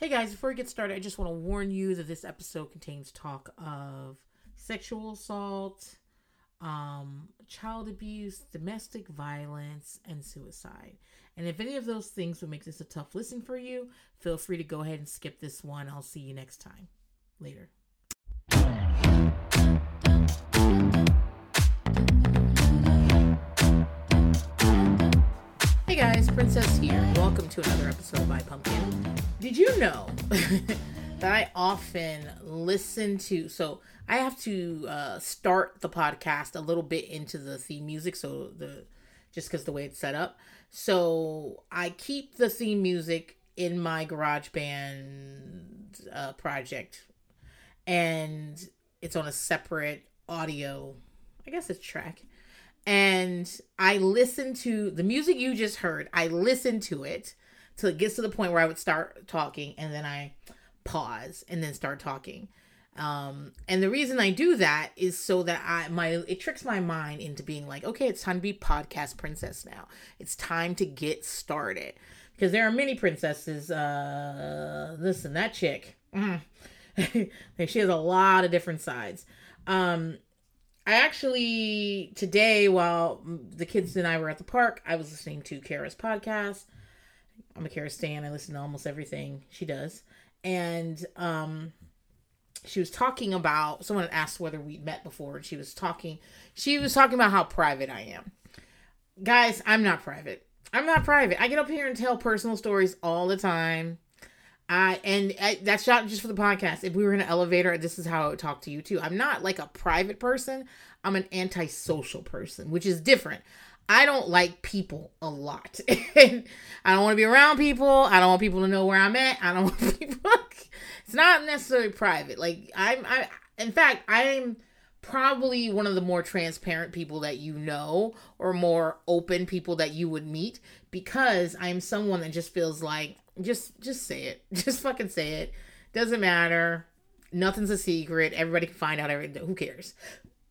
Hey guys, before we get started, I just want to warn you that this episode contains talk of sexual assault, um, child abuse, domestic violence, and suicide. And if any of those things would make this a tough listen for you, feel free to go ahead and skip this one. I'll see you next time. Later. Hey guys, Princess here. Welcome to another episode of Bye Pumpkin. Did you know that I often listen to? So I have to uh, start the podcast a little bit into the theme music, so the just because the way it's set up. So I keep the theme music in my GarageBand uh, project, and it's on a separate audio. I guess it's track and I listen to the music you just heard. I listen to it till it gets to the point where I would start talking, and then I pause and then start talking. Um, and the reason I do that is so that I my it tricks my mind into being like, okay, it's time to be podcast princess now. It's time to get started because there are many princesses. Uh, listen, that chick, mm, she has a lot of different sides. Um, I actually today while the kids and I were at the park, I was listening to Kara's podcast. I'm a Kara stan. I listen to almost everything she does, and um, she was talking about someone asked whether we'd met before, and she was talking. She was talking about how private I am. Guys, I'm not private. I'm not private. I get up here and tell personal stories all the time. I and I, that's not just for the podcast. If we were in an elevator, this is how I would talk to you too. I'm not like a private person. I'm an antisocial person, which is different. I don't like people a lot. I don't want to be around people. I don't want people to know where I'm at. I don't want people. it's not necessarily private. Like I'm. I. In fact, I'm probably one of the more transparent people that you know, or more open people that you would meet, because I'm someone that just feels like just just say it. Just fucking say it. Doesn't matter. Nothing's a secret. Everybody can find out everything. Who cares?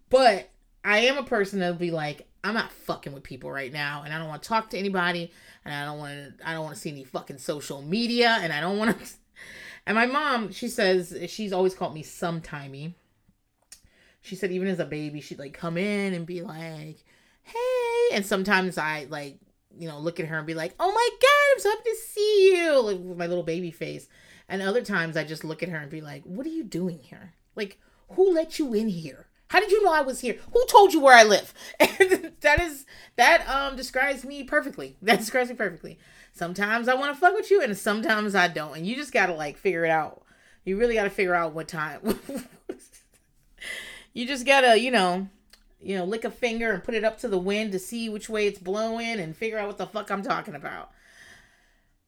But I am a person that'll be like, I'm not fucking with people right now, and I don't want to talk to anybody, and I don't want to. I don't want to see any fucking social media, and I don't want to. And my mom, she says she's always called me sometimey. She said even as a baby, she'd like come in and be like, "Hey," and sometimes I like you know, look at her and be like, "Oh my god, I'm so happy to see you," like with my little baby face. And other times I just look at her and be like, "What are you doing here? Like, who let you in here? How did you know I was here? Who told you where I live?" And that is that um describes me perfectly. That describes me perfectly. Sometimes I want to fuck with you, and sometimes I don't. And you just gotta like figure it out. You really gotta figure out what time. you just gotta, you know, you know, lick a finger and put it up to the wind to see which way it's blowing and figure out what the fuck I'm talking about.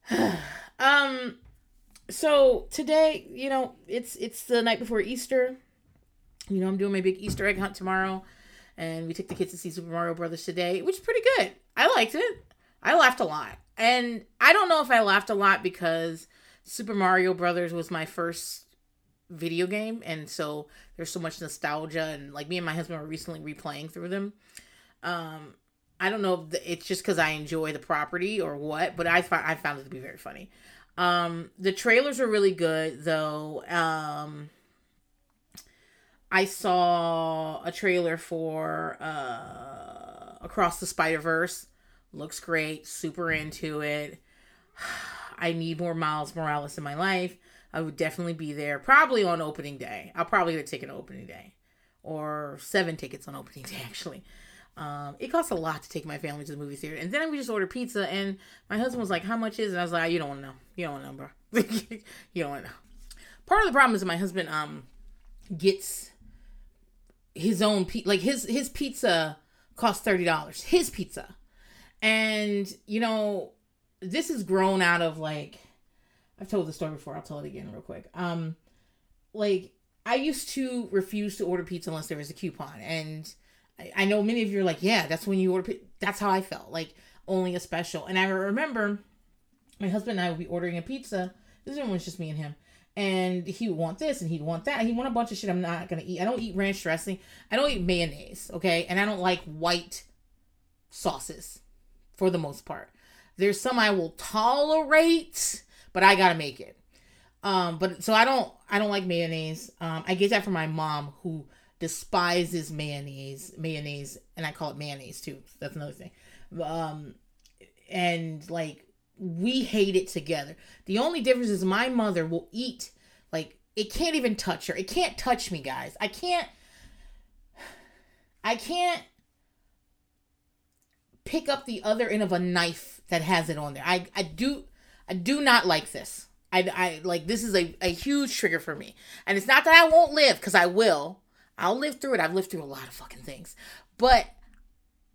um so today, you know, it's it's the night before Easter. You know, I'm doing my big Easter egg hunt tomorrow and we took the kids to see Super Mario Brothers today, which is pretty good. I liked it. I laughed a lot. And I don't know if I laughed a lot because Super Mario Brothers was my first video game and so there's so much nostalgia and like me and my husband were recently replaying through them um i don't know if it's just because i enjoy the property or what but i found i found it to be very funny um the trailers are really good though um i saw a trailer for uh across the spider verse looks great super into it I need more Miles Morales in my life, I would definitely be there. Probably on opening day. I'll probably get a ticket on opening day, or seven tickets on opening day actually. Um, it costs a lot to take my family to the movie theater, and then we just ordered pizza. And my husband was like, "How much is it?" I was like, "You don't want to know. You don't want to know, bro. you don't want to know." Part of the problem is my husband um gets his own pe- like his his pizza costs thirty dollars. His pizza, and you know this is grown out of like I've told the story before. I'll tell it again real quick. Um, like I used to refuse to order pizza unless there was a coupon, and I, I know many of you are like, yeah, that's when you order. That's how I felt like only a special. And I remember my husband and I would be ordering a pizza. This one was just me and him. And he would want this and he'd want that. He want a bunch of shit I'm not gonna eat. I don't eat ranch dressing. I don't eat mayonnaise, okay? And I don't like white sauces for the most part. There's some I will tolerate, but I gotta make it. Um, but so I don't I don't like mayonnaise. Um, I get that from my mom who despises mayonnaise, mayonnaise, and I call it mayonnaise too. That's another thing. Um, and like we hate it together. The only difference is my mother will eat like it can't even touch her. It can't touch me, guys. I can't. I can't pick up the other end of a knife that has it on there. I I do I do not like this. I, I like this is a, a huge trigger for me. And it's not that I won't live, because I will. I'll live through it. I've lived through a lot of fucking things. But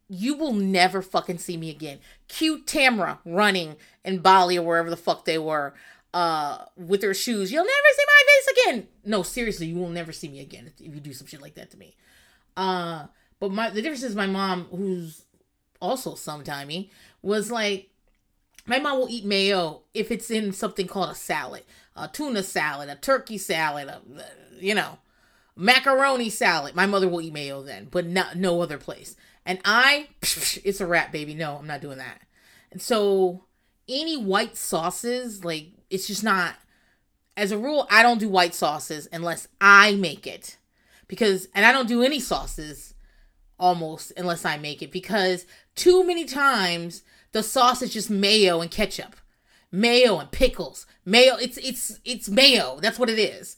you will never fucking see me again. Cute Tamra running in Bali or wherever the fuck they were uh with her shoes. You'll never see my face again. No, seriously, you will never see me again if, you do some shit like that to me. Uh but my the difference is my mom, who's also sometimey, was like my mom will eat mayo if it's in something called a salad, a tuna salad, a turkey salad, a, you know, macaroni salad. My mother will eat mayo then, but not no other place. And I, it's a wrap, baby. No, I'm not doing that. And so any white sauces, like it's just not. As a rule, I don't do white sauces unless I make it, because and I don't do any sauces almost unless I make it because too many times the sauce is just mayo and ketchup, mayo and pickles, mayo. It's it's it's mayo. That's what it is.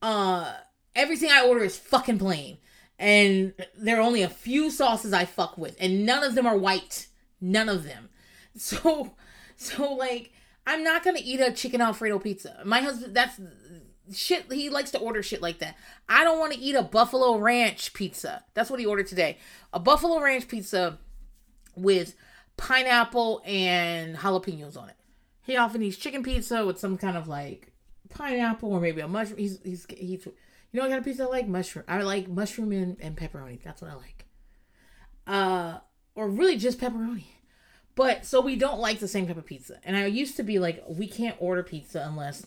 Uh, everything I order is fucking plain, and there are only a few sauces I fuck with, and none of them are white. None of them. So, so like, I'm not gonna eat a chicken alfredo pizza. My husband, that's shit. He likes to order shit like that. I don't want to eat a buffalo ranch pizza. That's what he ordered today. A buffalo ranch pizza with pineapple and jalapenos on it. He often eats chicken pizza with some kind of like pineapple or maybe a mushroom. He's he's he's you know what kind of pizza I like? Mushroom. I like mushroom and, and pepperoni. That's what I like. Uh or really just pepperoni. But so we don't like the same type of pizza. And I used to be like, we can't order pizza unless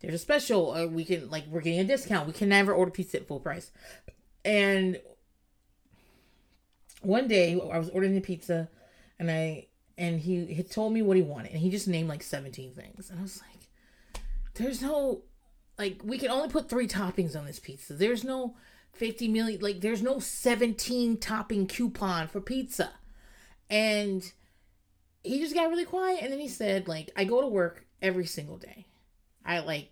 there's a special or we can like we're getting a discount. We can never order pizza at full price. And one day I was ordering the pizza and I and he had told me what he wanted and he just named like 17 things. And I was like, there's no like we can only put three toppings on this pizza. There's no 50 million like there's no 17 topping coupon for pizza. And he just got really quiet and then he said like I go to work every single day. I like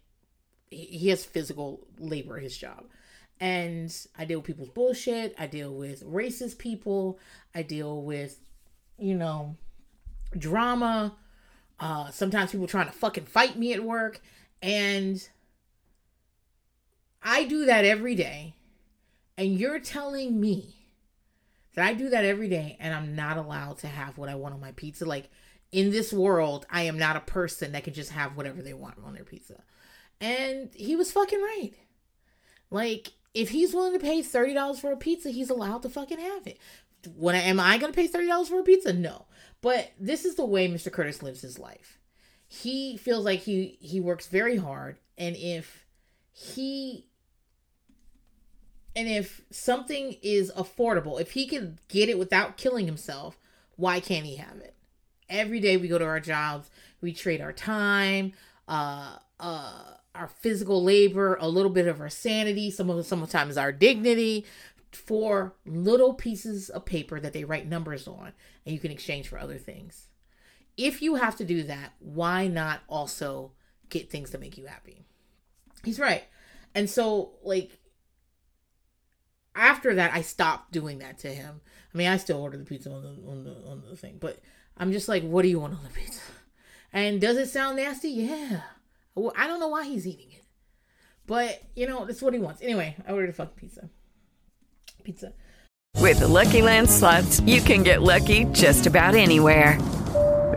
he has physical labor his job. And I deal with people's bullshit. I deal with racist people. I deal with, you know, drama. Uh, sometimes people trying to fucking fight me at work. And I do that every day. And you're telling me that I do that every day and I'm not allowed to have what I want on my pizza. Like in this world, I am not a person that can just have whatever they want on their pizza. And he was fucking right. Like, if he's willing to pay $30 for a pizza, he's allowed to fucking have it. When am I going to pay $30 for a pizza? No. But this is the way Mr. Curtis lives his life. He feels like he he works very hard and if he and if something is affordable, if he can get it without killing himself, why can't he have it? Every day we go to our jobs, we trade our time, uh uh our physical labor, a little bit of our sanity, some of sometimes our dignity for little pieces of paper that they write numbers on and you can exchange for other things. if you have to do that, why not also get things that make you happy? He's right. And so, like, after that, I stopped doing that to him. I mean, I still order the pizza on the on the on the thing, but I'm just like, what do you want on the pizza? And does it sound nasty? Yeah. Well, I don't know why he's eating it, but you know, that's what he wants. Anyway, I ordered a fucking pizza. Pizza. With the Lucky Land slots, you can get lucky just about anywhere.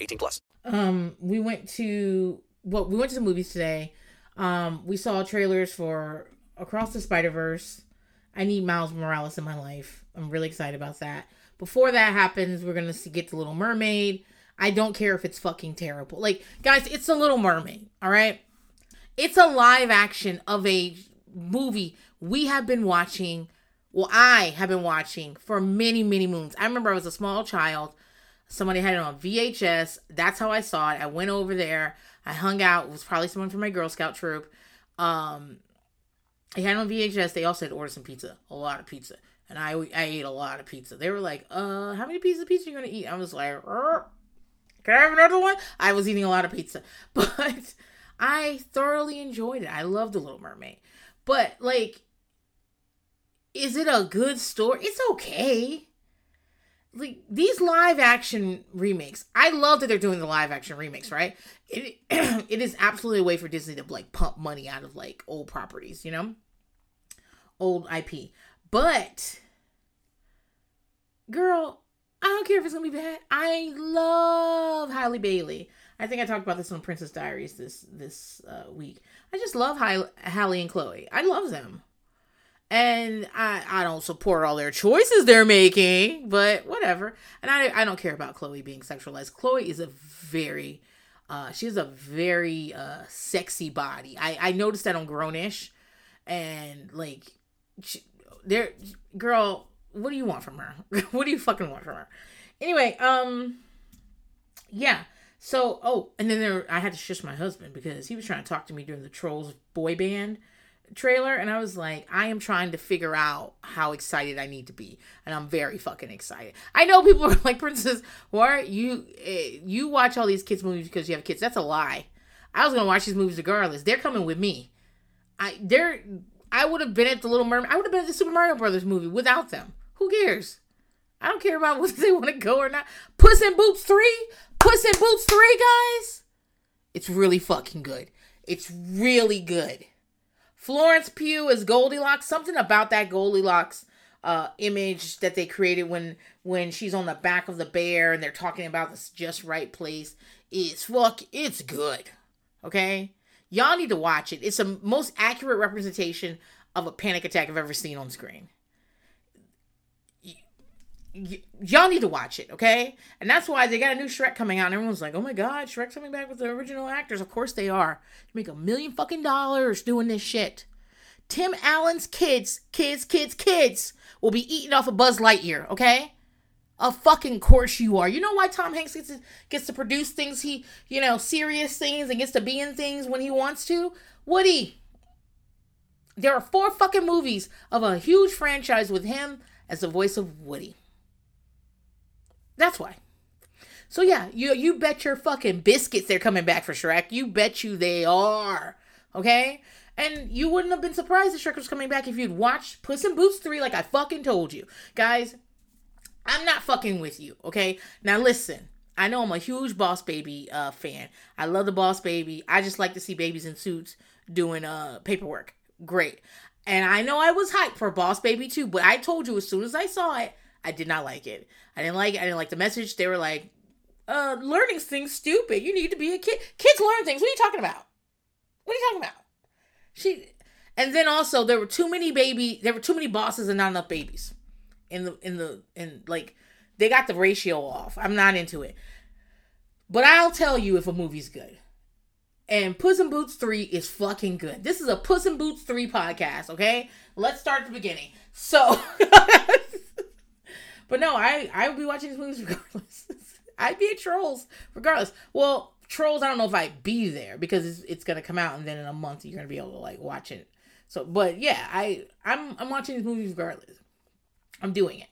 18 plus. Um, we went to well, we went to the movies today. Um, we saw trailers for Across the Spider Verse. I need Miles Morales in my life. I'm really excited about that. Before that happens, we're gonna see, get the Little Mermaid. I don't care if it's fucking terrible. Like, guys, it's the Little Mermaid. All right, it's a live action of a movie we have been watching. Well, I have been watching for many, many moons. I remember I was a small child. Somebody had it on VHS. That's how I saw it. I went over there. I hung out. It was probably someone from my Girl Scout troop. Um, I had it on VHS. They also had to order some pizza, a lot of pizza, and I I ate a lot of pizza. They were like, "Uh, how many pieces of pizza are you gonna eat?" I was like, "Er, "Can I have another one?" I was eating a lot of pizza, but I thoroughly enjoyed it. I love The Little Mermaid, but like, is it a good story? It's okay like these live action remakes i love that they're doing the live action remakes right? It it is absolutely a way for disney to like pump money out of like old properties you know? Old ip but girl i don't care if it's gonna be bad. I love halle bailey. I think i talked about this on princess diaries this this uh, week. I just love halle, halle and chloe. I love them and I, I don't support all their choices they're making, but whatever. And I, I don't care about Chloe being sexualized. Chloe is a very, uh, she has a very uh, sexy body. I, I noticed that on Grownish, and like, she, there, girl, what do you want from her? what do you fucking want from her? Anyway, um, yeah. So, oh, and then there, I had to shush my husband because he was trying to talk to me during the Trolls boy band trailer and I was like, I am trying to figure out how excited I need to be, and I'm very fucking excited. I know people are like, Princess, why you eh, you watch all these kids movies because you have kids? That's a lie. I was gonna watch these movies regardless. They're coming with me. I they're I would have been at the Little Mermaid. I would have been at the Super Mario Brothers movie without them. Who cares? I don't care about whether they want to go or not. Puss in Boots three, Puss in Boots three, guys. It's really fucking good. It's really good. Florence Pugh as Goldilocks. Something about that Goldilocks uh, image that they created when when she's on the back of the bear and they're talking about this just right place is fuck. It's good. Okay, y'all need to watch it. It's the most accurate representation of a panic attack I've ever seen on screen. Y- y'all need to watch it, okay? And that's why they got a new Shrek coming out, and everyone's like, "Oh my God, Shrek's coming back with the original actors." Of course they are. You make a million fucking dollars doing this shit. Tim Allen's kids, kids, kids, kids will be eating off of Buzz Lightyear, okay? A fucking course you are. You know why Tom Hanks gets to, gets to produce things he, you know, serious things and gets to be in things when he wants to? Woody. There are four fucking movies of a huge franchise with him as the voice of Woody. That's why. So yeah, you you bet your fucking biscuits they're coming back for Shrek. You bet you they are. Okay? And you wouldn't have been surprised that Shrek was coming back if you'd watched Puss in Boots 3 like I fucking told you. Guys, I'm not fucking with you, okay? Now listen, I know I'm a huge Boss Baby uh, fan. I love the Boss Baby. I just like to see babies in suits doing uh paperwork. Great. And I know I was hyped for Boss Baby 2, but I told you as soon as I saw it, I did not like it. I didn't like it. I didn't like the message. They were like, uh, learning things stupid. You need to be a kid. Kids learn things. What are you talking about? What are you talking about? She and then also there were too many baby there were too many bosses and not enough babies in the in the in like they got the ratio off. I'm not into it. But I'll tell you if a movie's good. And Puss in Boots 3 is fucking good. This is a Puss in Boots 3 podcast, okay? Let's start at the beginning. So But no, I I would be watching these movies regardless. I'd be at Trolls regardless. Well, Trolls, I don't know if I'd be there because it's, it's gonna come out and then in a month you're gonna be able to like watch it. So, but yeah, I I'm I'm watching these movies regardless. I'm doing it.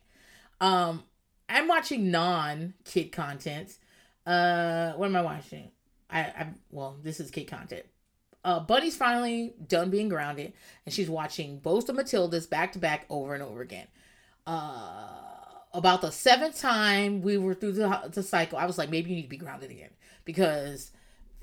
Um, I'm watching non kid content. Uh, what am I watching? I I well, this is kid content. Uh, Buddy's finally done being grounded, and she's watching both of Matildas back to back over and over again. Uh, about the seventh time we were through the, the cycle, I was like, maybe you need to be grounded again because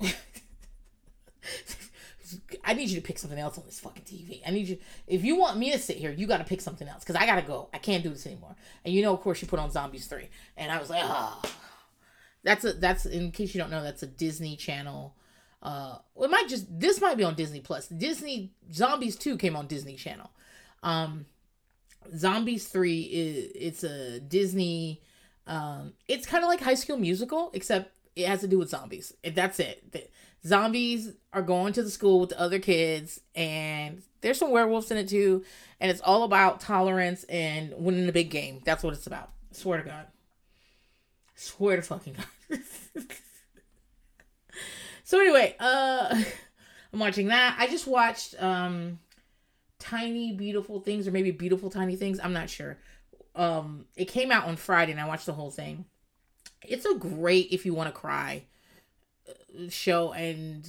I need you to pick something else on this fucking TV. I need you. If you want me to sit here, you got to pick something else because I gotta go. I can't do this anymore. And you know, of course, you put on Zombies three, and I was like, oh, that's a that's in case you don't know, that's a Disney Channel. Uh, it might just this might be on Disney Plus. Disney Zombies two came on Disney Channel. Um, Zombies three is it's a Disney. Um, it's kind of like High School Musical, except it has to do with zombies. That's it. The zombies are going to the school with the other kids, and there's some werewolves in it too. And it's all about tolerance and winning the big game. That's what it's about. swear to God. swear to fucking God. so anyway, uh, I'm watching that. I just watched um, Tiny Beautiful Things, or maybe Beautiful Tiny Things. I'm not sure. Um, it came out on Friday, and I watched the whole thing. It's a great if you want to cry uh, show and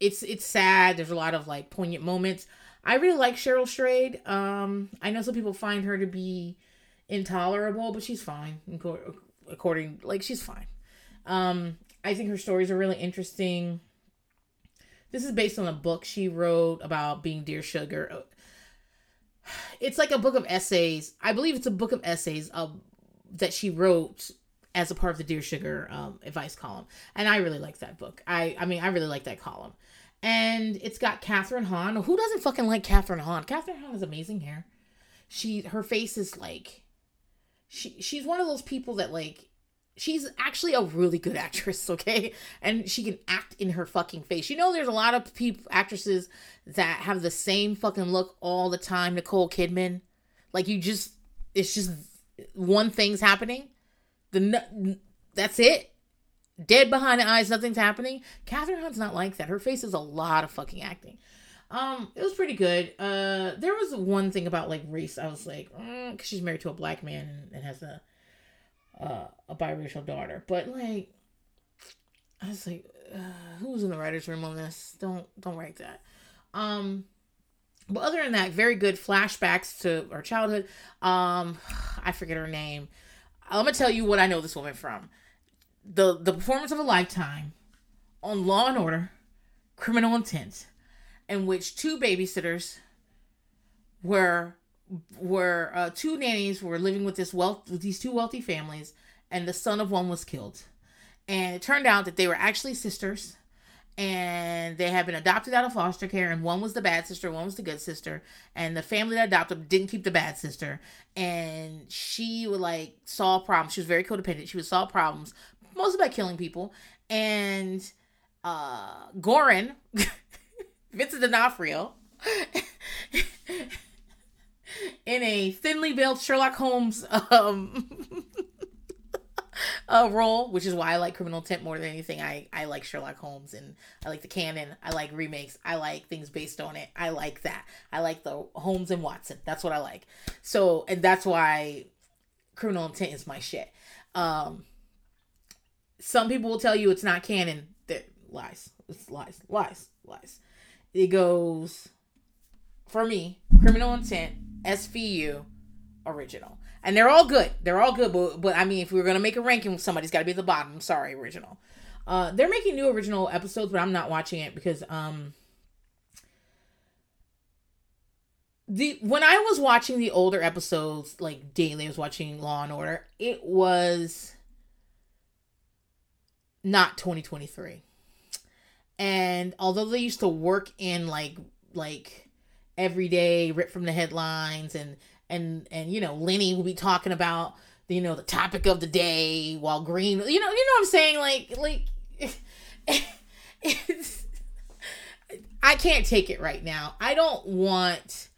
it's it's sad. There's a lot of like poignant moments. I really like cheryl strayed. Um i know some people find her to be intolerable but she's fine according like she's fine. Um i think her stories are really interesting this is based on a book she wrote about being dear sugar it's like a book of essays i believe it's a book of essays of that she wrote as a part of the Dear Sugar um, advice column, and I really like that book. I I mean I really like that column, and it's got Kathryn Hahn. Who doesn't fucking like Kathryn Hahn? Kathryn Hahn has amazing hair. She her face is like, she she's one of those people that like. She's actually a really good actress, okay? And she can act in her fucking face. You know, there's a lot of people, actresses that have the same fucking look all the time. Nicole Kidman, like you just, it's just one thing's happening the that's it. Dead behind the eyes, nothing's happening. Kathryn Hahn's not like that. Her face is a lot of fucking acting. Um, it was pretty good. Uh, there was one thing about like race. I was like, mm, she's married to a black man and, and has a uh, a biracial daughter. But like, I was like, uh, who's in the writers' room on this? Don't don't write that. Um, but other than that, very good flashbacks to our childhood. Um, I forget her name. I'm gonna tell you what I know this woman from. The the performance of a lifetime on Law and Order, Criminal Intent, in which two babysitters were were uh, two nannies were living with this wealth with these two wealthy families, and the son of one was killed. And it turned out that they were actually sisters and they had been adopted out of foster care and one was the bad sister one was the good sister and the family that adopted them didn't keep the bad sister. And she would like solve problems. She was very codependent. She would solve problems mostly by killing people. And uh goren vincent d'onofrio in a thinly built sherlock holmes um uh, role, which is why I like Criminal Intent more than anything. I I like Sherlock Holmes and I like the canon. I like remakes. I like things based on it. I like that. I like the Holmes and Watson. That's what I like. So and that's why Criminal Intent is my shit. Um, some people will tell you it's not canon. That lies. It's lies. Lies. Lies. It goes for me. Criminal Intent. SVU, original. And they're all good. They're all good, but, but I mean, if we were going to make a ranking, somebody's got to be at the bottom. Sorry, original. Uh, they're making new original episodes, but I'm not watching it because um the when I was watching the older episodes like daily, I was watching Law and Order. It was not 2023, and although they used to work in like like every day, rip from the headlines, and and and you know, Lenny will be talking about you know the topic of the day while Green, you know, you know what I'm saying, like like. it's, I can't take it right now. I don't want.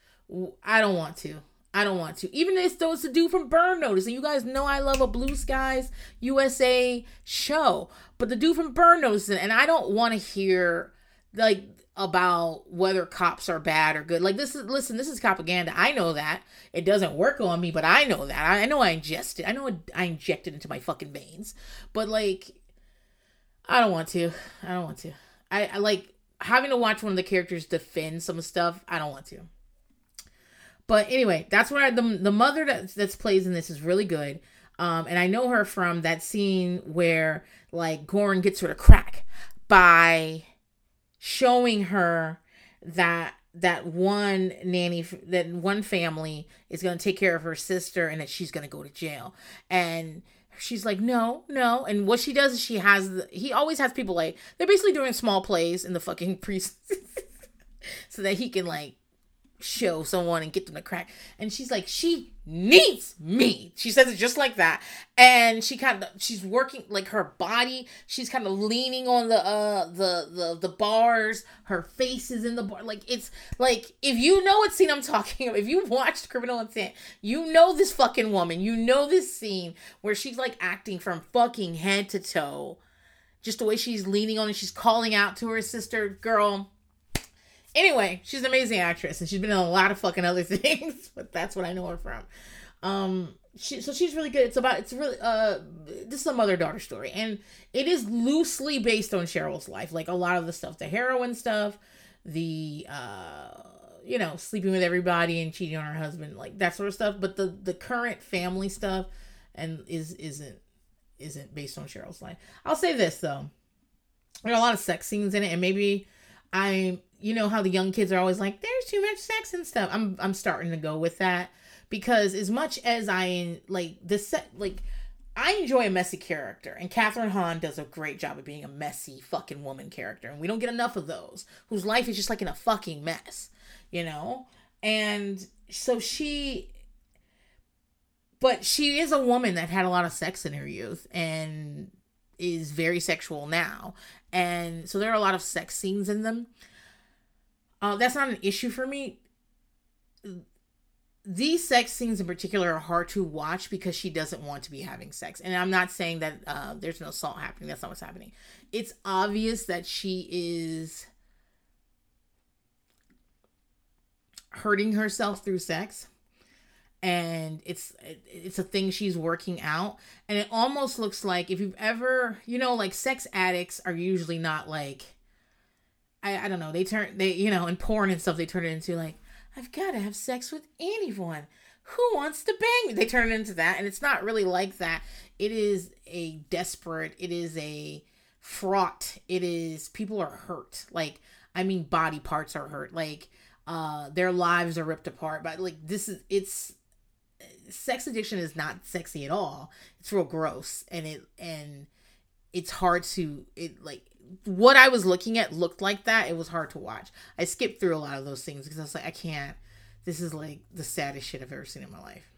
I don't want to. I don't want to. Even if it's a dude from Burn Notice, and you guys know I love a Blue Skies USA show, but the dude from Burn Notice, and I don't want to hear like about whether cops are bad or good. Like this is listen, this is propaganda. I know that it doesn't work on me, but I know that. I know I ingest it. I know I inject it into my fucking veins. But like, I don't want to. I don't want to. I, I like having to watch one of the characters defend some stuff. I don't want to. But anyway, that's where I, the the mother that that's plays in this is really good. Um, and I know her from that scene where like Goren gets her to crack by showing her that that one nanny that one family is going to take care of her sister and that she's going to go to jail. And she's like no no. And what she does is she has the, he always has people like they're basically doing small plays in the fucking priest so that he can like show someone and get them to crack. And she's like, she needs me. She says it just like that. And she kind of she's working like her body, she's kind of leaning on the uh the the the bars, her face is in the bar. Like it's like if you know what scene I'm talking about, if you watched Criminal Intent, you know this fucking woman. You know this scene where she's like acting from fucking head to toe. Just the way she's leaning on and she's calling out to her sister, girl Anyway, she's an amazing actress and she's been in a lot of fucking other things, but that's what I know her from. Um she so she's really good. It's about it's really uh this is a mother daughter story and it is loosely based on Cheryl's life. Like a lot of the stuff, the heroin stuff, the uh you know, sleeping with everybody and cheating on her husband, like that sort of stuff, but the the current family stuff and is isn't isn't based on Cheryl's life. I'll say this though. There are a lot of sex scenes in it and maybe I'm you know how the young kids are always like there's too much sex and stuff. I'm i'm starting to go with that because as much as i like the set like i enjoy a messy character and Kathryn Hahn does a great job of being a messy fucking woman character and we don't get enough of those whose life is just like in a fucking mess you know? And so she but she is a woman that had a lot of sex in her youth and is very sexual now. And so there are a lot of sex scenes in them uh, that's not an issue for me. These sex scenes in particular are hard to watch because she doesn't want to be having sex. And I'm not saying that uh, there's no assault happening. That's not what's happening. It's obvious that she is hurting herself through sex and it's it's a thing she's working out and it almost looks like if you've ever you know like sex addicts are usually not like I, I don't know. They turn they you know in porn and stuff they turn it into like I've got to have sex with anyone. Who wants to bang me? They turn it into that, and it's not really like that. It is a desperate. It is a fraught. It is people are hurt. Like I mean, body parts are hurt. Like uh, their lives are ripped apart. But like this is it's sex addiction is not sexy at all. It's real gross, and it and it's hard to it like what I was looking at looked like that. It was hard to watch. I skipped through a lot of those things because I was like, I can't. This is like the saddest shit I've ever seen in my life.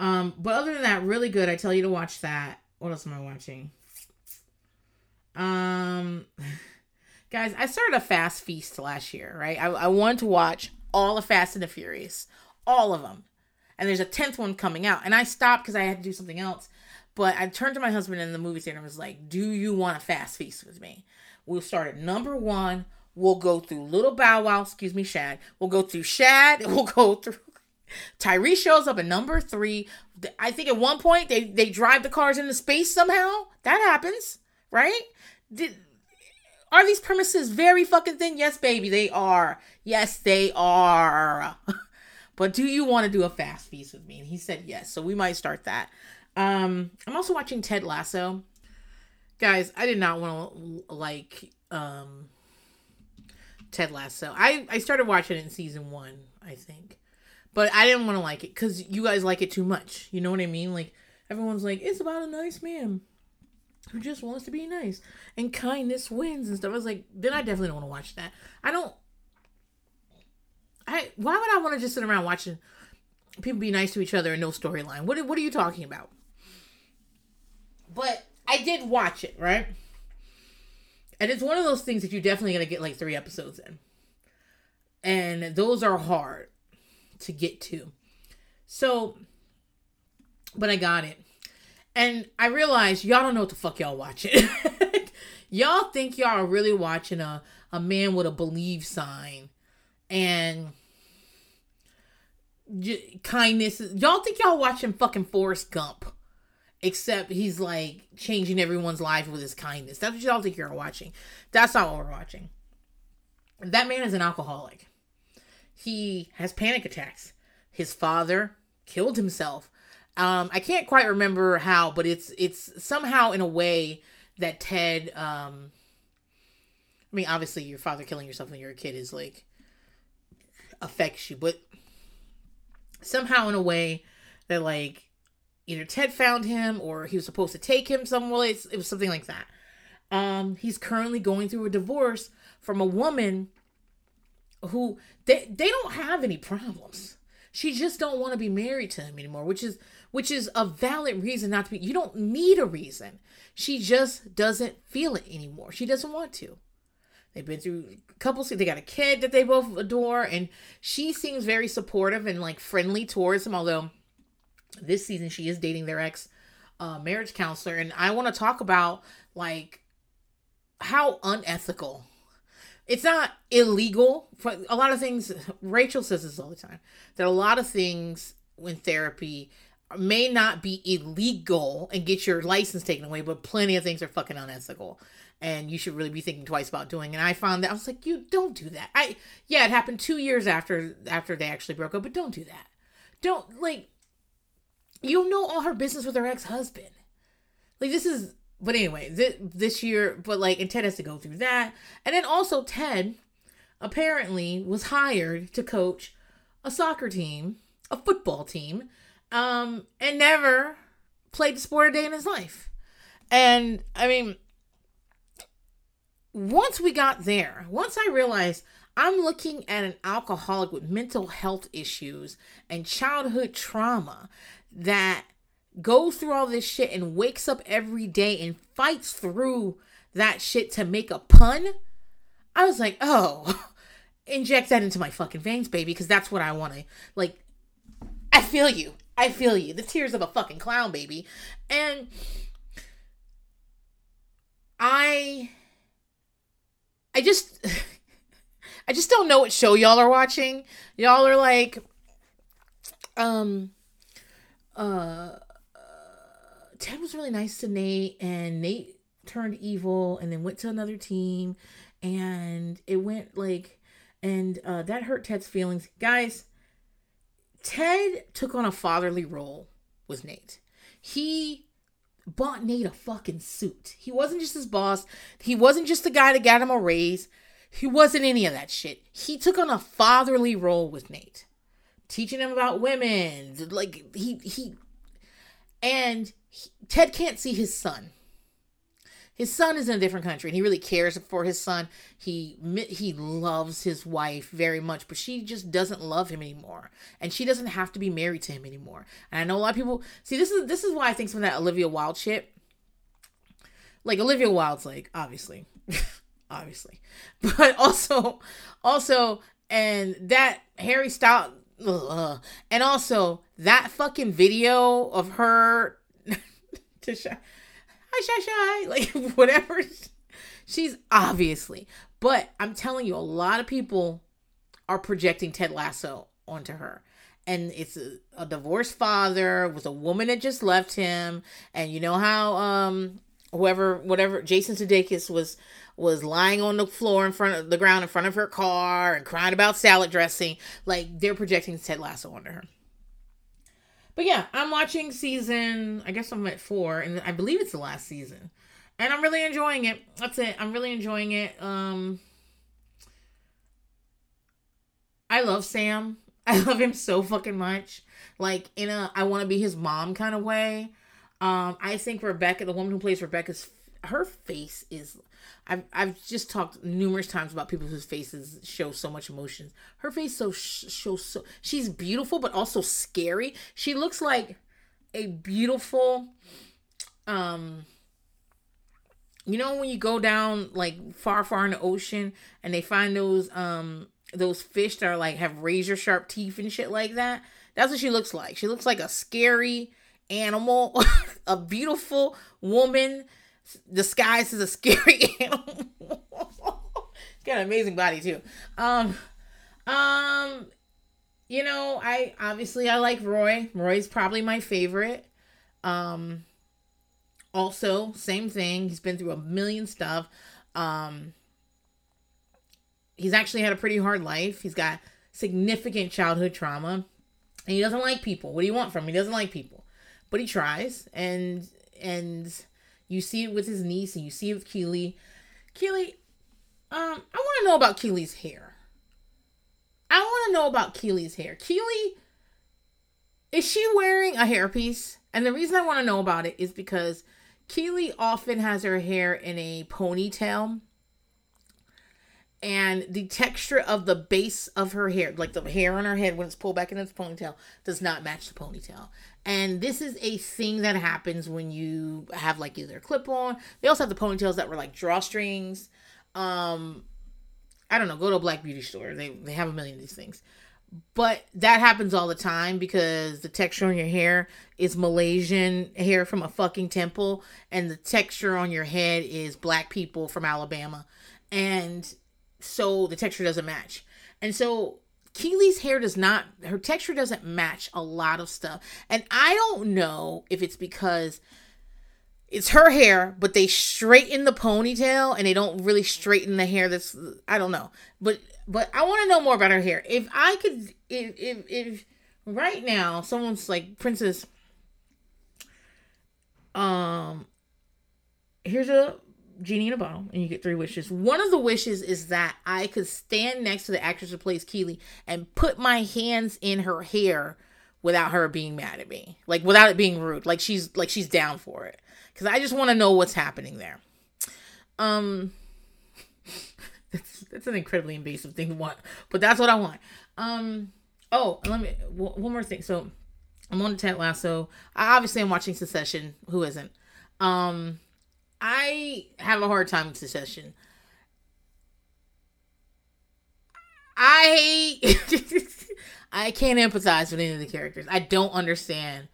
Um, but other than that, really good. I tell you to watch that. What else am I watching? Um, guys, I started a fast feast last year, right? I, I wanted to watch all of Fast and the Furious, all of them, and there's a tenth one coming out, and I stopped because I had to do something else. But I turned to my husband in the movie theater and was like, Do you want a fast feast with me? We'll start at number one. We'll go through Little Bow Wow, excuse me, Shad. We'll go through Shad. We'll go through. Tyree shows up at number three. I think at one point they, they drive the cars into space somehow. That happens, right? Did, are these premises very fucking thin? Yes, baby, they are. Yes, they are. but do you want to do a fast feast with me? And he said yes. So we might start that. Um, I'm also watching Ted Lasso. Guys, I did not want to like um Ted Lasso. I I started watching it in season one, I think, but I didn't want to like it because you guys like it too much. You know what I mean? Like everyone's like, it's about a nice man who just wants to be nice and kindness wins and stuff. I was like, then I definitely don't want to watch that. I don't. I why would I want to just sit around watching people be nice to each other and no storyline? What what are you talking about? But I did watch it, right? And it's one of those things that you definitely gotta get like three episodes in. And those are hard to get to. So, but I got it. And I realized y'all don't know what the fuck y'all watching. y'all think y'all are really watching a, a man with a believe sign and j- kindness. Y'all think y'all watching fucking Forrest Gump. Except he's like changing everyone's life with his kindness. That's what y'all think you're watching. That's not what we're watching. That man is an alcoholic. He has panic attacks. His father killed himself. Um, I can't quite remember how, but it's it's somehow in a way that Ted. Um, I mean, obviously, your father killing yourself when you're a kid is like affects you, but somehow in a way that like either Ted found him or he was supposed to take him somewhere. It was something like that. Um, he's currently going through a divorce from a woman who they they don't have any problems. She just don't want to be married to him anymore, which is which is a valid reason not to be. You don't need a reason. She just doesn't feel it anymore. She doesn't want to. They've been through a couple. They got a kid that they both adore, and she seems very supportive and like friendly towards him. Although this season she is dating their ex uh, marriage counselor, and I want to talk about like how unethical. It's not illegal for a lot of things. Rachel says this all the time that a lot of things in therapy may not be illegal and get your license taken away, but plenty of things are fucking unethical. And you should really be thinking twice about doing. And I found that I was like, you don't do that. I yeah, it happened two years after after they actually broke up, but don't do that. Don't like you know all her business with her ex-husband. Like this is but anyway, this, this year, but like, and Ted has to go through that. And then also, Ted apparently was hired to coach a soccer team, a football team, um, and never played the sport a day in his life. And I mean, once we got there, once I realized I'm looking at an alcoholic with mental health issues and childhood trauma that goes through all this shit and wakes up every day and fights through that shit to make a pun, I was like, oh, inject that into my fucking veins, baby, because that's what I want to. Like, I feel you. I feel you. The tears of a fucking clown, baby. And I. I just. I just don't know what show y'all are watching. Y'all are like. Um. Uh Ted was really nice to Nate, and Nate turned evil and then went to another team, and it went like, and uh, that hurt Ted's feelings. Guys, Ted took on a fatherly role with Nate. He bought Nate a fucking suit. He wasn't just his boss, he wasn't just the guy that got him a raise. He wasn't any of that shit. He took on a fatherly role with Nate, teaching him about women. Like he he and he, Ted can't see his son. His son is in a different country, and he really cares for his son. He he loves his wife very much, but she just doesn't love him anymore, and she doesn't have to be married to him anymore. And I know a lot of people see this is this is why I think some of that Olivia Wilde shit, like Olivia Wilde's like obviously, obviously, but also also and that Harry Styles, and also that fucking video of her to shy, hi shy shy, like whatever. She's obviously, but I'm telling you, a lot of people are projecting Ted Lasso onto her. And it's a, a divorced father with a woman that just left him, and you know how um whoever whatever Jason Sudeikis was was lying on the floor in front of the ground in front of her car and crying about salad dressing. Like they're projecting Ted Lasso onto her. But yeah, I'm watching season. I guess I'm at four, and I believe it's the last season, and I'm really enjoying it. That's it. I'm really enjoying it. Um, I love Sam. I love him so fucking much. Like in a I want to be his mom kind of way. Um, I think Rebecca, the woman who plays Rebecca's, her face is. I've I've just talked numerous times about people whose faces show so much emotions Her face so shows so she's beautiful but also scary. She looks like a beautiful, um. You know when you go down like far, far in the ocean and they find those um those fish that are like have razor sharp teeth and shit like that. That's what she looks like. She looks like a scary animal, a beautiful woman disguised as a scary animal. Got an amazing body too. Um, um, you know, I obviously I like Roy. Roy's probably my favorite. Um, also same thing. He's been through a million stuff. Um, he's actually had a pretty hard life. He's got significant childhood trauma. And he doesn't like people. What do you want from him? He doesn't like people. But he tries and and you see it with his niece and you see it with Keeley. Keeley, um, I want to know about Keeley's hair. I want to know about Keeley's hair. Keeley, is she wearing a hairpiece? And the reason I want to know about it is because Keeley often has her hair in a ponytail and the texture of the base of her hair, like the hair on her head when it's pulled back in its ponytail, does not match the ponytail. And this is a thing that happens when you have like either clip on. They also have the ponytails that were like drawstrings. Um, I don't know. Go to a black beauty store. They they have a million of these things. But that happens all the time because the texture on your hair is Malaysian hair from a fucking temple, and the texture on your head is black people from Alabama. And so the texture doesn't match. And so Keeley's hair does not, her texture doesn't match a lot of stuff. And I don't know if it's because it's her hair, but they straighten the ponytail and they don't really straighten the hair that's, I don't know. But, but I want to know more about her hair. If I could, if, if, if right now someone's like, Princess, um, here's a genie in a bottle and you get three wishes. One of the wishes is that I could stand next to the actress who plays Keeley and put my hands in her hair without her being mad at me. Like without it being rude. Like she's like she's down for it. Cuz I just want to know what's happening there. Um that's that's an incredibly invasive thing to want, but that's what I want. Um oh, let me one more thing. So I'm on the Ted Lasso. I obviously I'm watching Succession. Who isn't? Um I have a hard time with Succession. I I can't empathize with any of the characters. I don't understand.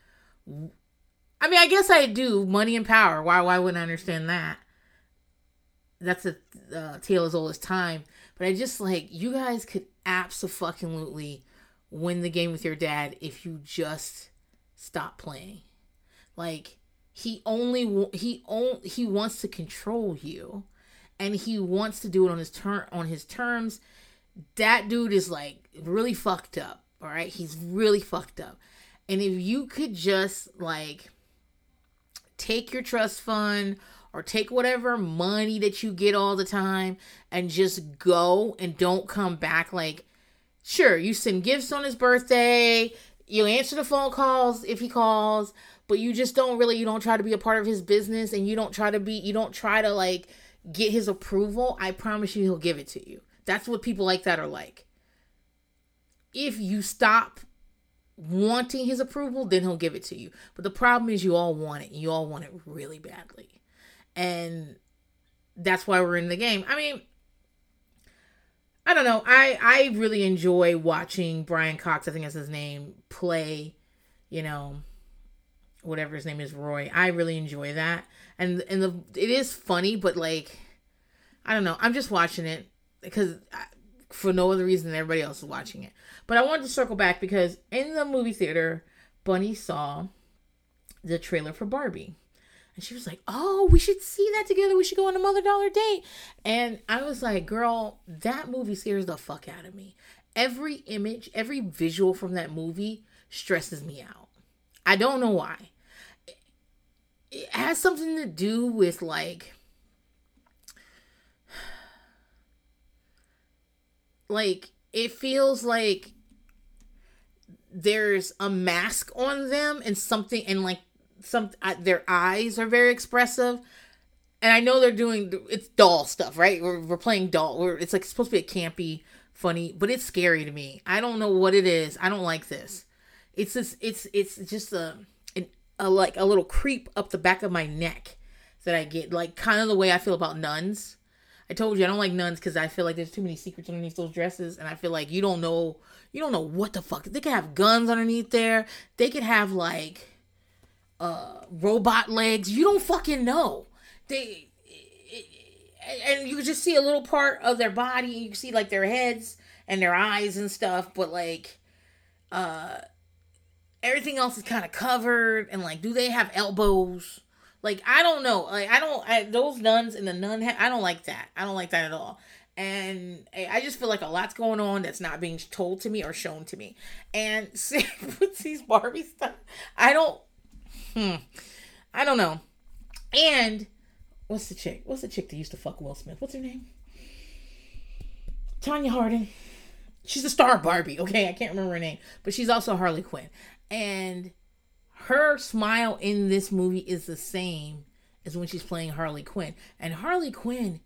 I mean, I guess I do. Money and power. Why? Why wouldn't I understand that? That's a uh, tale as old as time. But I just like you guys could absolutely win the game with your dad if you just stop playing. Like he only he only he wants to control you and he wants to do it on his turn on his terms. That dude is like really fucked up all right? He's really fucked up. And if you could just like take your trust fund or take whatever money that you get all the time and just go and don't come back like sure you send gifts on his birthday you answer the phone calls if he calls but you just don't really you don't try to be a part of his business and you don't try to be you don't try to like get his approval, I promise you he'll give it to you. That's what people like that are like. If you stop wanting his approval, then he'll give it to you. But the problem is you all want it. You all want it really badly. And that's why we're in the game. I mean, I don't know. I I really enjoy watching Brian Cox, I think that's his name, play, you know, whatever his name is, Roy. I really enjoy that, and and the it is funny, but like, I don't know. I'm just watching it because I, for no other reason than everybody else is watching it. But I wanted to circle back because in the movie theater, Bunny saw the trailer for Barbie. And she was like, Oh, we should see that together. We should go on a mother dollar date. And I was like, Girl, that movie scares the fuck out of me. Every image, every visual from that movie stresses me out. I don't know why. It has something to do with like like it feels like there's a mask on them and something and like some their eyes are very expressive. And i know they're doing it's doll stuff right? We're, we're playing doll. We're, it's like supposed to be a campy funny but it's scary to me. I don't know what it is. I don't like this. It's just it's it's just a, an, a like a little creep up the back of my neck that i get like kind of the way i feel about nuns. I told you I don't like nuns because I feel like there's too many secrets underneath those dresses, and I feel like you don't know you don't know what the fuck. They could have guns underneath there. They could have like uh robot legs. You don't fucking know. They and you just see a little part of their body. You see like their heads and their eyes and stuff, but like uh everything else is kind of covered. And like, do they have elbows? Like I don't know. Like I don't. I, those nuns in the nun. Hat, I don't like that. I don't like that at all. And I just feel like a lot's going on that's not being told to me or shown to me. And with these Barbie stuff, I don't. Hmm. I don't know. And what's the chick? What's the chick that used to fuck Will Smith? What's her name? Tonya Harding. She's the star Barbie. Okay, I can't remember her name, but she's also Harley Quinn. And her smile in this movie is the same as when she's playing Harley Quinn. And Harley Quinn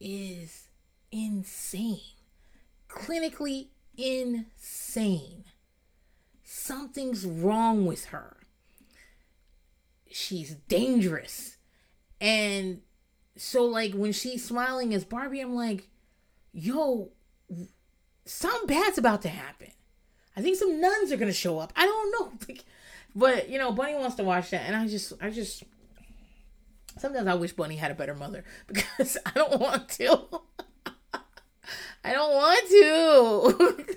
is insane. Clinically insane. Something's wrong with her. She's dangerous. And so, like, when she's smiling as Barbie, I'm like, yo, something bad's about to happen. I think some nuns are to show up. I don't know. Like, but you know, Bunny wants to watch that, and I just, I just, sometimes I wish Bunny had a better mother because I don't want to. I don't want to.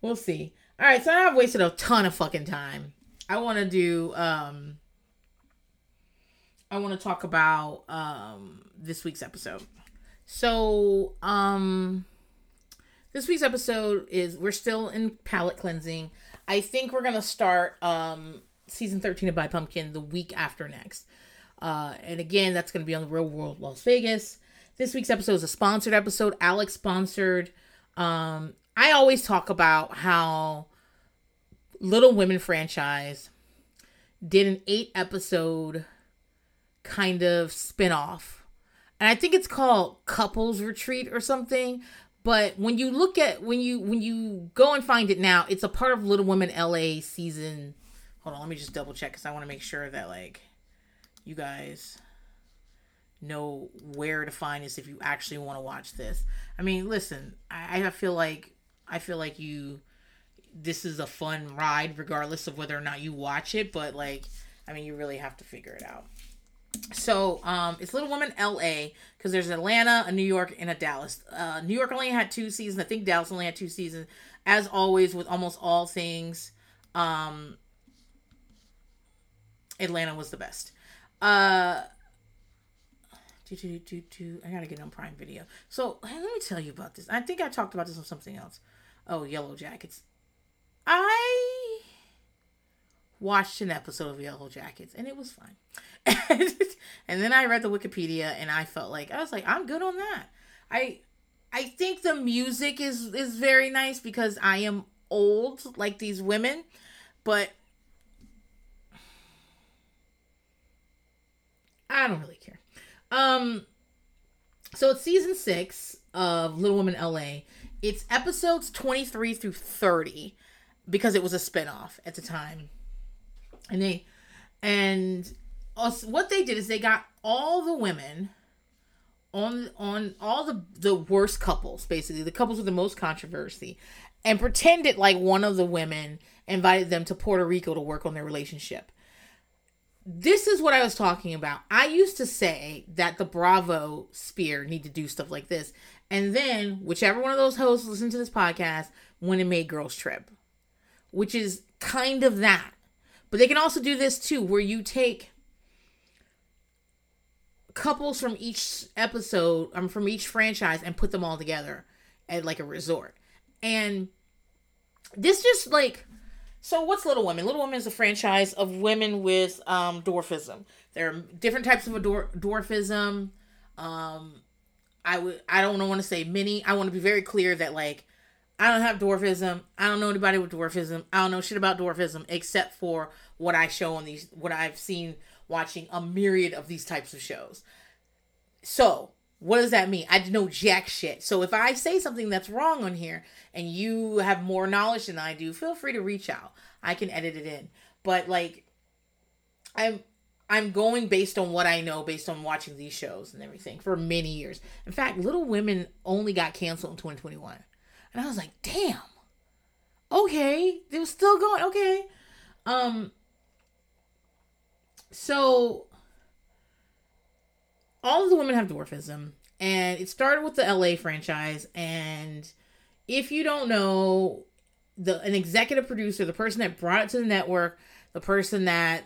we'll see. All right, so I've wasted a ton of fucking time. I want to do. um I want to talk about um this week's episode. So, um this week's episode is we're still in palate cleansing. I think we're gonna start um season 13 of Bye Pumpkin the week after next. Uh, and again, that's gonna be on the Real World Las Vegas. This week's episode is a sponsored episode. Alex sponsored. Um, I always talk about how Little Women franchise did an eight episode kind of spin-off. And I think it's called Couples Retreat or something. But when you look at when you when you go and find it now, it's a part of Little Women LA season. Hold on, let me just double check because I want to make sure that like you guys know where to find this if you actually want to watch this. I mean, listen, I, I feel like I feel like you this is a fun ride regardless of whether or not you watch it, but like I mean, you really have to figure it out. So um, it's Little Woman LA because there's Atlanta, a New York, and a Dallas. Uh, New York only had two seasons. I think Dallas only had two seasons. As always, with almost all things, um, Atlanta was the best. Uh, do, do, do, do. I gotta get on Prime Video. So let me tell you about this. I think I talked about this on something else. Oh, Yellowjackets. I watched an episode of Yellowjackets and it was fine. and then I read the Wikipedia and I felt like I was like I'm good on that. I I think the music is is very nice because I am old like these women, but I don't really care. Um so it's season 6 of Little Women LA. It's episodes 23 through 30 because it was a spinoff at the time. And they and also, what they did is they got all the women on on all the the worst couples basically the couples with the most controversy and pretended like one of the women invited them to Puerto Rico to work on their relationship this is what I was talking about. I used to say that the Bravo Sphere need to do stuff like this. And then whichever one of those hosts listened to this podcast went and made Girls Trip, which is kind of that. But they can also do this too, where you take couples from each episode, um, from each franchise, and put them all together at like a resort. And this just like, so what's Little Women? Little Women is a franchise of women with um, dwarfism. There are different types of dwar- dwarfism. Um, I would I don't want to say many. I want to be very clear that like I don't have dwarfism. I don't know anybody with dwarfism. I don't know shit about dwarfism except for what I show on these what I've seen watching a myriad of these types of shows. So, what does that mean? I know jack shit. So if I say something that's wrong on here and you have more knowledge than I do, feel free to reach out. I can edit it in. But like I'm I'm going based on what I know based on watching these shows and everything for many years. In fact, Little Women only got canceled in 2021. And I was like, "Damn. Okay, it was still going. Okay." Um so all of the women have dwarfism and it started with the LA franchise and if you don't know the an executive producer, the person that brought it to the network, the person that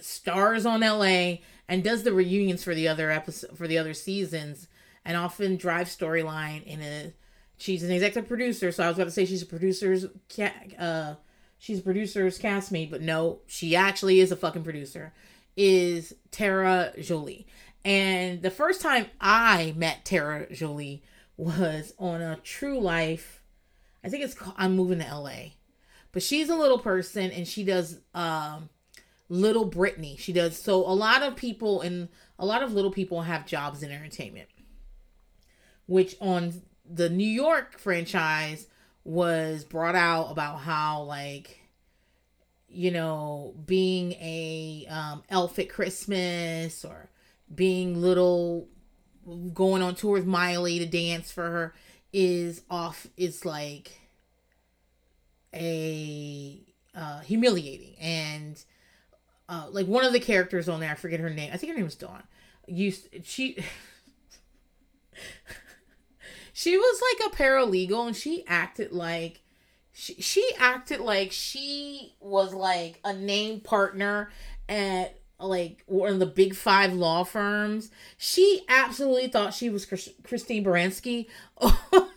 stars on LA and does the reunions for the other episode for the other seasons and often drives storyline in a she's an executive producer so I was about to say she's a producer's uh she's a producer's castmate but no she actually is a fucking producer is Tara Jolie and the first time I met Tara Jolie was on a True Life I think it's called I'm moving to LA but she's a little person and she does um little Britney. She does so a lot of people and a lot of little people have jobs in entertainment. Which on the New York franchise was brought out about how like you know being a um elf at Christmas or being little going on tour with Miley to dance for her is off is like a uh humiliating and uh, like one of the characters on there, I forget her name. I think her name was Dawn. Used she she was like a paralegal and she acted like she, she acted like she was like a named partner at like one of the big five law firms. She absolutely thought she was Christine Baranski. oh,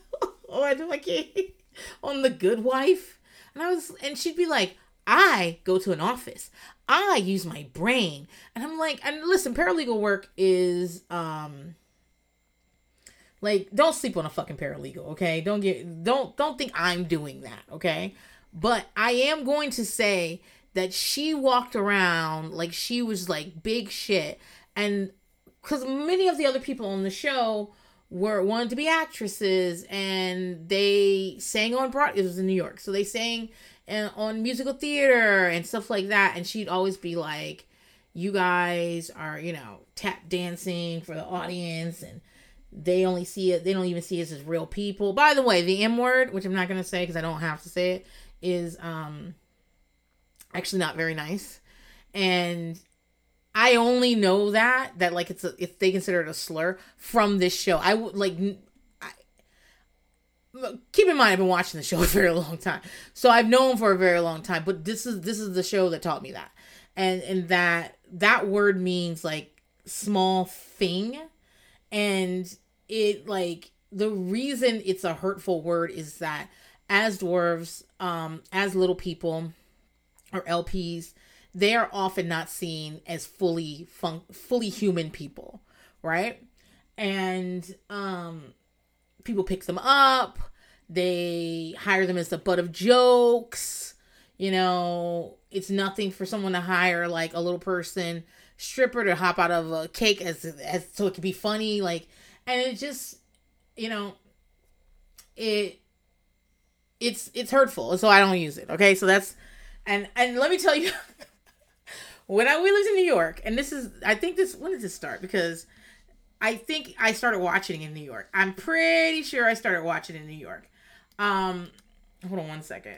I do like it on The Good Wife, and I was, and she'd be like, I go to an office. I use my brain. And I'm like, and listen, paralegal work is um like don't sleep on a fucking paralegal, okay? Don't get don't don't think I'm doing that, okay? But I am going to say that she walked around like she was like big shit and cuz many of the other people on the show were wanted to be actresses and they sang on broad it was in New York. So they sang and on musical theater and stuff like that and she'd always be like you guys are you know tap dancing for the audience and they only see it they don't even see us as real people by the way the m word which i'm not going to say because i don't have to say it is um actually not very nice and i only know that that like it's a, if they consider it a slur from this show i would like keep in mind I've been watching the show for a long time. So I've known for a very long time, but this is this is the show that taught me that. And and that that word means like small thing and it like the reason it's a hurtful word is that as dwarves, um as little people or LPs, they are often not seen as fully fun- fully human people, right? And um people pick them up. They hire them as the butt of jokes. You know, it's nothing for someone to hire like a little person stripper to hop out of a cake as as so it can be funny. Like, and it just, you know, it it's it's hurtful, so I don't use it. Okay, so that's and and let me tell you. when I we lived in New York, and this is I think this when did this start? Because I think I started watching in New York. I'm pretty sure I started watching in New York. Um, hold on one second.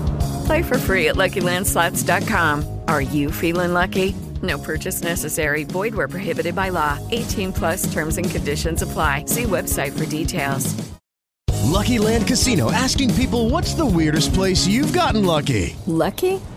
Play for free at LuckyLandSlots.com. Are you feeling lucky? No purchase necessary. Void where prohibited by law. 18 plus terms and conditions apply. See website for details. Lucky Land Casino asking people what's the weirdest place you've gotten lucky? Lucky?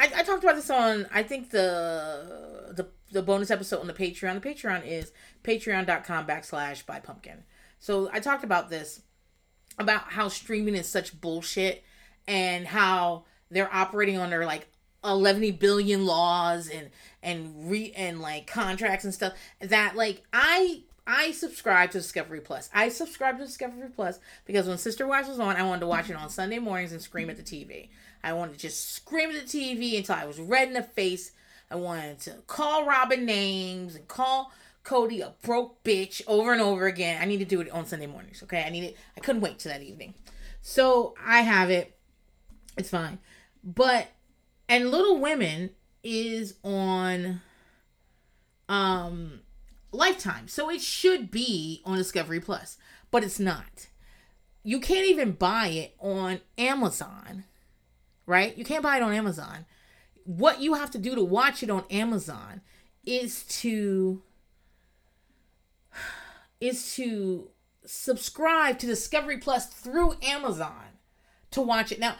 I, I talked about this on I think the the the bonus episode on the Patreon. The Patreon is patreon.com backslash bye pumpkin. So I talked about this about how streaming is such bullshit and how they're operating under like 11 billion laws and and re and like contracts and stuff that like I I subscribe to Discovery Plus. I subscribe to Discovery Plus because when Sister Wives was on, I wanted to watch it on Sunday mornings and scream at the TV. I wanted to just scream at the TV until I was red in the face. I wanted to call Robin names and call Cody a broke bitch over and over again. I need to do it on Sunday mornings. Okay, I need it. I couldn't wait till that evening. So I have it. It's fine. But and Little Women is on um Lifetime. So it should be on Discovery Plus, but it's not. You can't even buy it on Amazon, right? You can't buy it on Amazon. What you have to do to watch it on Amazon is to is to subscribe to Discovery Plus through Amazon to watch it. Now,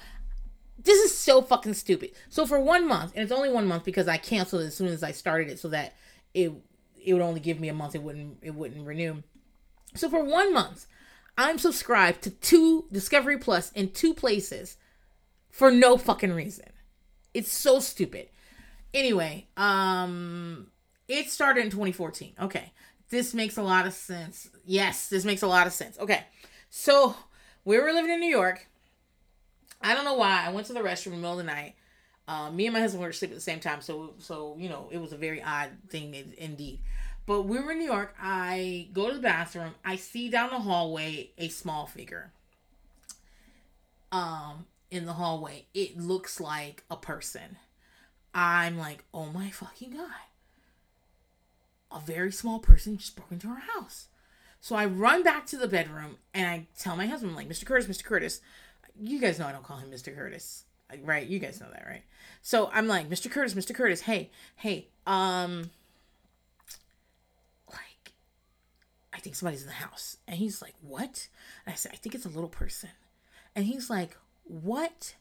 this is so fucking stupid. So for one month, and it's only one month because I canceled it as soon as I started it so that it it would only give me a month. It wouldn't it wouldn't renew. So for one month, I'm subscribed to two Discovery Plus in two places for no fucking reason. It's so stupid. Anyway, um it started in 2014. Okay. This makes a lot of sense. Yes, this makes a lot of sense. Okay. So, we were living in New York. I don't know why. I went to the restroom in the middle of the night. Uh, me and my husband were asleep at the same time, so so you know it was a very odd thing indeed. But we were in New York. I go to the bathroom. I see down the hallway a small figure. Um, in the hallway, it looks like a person. I'm like, oh my fucking god! A very small person just broke into our house. So I run back to the bedroom and I tell my husband, like, Mr. Curtis, Mr. Curtis, you guys know I don't call him Mr. Curtis right? You guys know that, right? So I'm like, Mr. Curtis, Mr. Curtis, hey, hey, um, like, I think somebody's in the house. And he's like, what? And I said, I think it's a little person. And he's like, what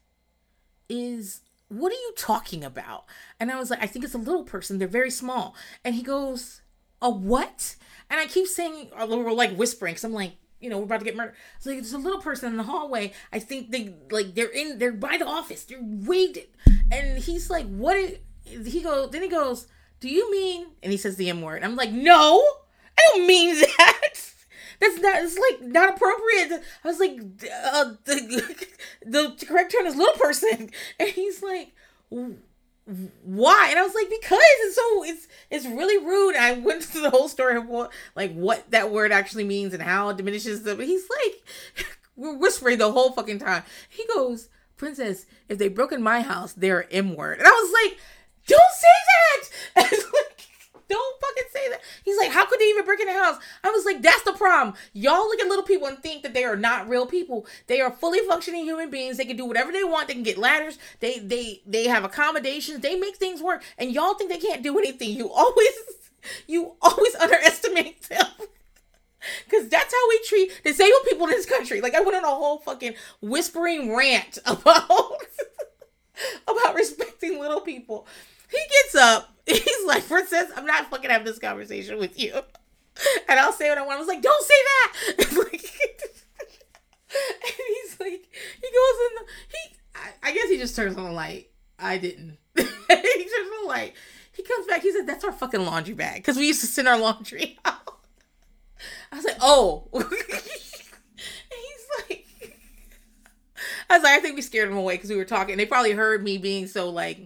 is, what are you talking about? And I was like, I think it's a little person. They're very small. And he goes, a what? And I keep saying, we're like whispering, because I'm like, you know, we're about to get murdered. It's like there's a little person in the hallway. I think they like they're in they're by the office. They're waiting. And he's like, what is he goes then he goes, Do you mean and he says the M word. I'm like, No, I don't mean that. That's not it's like not appropriate. I was like uh, the, the correct term is little person. And he's like why? And I was like, because it's so it's it's really rude. I went through the whole story of what like what that word actually means and how it diminishes the. He's like, we're whispering the whole fucking time. He goes, Princess, if they broke in my house, they're M word. And I was like, don't say that. Don't fucking say that. He's like, how could they even break in the house? I was like, that's the problem. Y'all look at little people and think that they are not real people. They are fully functioning human beings. They can do whatever they want. They can get ladders. They they they have accommodations. They make things work. And y'all think they can't do anything. You always you always underestimate them. Cause that's how we treat disabled people in this country. Like I went on a whole fucking whispering rant about about respecting little people. He gets up. Like, Princess, I'm not fucking having this conversation with you. And I'll say what I want. I was like, don't say that. And he's like, he goes in the, he, I, I guess he just turns on the light. I didn't. he turns on the light. He comes back. He said, that's our fucking laundry bag. Because we used to send our laundry out. I was like, oh. and he's like, I was like, I think we scared him away because we were talking. They probably heard me being so like,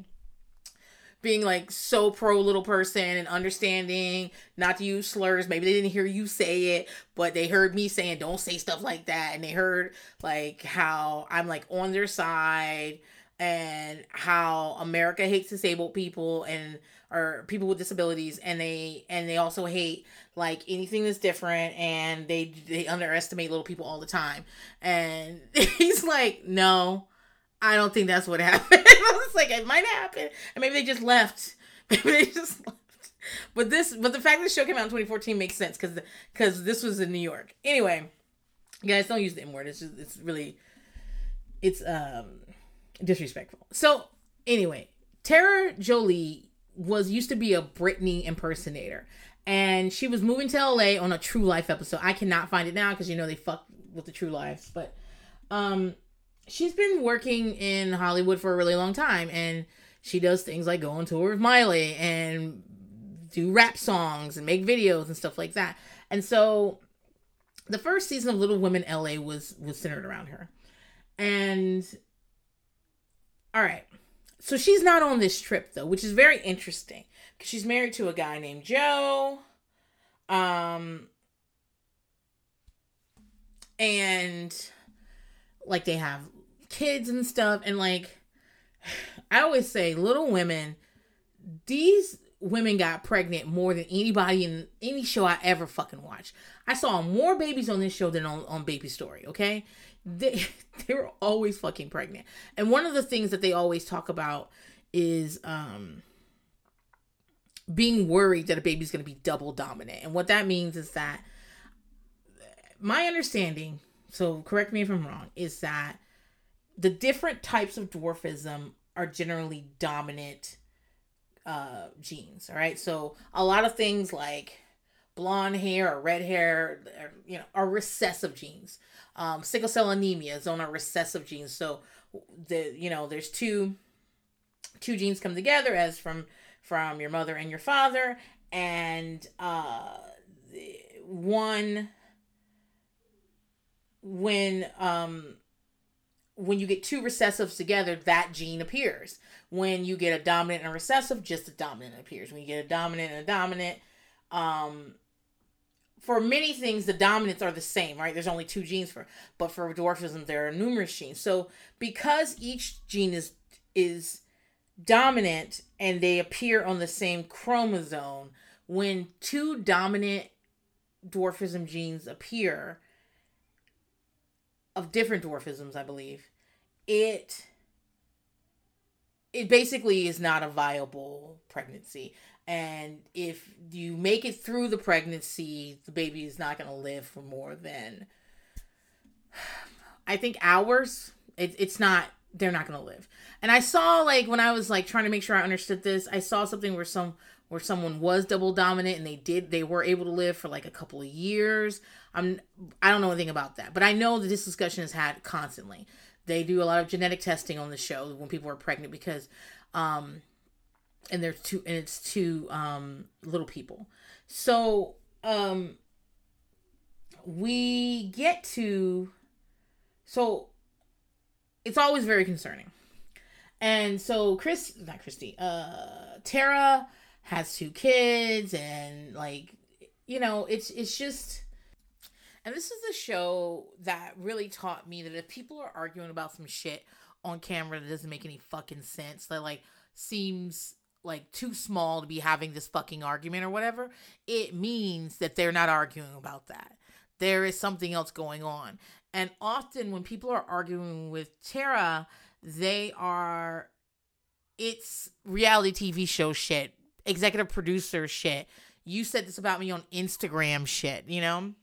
being like so pro little person and understanding not to use slurs. Maybe they didn't hear you say it, but they heard me saying don't say stuff like that. And they heard like how I'm like on their side and how America hates disabled people and or people with disabilities and they and they also hate like anything that's different and they they underestimate little people all the time. And he's like, "No, I don't think that's what happened. I was like, it might happen. And maybe they just left. Maybe they just left. But this, but the fact that the show came out in 2014 makes sense because because this was in New York. Anyway, guys, don't use the M word. It's just it's really it's um disrespectful. So anyway, Tara Jolie was used to be a Britney impersonator, and she was moving to LA on a True Life episode. I cannot find it now because you know they fuck with the True Lives, but um she's been working in Hollywood for a really long time and she does things like go on tour with Miley and do rap songs and make videos and stuff like that. And so the first season of Little Women LA was was centered around her. And all right. So she's not on this trip though, which is very interesting because she's married to a guy named Joe. Um and like they have kids and stuff and like i always say little women these women got pregnant more than anybody in any show i ever fucking watched. I saw more babies on this show than on, on baby story okay? They, they were always fucking pregnant. And one of the things that they always talk about is um being worried that a baby's going to be double dominant. And what that means is that my understanding so correct me if I'm wrong, is that the different types of dwarfism are generally dominant uh genes, all right? So a lot of things like blonde hair or red hair, you know, are recessive genes. Um, sickle cell anemia is on a recessive gene. So the you know, there's two two genes come together as from from your mother and your father and uh one when um when you get two recessives together, that gene appears. When you get a dominant and a recessive, just a dominant appears. When you get a dominant and a dominant, um, for many things, the dominants are the same, right? There's only two genes for, but for dwarfism, there are numerous genes. So because each gene is is dominant and they appear on the same chromosome, when two dominant dwarfism genes appear, of different dwarfisms, I believe, it it basically is not a viable pregnancy. And if you make it through the pregnancy, the baby is not going to live for more than I think hours. It, it's not they're not going to live. And I saw like when I was like trying to make sure I understood this, I saw something where some where someone was double dominant and they did they were able to live for like a couple of years. I'm I don't know anything about that, but I know that this discussion is had constantly. They do a lot of genetic testing on the show when people are pregnant because um and there's two and it's two um little people. So um we get to so it's always very concerning. And so Chris not Christy, uh Tara has two kids and like you know it's it's just and this is a show that really taught me that if people are arguing about some shit on camera that doesn't make any fucking sense that like seems like too small to be having this fucking argument or whatever it means that they're not arguing about that. There is something else going on. And often when people are arguing with tara they are it's reality tv show shit executive producer shit. You said this about me on Instagram shit, you know?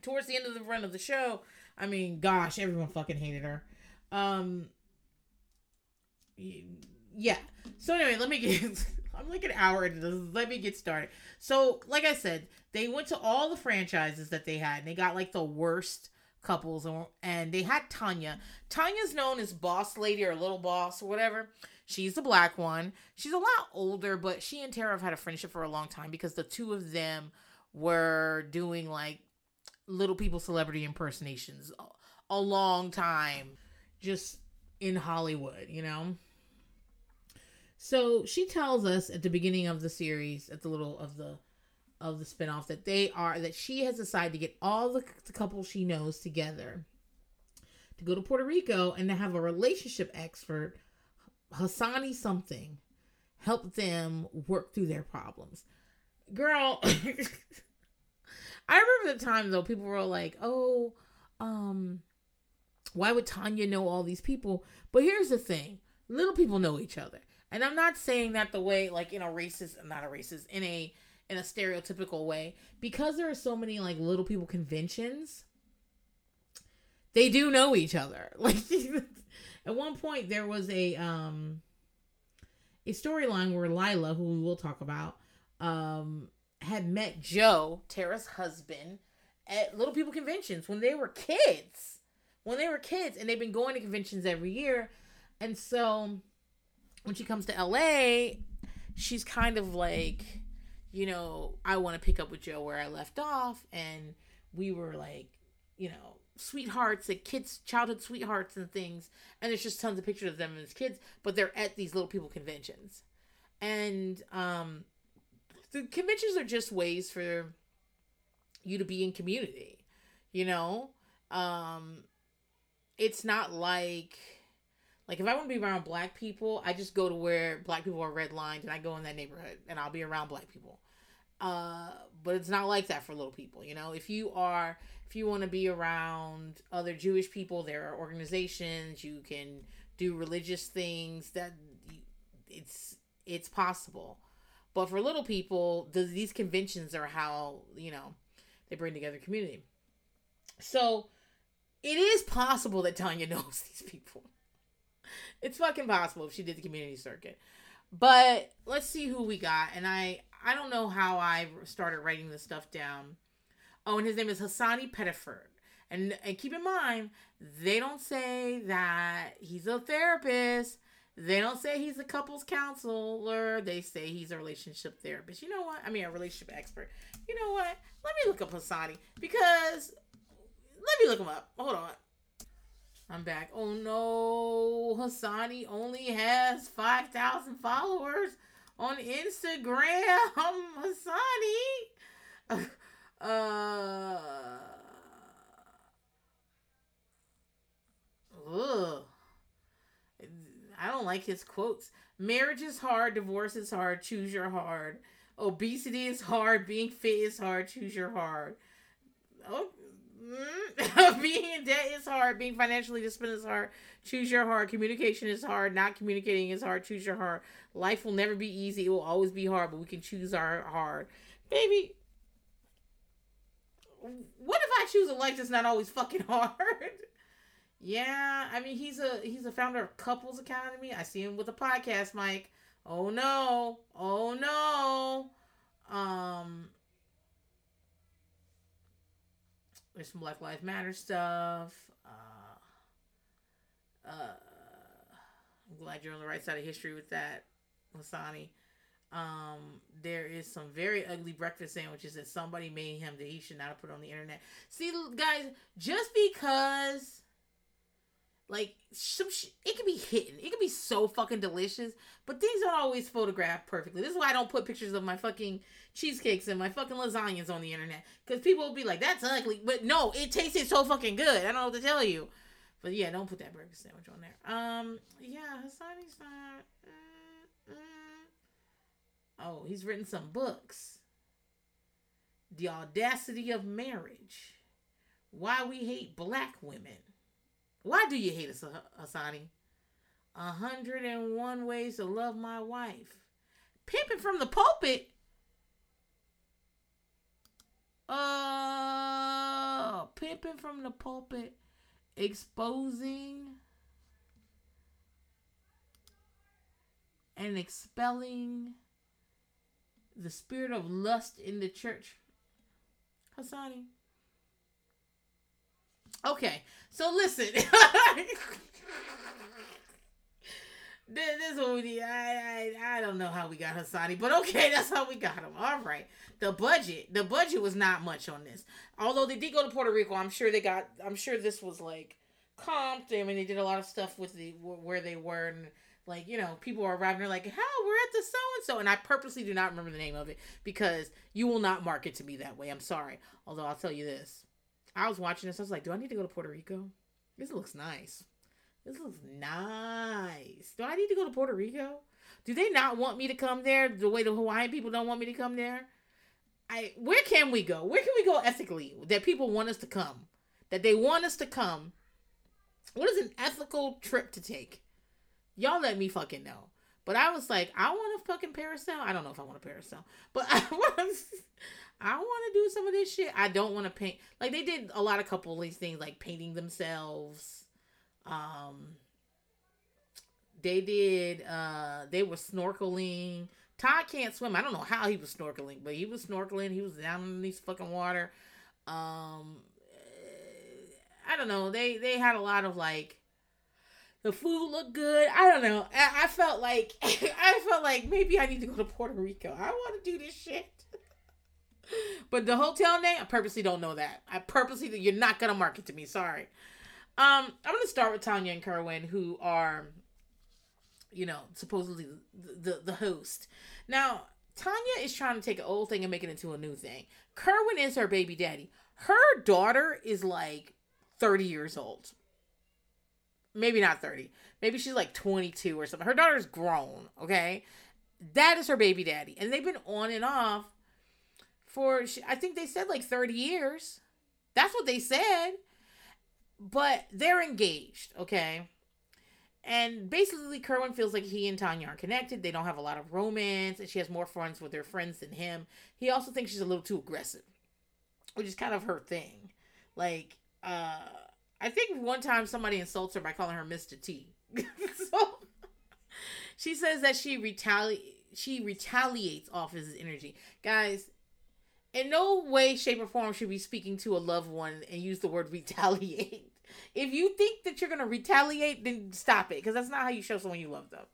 Towards the end of the run of the show, I mean, gosh, everyone fucking hated her. Um yeah. So anyway, let me get. I'm like an hour into this. Let me get started. So, like I said, they went to all the franchises that they had, and they got like the worst couples, and they had Tanya. Tanya's known as Boss Lady or Little Boss or whatever. She's the black one. She's a lot older, but she and Tara have had a friendship for a long time because the two of them were doing like little people celebrity impersonations a long time just in Hollywood, you know? So she tells us at the beginning of the series, at the little of the of the spinoff, that they are that she has decided to get all the, the she knows together to go to Puerto Rico and to have a relationship expert, Hasani something, help them work through their problems. Girl, I remember the time though, people were like, "Oh, um, why would Tanya know all these people? But here's the thing little people know each other. And I'm not saying that the way, like in a racist, not a racist, in a in a stereotypical way, because there are so many like little people conventions. They do know each other. Like at one point, there was a um a storyline where Lila, who we will talk about, um had met Joe, Tara's husband, at little people conventions when they were kids when they were kids and they've been going to conventions every year. And so when she comes to LA, she's kind of like, you know, I want to pick up with Joe where I left off. And we were like, you know, sweethearts, like kids, childhood sweethearts and things. And there's just tons of pictures of them as kids, but they're at these little people conventions. And um, the conventions are just ways for you to be in community, you know? Um, it's not like like if I want to be around black people, I just go to where black people are redlined and I go in that neighborhood and I'll be around black people. Uh, but it's not like that for little people, you know. If you are if you want to be around other Jewish people, there are organizations you can do religious things that it's it's possible. But for little people, these conventions are how, you know, they bring together community. So, it is possible that Tanya knows these people. It's fucking possible if she did the community circuit. But let's see who we got. And I I don't know how I started writing this stuff down. Oh, and his name is Hasani Pettiford. And and keep in mind, they don't say that he's a therapist. They don't say he's a couples counselor. They say he's a relationship therapist. You know what? I mean, a relationship expert. You know what? Let me look up Hasani because let me look him up. Hold on. I'm back. Oh no, Hasani only has 5,000 followers on Instagram. Hasani. Uh, ugh. I don't like his quotes. Marriage is hard, divorce is hard, choose your hard. Obesity is hard, being fit is hard, choose your hard. Oh, Mm, being in debt is hard. Being financially disciplined is hard. Choose your hard. Communication is hard. Not communicating is hard. Choose your hard. Life will never be easy. It will always be hard, but we can choose our hard. Baby, what if I choose a life that's not always fucking hard? yeah, I mean he's a he's a founder of Couples Academy. I see him with a podcast mic. Oh no. Oh no. Um there's some Black Lives Matter stuff. Uh, uh, I'm glad you're on the right side of history with that, Hasani. Um, there is some very ugly breakfast sandwiches that somebody made him that he should not have put on the internet. See, guys, just because like some sh- it can be hidden. It can be so fucking delicious, but things don't always photograph perfectly. This is why I don't put pictures of my fucking cheesecakes and my fucking lasagnas on the internet because people will be like, "That's ugly," but no, it tasted so fucking good. I don't know what to tell you. But yeah, don't put that burger sandwich on there. Um, yeah, Hasani's not. Uh. Oh, he's written some books. The Audacity of Marriage. Why We Hate Black Women. Why do you hate us, Hasani? A hundred and one ways to love my wife. Pimping from the pulpit. Uh, pimping from the pulpit, exposing and expelling the spirit of lust in the church. Hasani. Okay, so listen. this is what we need. I, I I don't know how we got Hasani, but okay, that's how we got him. All right. The budget, the budget was not much on this. Although they did go to Puerto Rico, I'm sure they got. I'm sure this was like comped. I mean, they did a lot of stuff with the where they were and like you know people are arriving. They're like, "How we're at the so and so," and I purposely do not remember the name of it because you will not market to me that way. I'm sorry. Although I'll tell you this, I was watching this. I was like, "Do I need to go to Puerto Rico? This looks nice." This looks nice. Do I need to go to Puerto Rico? Do they not want me to come there the way the Hawaiian people don't want me to come there? I where can we go? Where can we go ethically that people want us to come? That they want us to come. What is an ethical trip to take? Y'all let me fucking know. But I was like, I want a fucking parasail. I don't know if I want a parasail, but I want. I want to do some of this shit. I don't want to paint. Like they did a lot of couple of these things, like painting themselves um, they did. Uh, they were snorkeling. Todd can't swim. I don't know how he was snorkeling, but he was snorkeling. He was down in these fucking water. Um, I don't know. They they had a lot of like. The food looked good. I don't know. I, I felt like I felt like maybe I need to go to Puerto Rico. I want to do this shit. but the hotel name, I purposely don't know that. I purposely you're not gonna market to me. Sorry. Um, I'm gonna start with Tanya and Kerwin, who are, you know, supposedly the, the, the host. Now, Tanya is trying to take an old thing and make it into a new thing. Kerwin is her baby daddy. Her daughter is like 30 years old. Maybe not 30. Maybe she's like 22 or something. Her daughter's grown, okay? That is her baby daddy. And they've been on and off for, I think they said like 30 years. That's what they said but they're engaged, okay? And basically, Kerwin feels like he and Tanya are connected. They don't have a lot of romance, and she has more friends with their friends than him. He also thinks she's a little too aggressive, which is kind of her thing. Like, uh, I think one time somebody insults her by calling her Mr. T. so she says that she retaliates. She retaliates off his energy, guys. In no way, shape, or form should be speaking to a loved one and use the word retaliate if you think that you're gonna retaliate, then stop it, because that's not how you show someone you love them.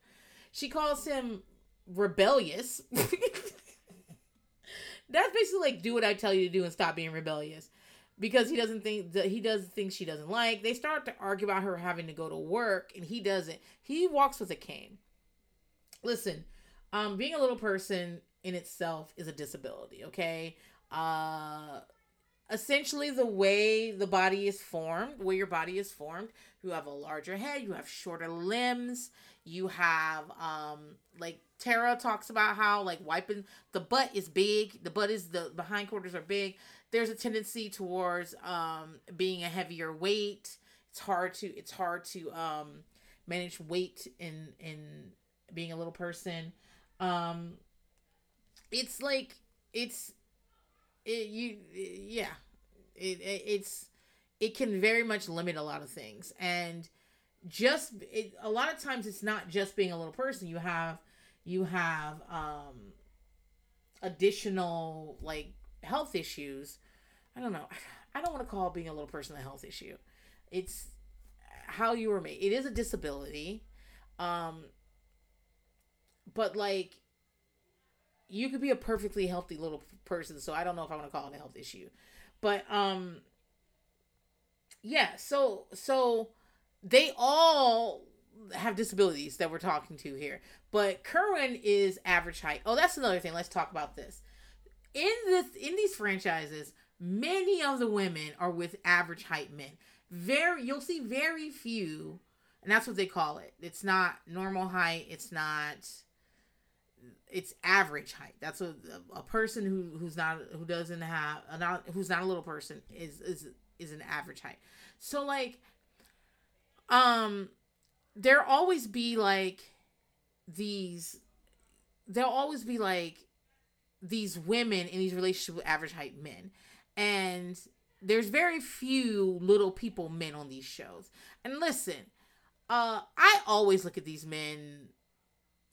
She calls him rebellious. that's basically like do what I tell you to do and stop being rebellious. Because he doesn't think that he does things she doesn't like. They start to argue about her having to go to work, and he doesn't. He walks with a cane. Listen, um, being a little person in itself is a disability. Okay, uh, essentially the way the body is formed, where your body is formed. You have a larger head, you have shorter limbs, you have um like Tara talks about how like wiping the butt is big, the butt is the behind quarters are big. There's a tendency towards um being a heavier weight. It's hard to it's hard to um manage weight in in being a little person. Um it's like it's it, you yeah. It, it, it's it can very much limit a lot of things. And just it, a lot of times it's not just being a little person. You have you have um additional like health issues. I don't know. I don't want to call being a little person a health issue. It's how you were made. It is a disability. Um but like you could be a perfectly healthy little person so i don't know if i want to call it a health issue but um yeah, so so they all have disabilities that we're talking to here. But Kerwin is average height. Oh, that's another thing. Let's talk about this. In this in these franchises, many of the women are with average height men. Very you'll see very few, and that's what they call it. It's not normal height, it's not it's average height. That's a a person who who's not who doesn't have a not who's not a little person is is is an average height. So like um there always be like these there'll always be like these women in these relationships with average height men. And there's very few little people men on these shows. And listen, uh I always look at these men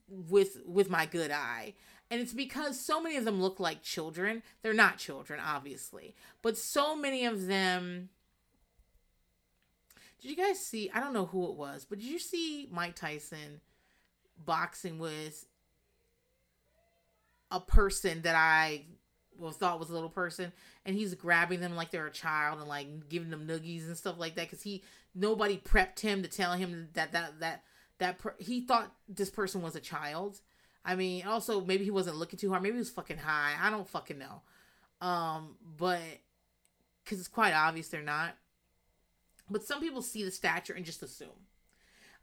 with with my good eye. And it's because so many of them look like children. They're not children obviously. But so many of them did you guys see i don't know who it was but did you see mike tyson boxing with a person that i well, thought was a little person? And he's grabbing them like they're a child and like giving them noogies and stuff like that because he nobody prepped him to tell him that that that that per- he thought this person was a child. I mean also maybe he wasn't looking too hard. Maybe he was fucking high. I don't fucking know. Um but because it's quite obvious they're not. But some people see the stature and just assume.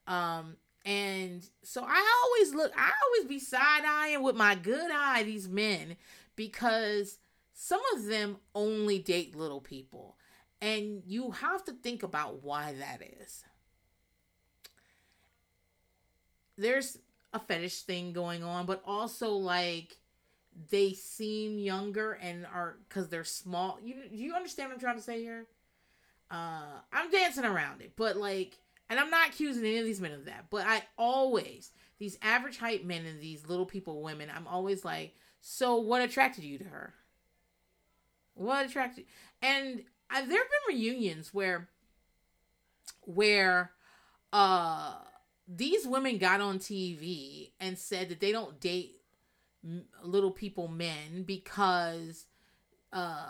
Um and so i always look i always be side-eyeing with my good eye these men because some of them only date little people. And you have to think about why that is. There's a fetish thing going on, but also like they seem younger and are because they're small. You you understand what I'm trying to say here? Uh, I'm dancing around it, but like, and I'm not accusing any of these men of that, but I always these average height men and these little people, women. I'm always like, so what attracted you to her? What attracted? And uh, there have been reunions where, where, uh, these women got on TV and said that they don't date little people men because, uh,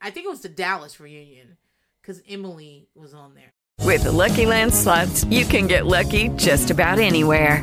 I think it was the Dallas reunion because Emily was on there. With the Lucky Land slots, you can get lucky just about anywhere.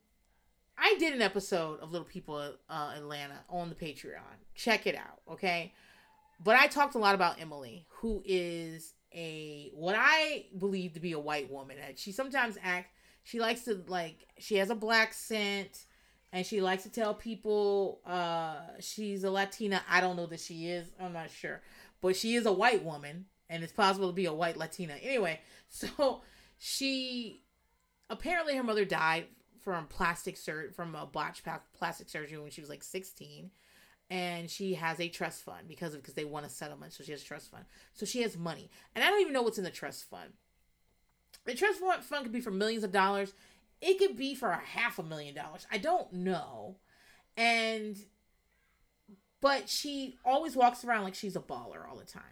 I did an episode of Little People uh, Atlanta on the Patreon. Check it out, okay? But I talked a lot about Emily, who is a what I believe to be a white woman. And she sometimes acts. She likes to like. She has a black scent, and she likes to tell people uh, she's a Latina. I don't know that she is. I'm not sure, but she is a white woman, and it's possible to be a white Latina. Anyway, so she apparently her mother died from plastic sur- from a botched plastic surgery when she was like 16 and she has a trust fund because of because they want a settlement so she has a trust fund. So she has money and i don't even know what's in the trust fund. The trust fund could be for millions of dollars. It could be for a half a million dollars. I don't know. And but she always walks around like she's a baller all the time.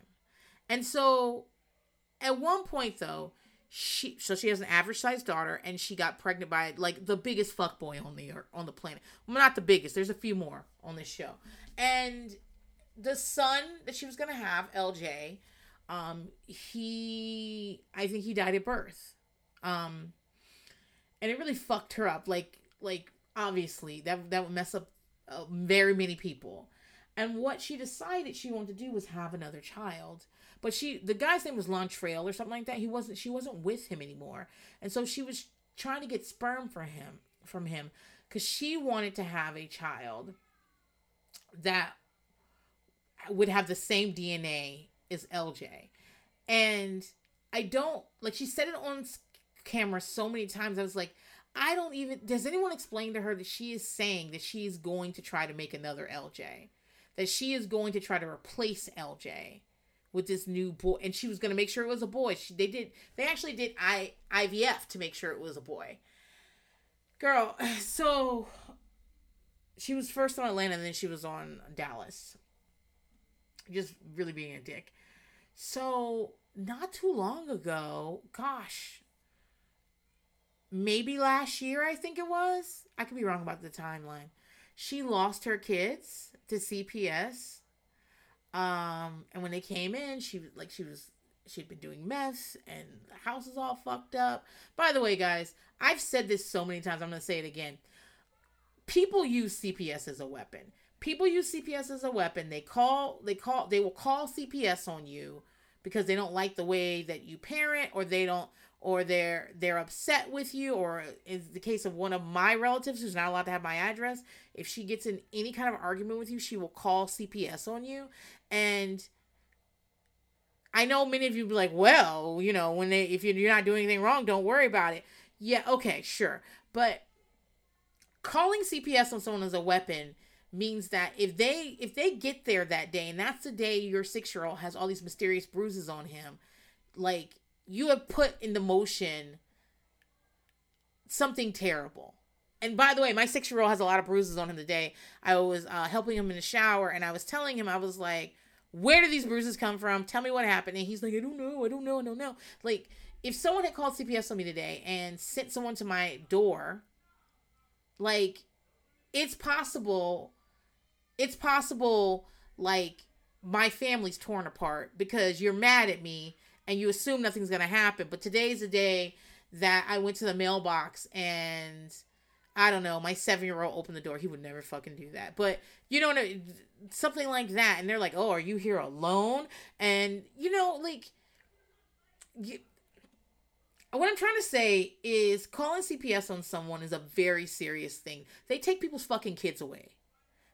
And so at one point though she so she has an average sized daughter and she got pregnant by like the biggest fuck boy on the earth, on the planet. Well, not the biggest. There's a few more on this show. And the son that she was going to have, LJ, um he I think he died at birth. Um and it really fucked her up like like obviously that that would mess up uh, very many people. And what she decided she wanted to do was have another child but she the guy's name was Lontrell or something like that. He wasn't she wasn't with him anymore. And so she was trying to get sperm for him from him cuz she wanted to have a child that would have the same DNA as LJ. And I don't like she said it on camera so many times. I was like, I don't even does anyone explain to her that she is saying that she is going to try to make another LJ? That she is going to try to replace LJ with this new boy and she was going to make sure it was a boy she, they did they actually did I, ivf to make sure it was a boy girl so she was first on atlanta and then she was on dallas just really being a dick so not too long ago gosh maybe last year, I think it was. I could be wrong about the timeline. She lost her kids to CPS. Um, and when they came in, she was like she was she'd been doing mess and the house is all fucked up. By the way, guys, I've said this so many times, I'm gonna say it again. People use CPS as a weapon. People use CPS as a weapon. They call they call they will call CPS on you because they don't like the way that you parent or they don't or they're they're upset with you or is the case of one of my relatives who's not allowed to have my address if she gets in any kind of argument with you she will call cps on you. And i know many of you be like well you know when they if you're not doing anything wrong don't worry about it. Yeah okay sure. But calling cps on someone as a weapon means that if they if they get there that day and that's the day your six year old has all these mysterious bruises on him like you have put into motion something terrible. And by the way, my six year old has a lot of bruises on him today. I was uh, helping him in the shower and I was telling him, I was like, where do these bruises come from? Tell me what happened. And he's like, I don't know. I don't know. I don't know. Like, if someone had called CPS on me today and sent someone to my door, like, it's possible, it's possible, like, my family's torn apart because you're mad at me and you assume nothing's going to happen. But today's the day that I went to the mailbox and I don't know, my seven year old opened the door. He would never fucking do that. But you know, something like that. And they're like, oh, are you here alone? And you know, like, you, what I'm trying to say is calling CPS on someone is a very serious thing. They take people's fucking kids away.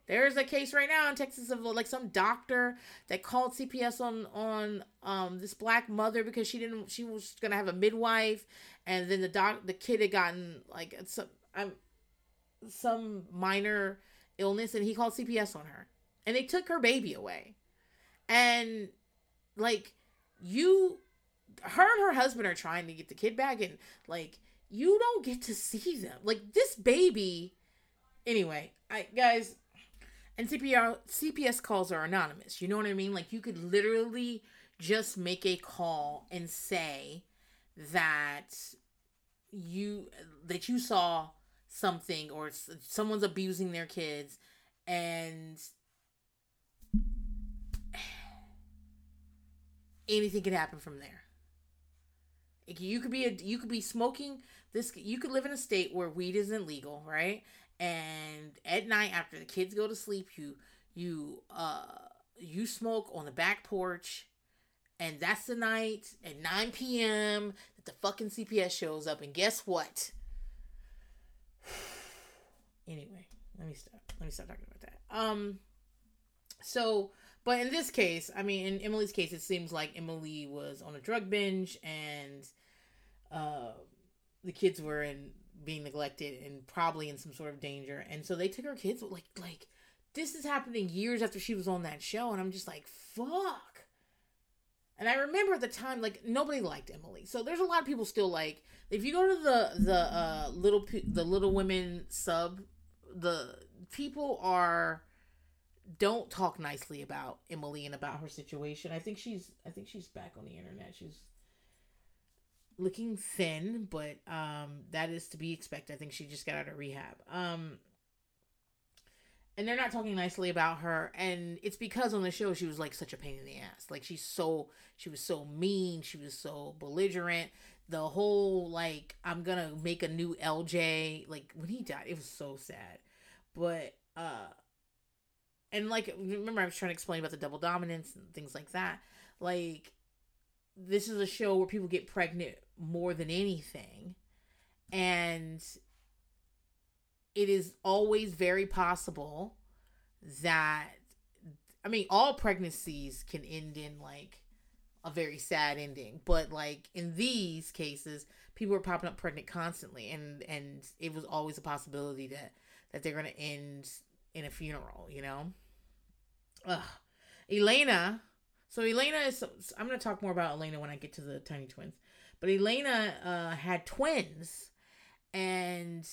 There's a case right now in Texas of like some doctor that called CPS on on um this black mother because she didn't she was gonna have a midwife. And then the doc the kid had gotten like some I'm some minor illness and he called CPS on her. And they took her baby away. And like you her and her husband are trying to get the kid back and like you don't get to see them. Like this baby anyway i guys and CPR CPS calls are anonymous. You know what I mean? Like you could literally just make a call and say that you that you saw something or someone's abusing their kids and anything could happen from there. You could be a you could be smoking this you could live in a state where weed isn't legal, right? And at night after the kids go to sleep you you uh you smoke on the back porch and that's the night at 9 p.m that the fucking cps shows up and guess what? Anyway let me stop let me stop talking about that. Um so but in this case i mean in emily's case it seems like emily was on a drug binge and uh the kids were in being neglected and probably in some sort of danger. And so they took her kids like like this is happening years after she was on that show and I'm just like fuck. And I remember at the time like nobody liked Emily. So there's a lot of people still like if you go to the the uh little the little women sub the people are don't talk nicely about Emily and about her situation. I think she's I think she's back on the internet. She's looking thin, but um, that is to be expected. I think she just got out of rehab. Um, and they're not talking nicely about her, and it's because on the show she was like such a pain in the ass. Like she's so she was so mean, she was so belligerent. The whole like I'm gonna make a new LJ. Like when he died, it was so sad. But uh, and like remember I was trying to explain about the double dominance and things like that. Like this is a show where people get pregnant more than anything. And it is always very possible that, I mean, all pregnancies can end in like a very sad ending, but like in these cases, people are popping up pregnant constantly, and and it was always a possibility that that they're gonna end in a funeral, you know. Ugh. Elena, so Elena is. I'm gonna talk more about Elena when I get to the tiny twins. But Elena uh, had twins, and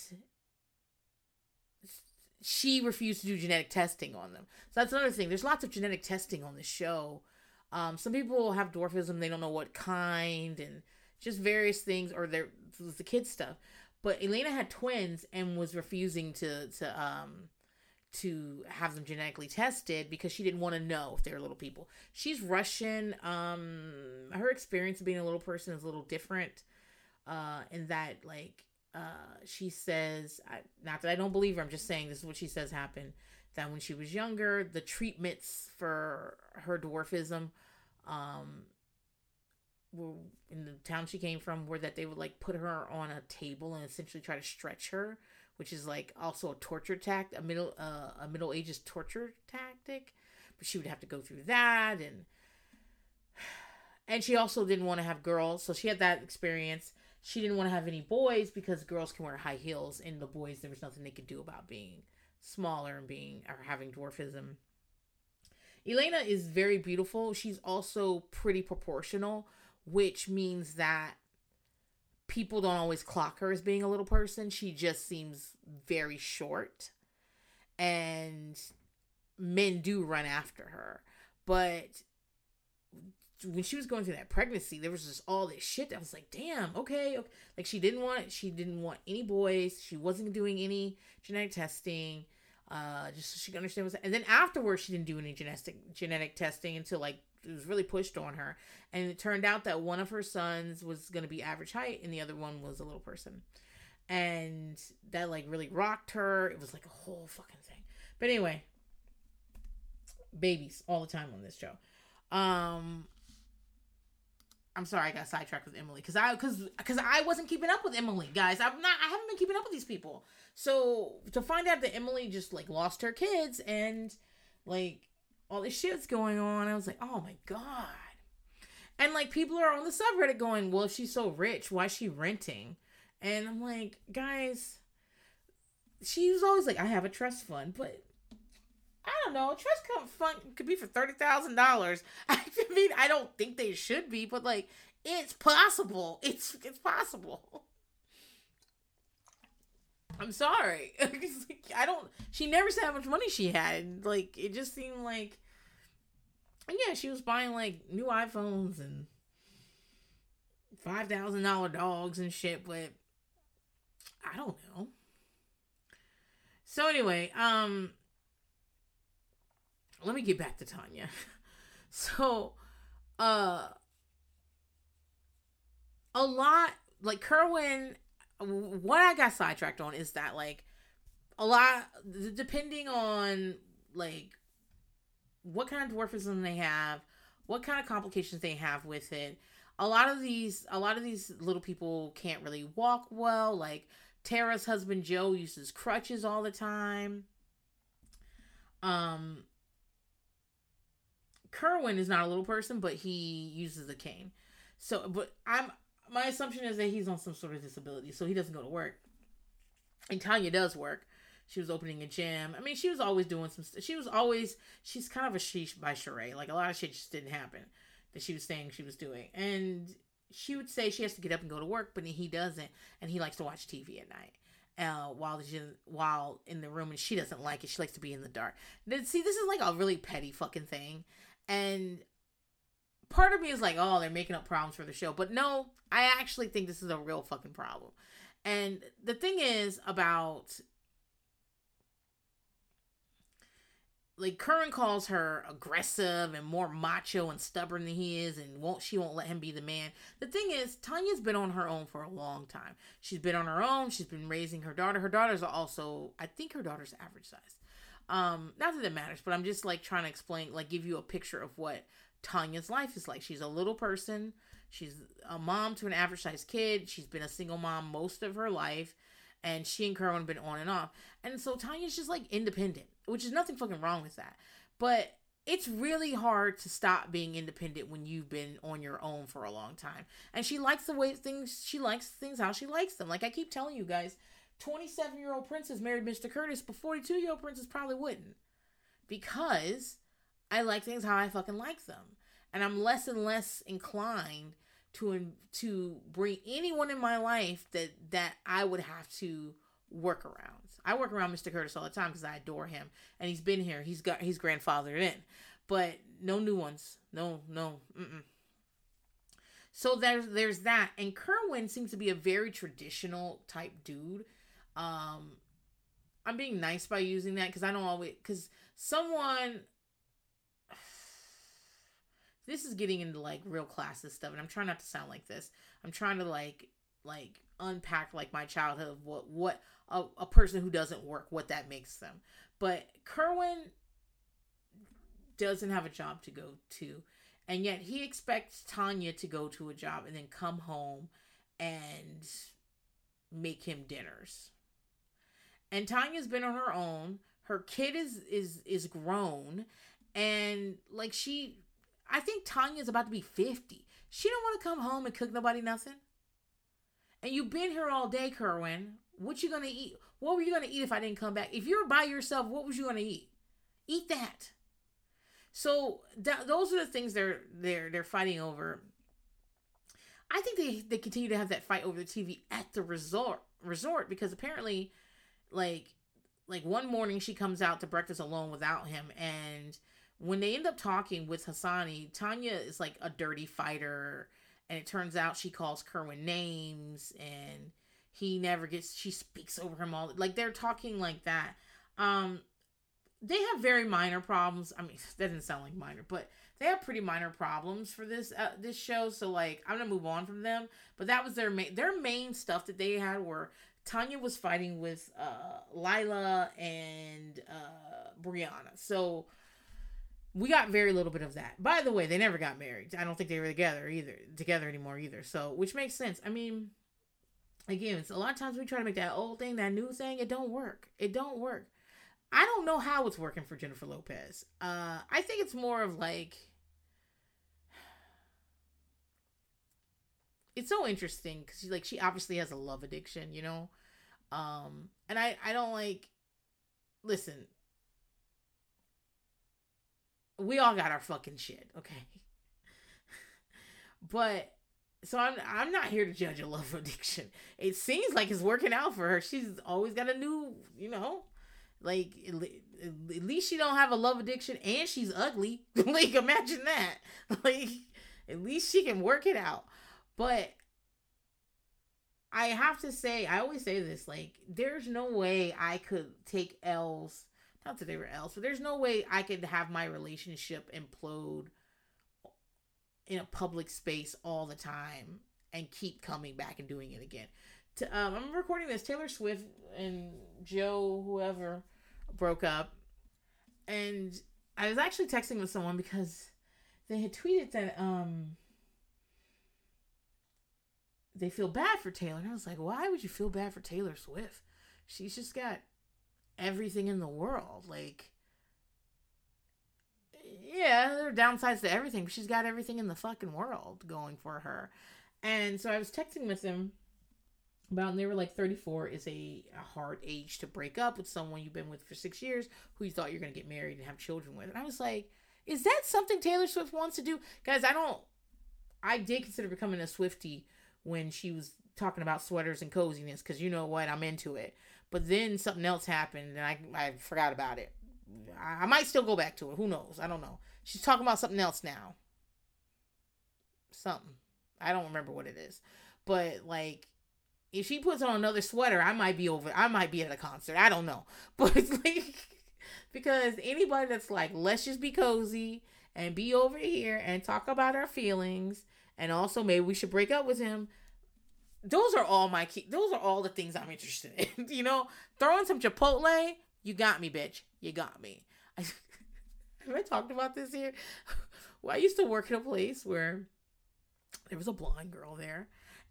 she refused to do genetic testing on them. So that's another thing. There's lots of genetic testing on the show. Um, some people have dwarfism; they don't know what kind, and just various things, or their the kid stuff. but Elena had twins and was refusing to to um to have them genetically tested because she didn't want to know if they were little people. She's Russian. Um, her experience of being a little person is a little different. Uh, in that like uh, she says, I, not that I don't believe her. I'm just saying this is what she says happened. That when she was younger, the treatments for her dwarfism, um, were in the town she came from, were that they would like put her on a table and essentially try to stretch her which is like also a torture tactic, a middle uh, a Middle Ages torture tactic. But she would have to go through that, and and she also didn't want to have girls, so she had that experience. She didn't want to have any boys because girls can wear high heels, and the boys there was nothing they could do about being smaller and being or having dwarfism. Elena is very beautiful. She's also pretty proportional, which means that people don't always clock her as being a little person. She just seems very short. And men do run after her. But when she was going through that pregnancy, there was just all this shit that was like, damn, okay, okay. Like she didn't want she didn't want any boys. She wasn't doing any genetic testing. Uh, just so she could understand what's and then afterwards she didn't do any genetic genetic testing until like it was really pushed on her. And it turned out that one of her sons was going to be average height and the other one was a little person. And that like really rocked her. It was like a whole fucking thing. But anyway, babies all the time on this show. Um I'm sorry I got sidetracked with Emily cuz I cuz cuz I wasn't keeping up with Emily, guys. I'm not I haven't been keeping up with these people. So to find out that Emily just like lost her kids and like all this shit's going on. I was like, oh my god. And like people are on the subreddit going, well, she's so rich, why is she renting? And I'm like, guys, she's always like, I have a trust fund, but I don't know. A trust fund could be for thirty thousand dollars. I mean, I don't think they should be, but like, it's possible. It's it's possible. I'm sorry. I don't. She never said how much money she had. Like, it just seemed like and yeah, she was buying like new iPhones and five thousand dollar dogs and shit, but I don't know. So anyway, um let me get back to Tanya. so uh a lot like Kerwin what I got sidetracked on is that like a lot depending on like what kind of dwarfism they have, what kind of complications they have with it. A lot of these a lot of these little people can't really walk well. Like Tara's husband Joe uses crutches all the time. Um Kerwin is not a little person, but he uses a cane. So but I'm my assumption is that he's on some sort of disability, so he doesn't go to work. And Tanya does work. She was opening a gym. I mean, she was always doing some. She was always. She's kind of a sheesh by charade. Like a lot of shit just didn't happen that she was saying she was doing, and she would say she has to get up and go to work, but he doesn't, and he likes to watch TV at night. Uh, while she, while in the room, and she doesn't like it. She likes to be in the dark. Then see, this is like a really petty fucking thing, and part of me is like, oh, they're making up problems for the show, but no, I actually think this is a real fucking problem. And the thing is about like Kerwin calls her aggressive and more macho and stubborn than he is and won't she won't let him be the man. The thing is, Tanya's been on her own for a long time. She's been on her own, she's been raising her daughter. Her daughter's also I think her daughter's average size. Um, not that it matters, but I'm just like trying to explain, like give you a picture of what Tanya's life is like. She's a little person. She's a mom to an average sized kid. She's been a single mom most of her life and she and Kerwin have been on and off. And so Tanya's just like independent, which is nothing fucking wrong with that. But it's really hard to stop being independent when you've been on your own for a long time. And she likes the way things she likes things how she likes them. Like I keep telling you guys, 27 year old princess married Mr. Curtis, but 42 year old princess probably wouldn't. Because I like things how I fucking like them. And I'm less and less inclined to to bring anyone in my life that that I would have to work around. I work around Mr. Curtis all the time because I adore him, and he's been here. He's got he's grandfathered in, but no new ones. No, no. Mm-mm. So there's there's that, and Kerwin seems to be a very traditional type dude. Um, I'm being nice by using that because I don't always because someone. This is getting into like real classes stuff, and I'm trying not to sound like this. I'm trying to like like unpack like my childhood what what a, a person who doesn't work what that makes them. But Kerwin doesn't have a job to go to, and yet he expects Tanya to go to a job and then come home and make him dinners. And Tanya's been on her own. Her kid is is is grown and like she I think Tanya's about to be 50. She don't want to come home and cook nobody nothing. And you've been here all day, Kerwin. What you gonna eat? What were you gonna eat if I didn't come back? If you were by yourself, what was you gonna eat? Eat that. So those are the things they're they're they're fighting over. I think they they continue to have that fight over the TV at the resort resort because apparently, like like one morning she comes out to breakfast alone without him and when they end up talking with Hasani, Tanya is like a dirty fighter and it turns out she calls Kerwin names and he never gets she speaks over him all like they're talking like that. Um they have very minor problems i mean that doesn't sound like minor but they have pretty minor problems for this uh, this show so like i'm gonna move on from them but that was their main their main stuff that they had were tanya was fighting with uh lila and uh brianna so we got very little bit of that. By the way, they never got married. I don't think they were together either, together anymore either. So, which makes sense. I mean, again, it's a lot of times we try to make that old thing, that new thing, it don't work. It don't work. I don't know how it's working for Jennifer Lopez. Uh, I think it's more of like it's so interesting because like she obviously has a love addiction, you know. Um, and I I don't like. Listen, we all got our fucking shit, okay? but so I'm I'm not here to judge a love addiction. It seems like it's working out for her. She's always got a new, you know, like at least she don't have a love addiction and she's ugly. like imagine that. Like at least she can work it out. But I have to say, I always say this, like there's no way I could take L's not that they were else, but there's no way I could have my relationship implode in a public space all the time and keep coming back and doing it again. To, um, I'm recording this. Taylor Swift and Joe, whoever, broke up, and I was actually texting with someone because they had tweeted that um they feel bad for Taylor, and I was like, why would you feel bad for Taylor Swift? She's just got everything in the world. Like, yeah, there are downsides to everything, she's got everything in the fucking world going for her. And so I was texting with him about, and they were like, 34 is a, a hard age to break up with someone you've been with for six years who you thought you're going to get married and have children with. And I was like, is that something Taylor Swift wants to do? Guys, I don't, I did consider becoming a Swiftie when she was talking about sweaters and coziness because you know what, I'm into it. But then something else happened and I, I forgot about it. I, I might still go back to it. Who knows? I don't know. She's talking about something else now. Something. I don't remember what it is. But like if she puts on another sweater, I might be over I might be at a concert. I don't know. But it's like because anybody that's like, let's just be cozy and be over here and talk about our feelings and also maybe we should break up with him those are all my key. Those are all the things I'm interested in. you know, throwing some Chipotle, you got me, bitch. You got me. I, have I talked about this here? Well, I used to work in a place where there was a blonde girl there,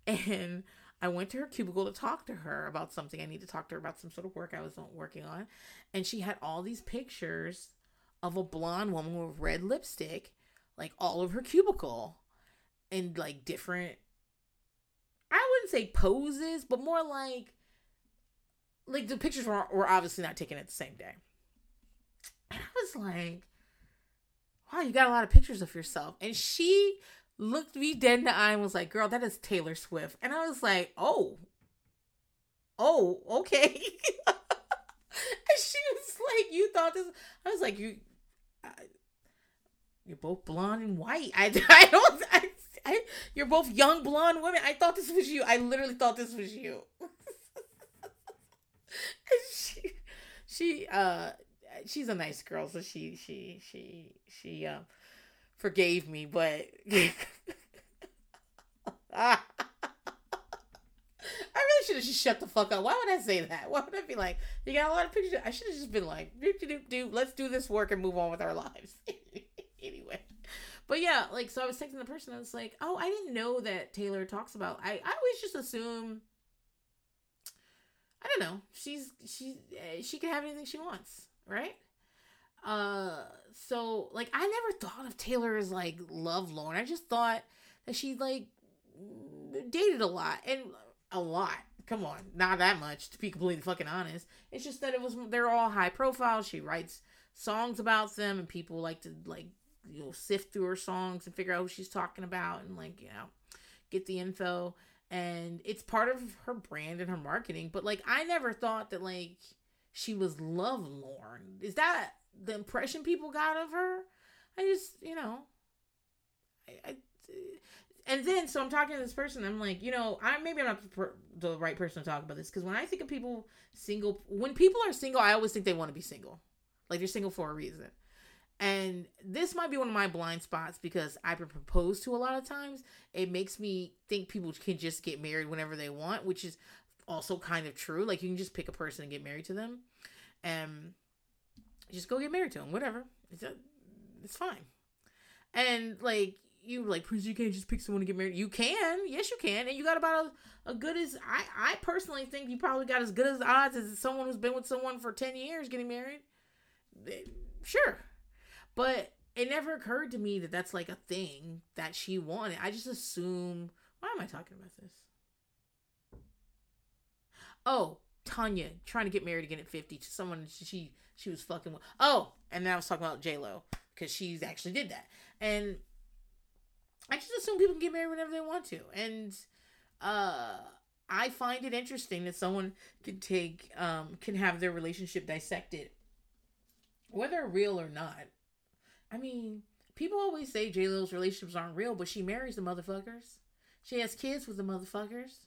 and I went to her cubicle to talk to her about something. I need to talk to her about some sort of work I was working on, and she had all these pictures of a blonde woman with red lipstick, like all over her cubicle, and like different say poses, but more like like the pictures were, were obviously not taken at the same day. And I was like, wow, you got a lot of pictures of yourself. And she looked me dead in the eye and was like, girl, that is Taylor Swift. And I was like, oh, oh, okay. and she was like, you thought this? I was like, you, I, you're both blonde and white. I, I don't, I, I, you're both young blonde women. I thought this was you. I literally thought this was you. she, she, uh, she's a nice girl, so she, she, she, she, um, forgave me, but. I really should have just shut the fuck up. Why would I say that? Why would I be like, you got a lot of pictures? I should have just been like, do, do, do, let's do this work and move on with our lives. But yeah, like, so I was texting the person. I was like, oh, I didn't know that Taylor talks about. I, I always just assume. I don't know. She's she eh, she can have anything she wants, right? Uh, so like I never thought of Taylor as like lovelorn. I just thought that she like dated a lot and a lot. Come on, not that much to be completely fucking honest. It's just that it was they're all high profile. She writes songs about them, and people like to like you know sift through her songs and figure out who she's talking about and like you know get the info. And it's part of her brand and her marketing. But like I never thought that like she was lovelorn Is that the impression people got of her? I just you know I, I and then so I'm talking to this person. I'm like, you know, I maybe I'm not the, per, the right person to talk about this because when I think of people single, when people are single, I always think they want to be single, like they're single for a reason. And this might be one of my blind spots because I've been proposed to a lot of times. It makes me think people can just get married whenever they want, which is also kind of true. Like you can just pick a person and get married to them, and just go get married to them. Whatever, it's a, it's fine. And like you like Prince, you can't just pick someone to get married. You can, yes, you can, and you got about a, a good as I I personally think you probably got as good as odds as someone who's been with someone for ten years getting married. Sure, but it never occurred to me that that's like a thing that she wanted. I just assume. Why am I talking about this? Oh, Tanya trying to get married again at fifty to someone she she was fucking with. Oh, and then I was talking about J Lo because she's actually did that and I just assume people can get married whenever they want to. And uh I find it interesting that someone can take um can have their relationship dissected whether real or not. I mean, people always say J Lo's relationships aren't real, but she marries the motherfuckers. She has kids with the motherfuckers.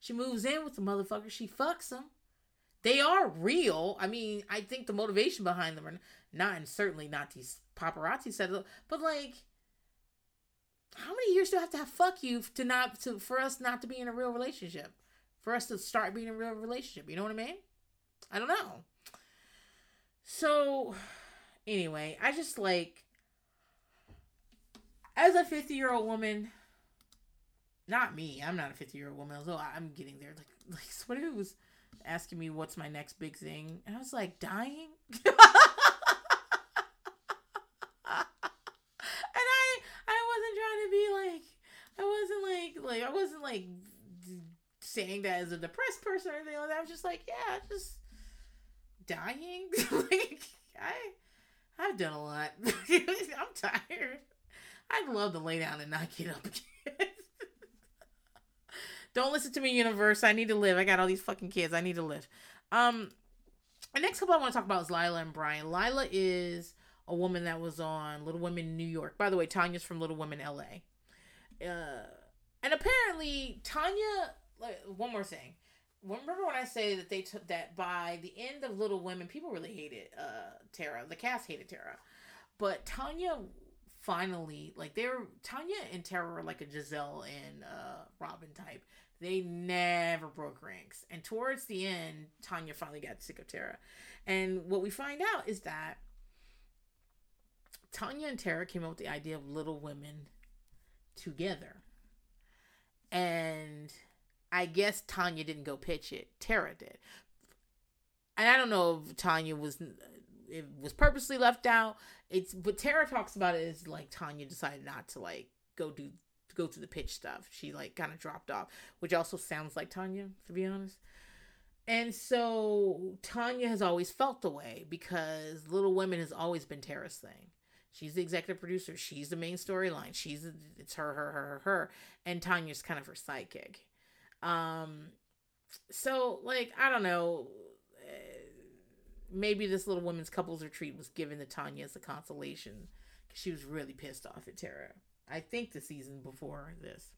She moves in with the motherfuckers. She fucks them. They are real. I mean, I think the motivation behind them are not, and certainly not these paparazzi set but like how many years do I have to have fuck you to not to for us not to be in a real relationship? For us to start being in a real relationship, you know what I mean? I don't know. So anyway, I just like as a 50 year old woman, not me, I'm not a 50 year old woman, although I'm getting there. Like, like somebody was asking me what's my next big thing, and I was like, dying? And I, I wasn't trying to be like, I wasn't like, like I wasn't like saying that as a depressed person or anything like that. I was just like, yeah, just dying. like I I've done a lot. I'm tired. I'd love to lay down and not get up again. Don't listen to me, universe. I need to live. I got all these fucking kids. I need to live. Um, the next couple I want to talk about is Lila and Brian. Lila is a woman that was on Little Women New York. By the way, Tanya's from Little Women LA. Uh, and apparently, Tanya. Like one more thing. Remember when I say that they took that by the end of Little Women, people really hated uh Tara. The cast hated Tara, but Tanya finally like they're Tanya and Tara are like a Gizelle and uh Robyn type. They never broke ranks, and towards the end, Tanya finally got sick of Tara. And what we find out is that Tanya and Tara came up with the idea of Little Women together. And I guess Tanya didn't go pitch it. Tara did. And I don't know if Tanya was it was purposely left out. It's but Tara talks about it as like Tanya decided not to like go do go to the pitch stuff. She like kind of dropped off, which also sounds like Tanya to be honest. And so Tanya has always felt the way because Little Women has always been Tara's thing. She's the executive producer. She's the main storyline. She's it's her, her, her, her, her, and Tanya's kind of her sidekick. Um, so like I don't know, eh, maybe this little women's couples retreat was given to Tanya as a consolation because she was really pissed off at Tara. I think the season before this.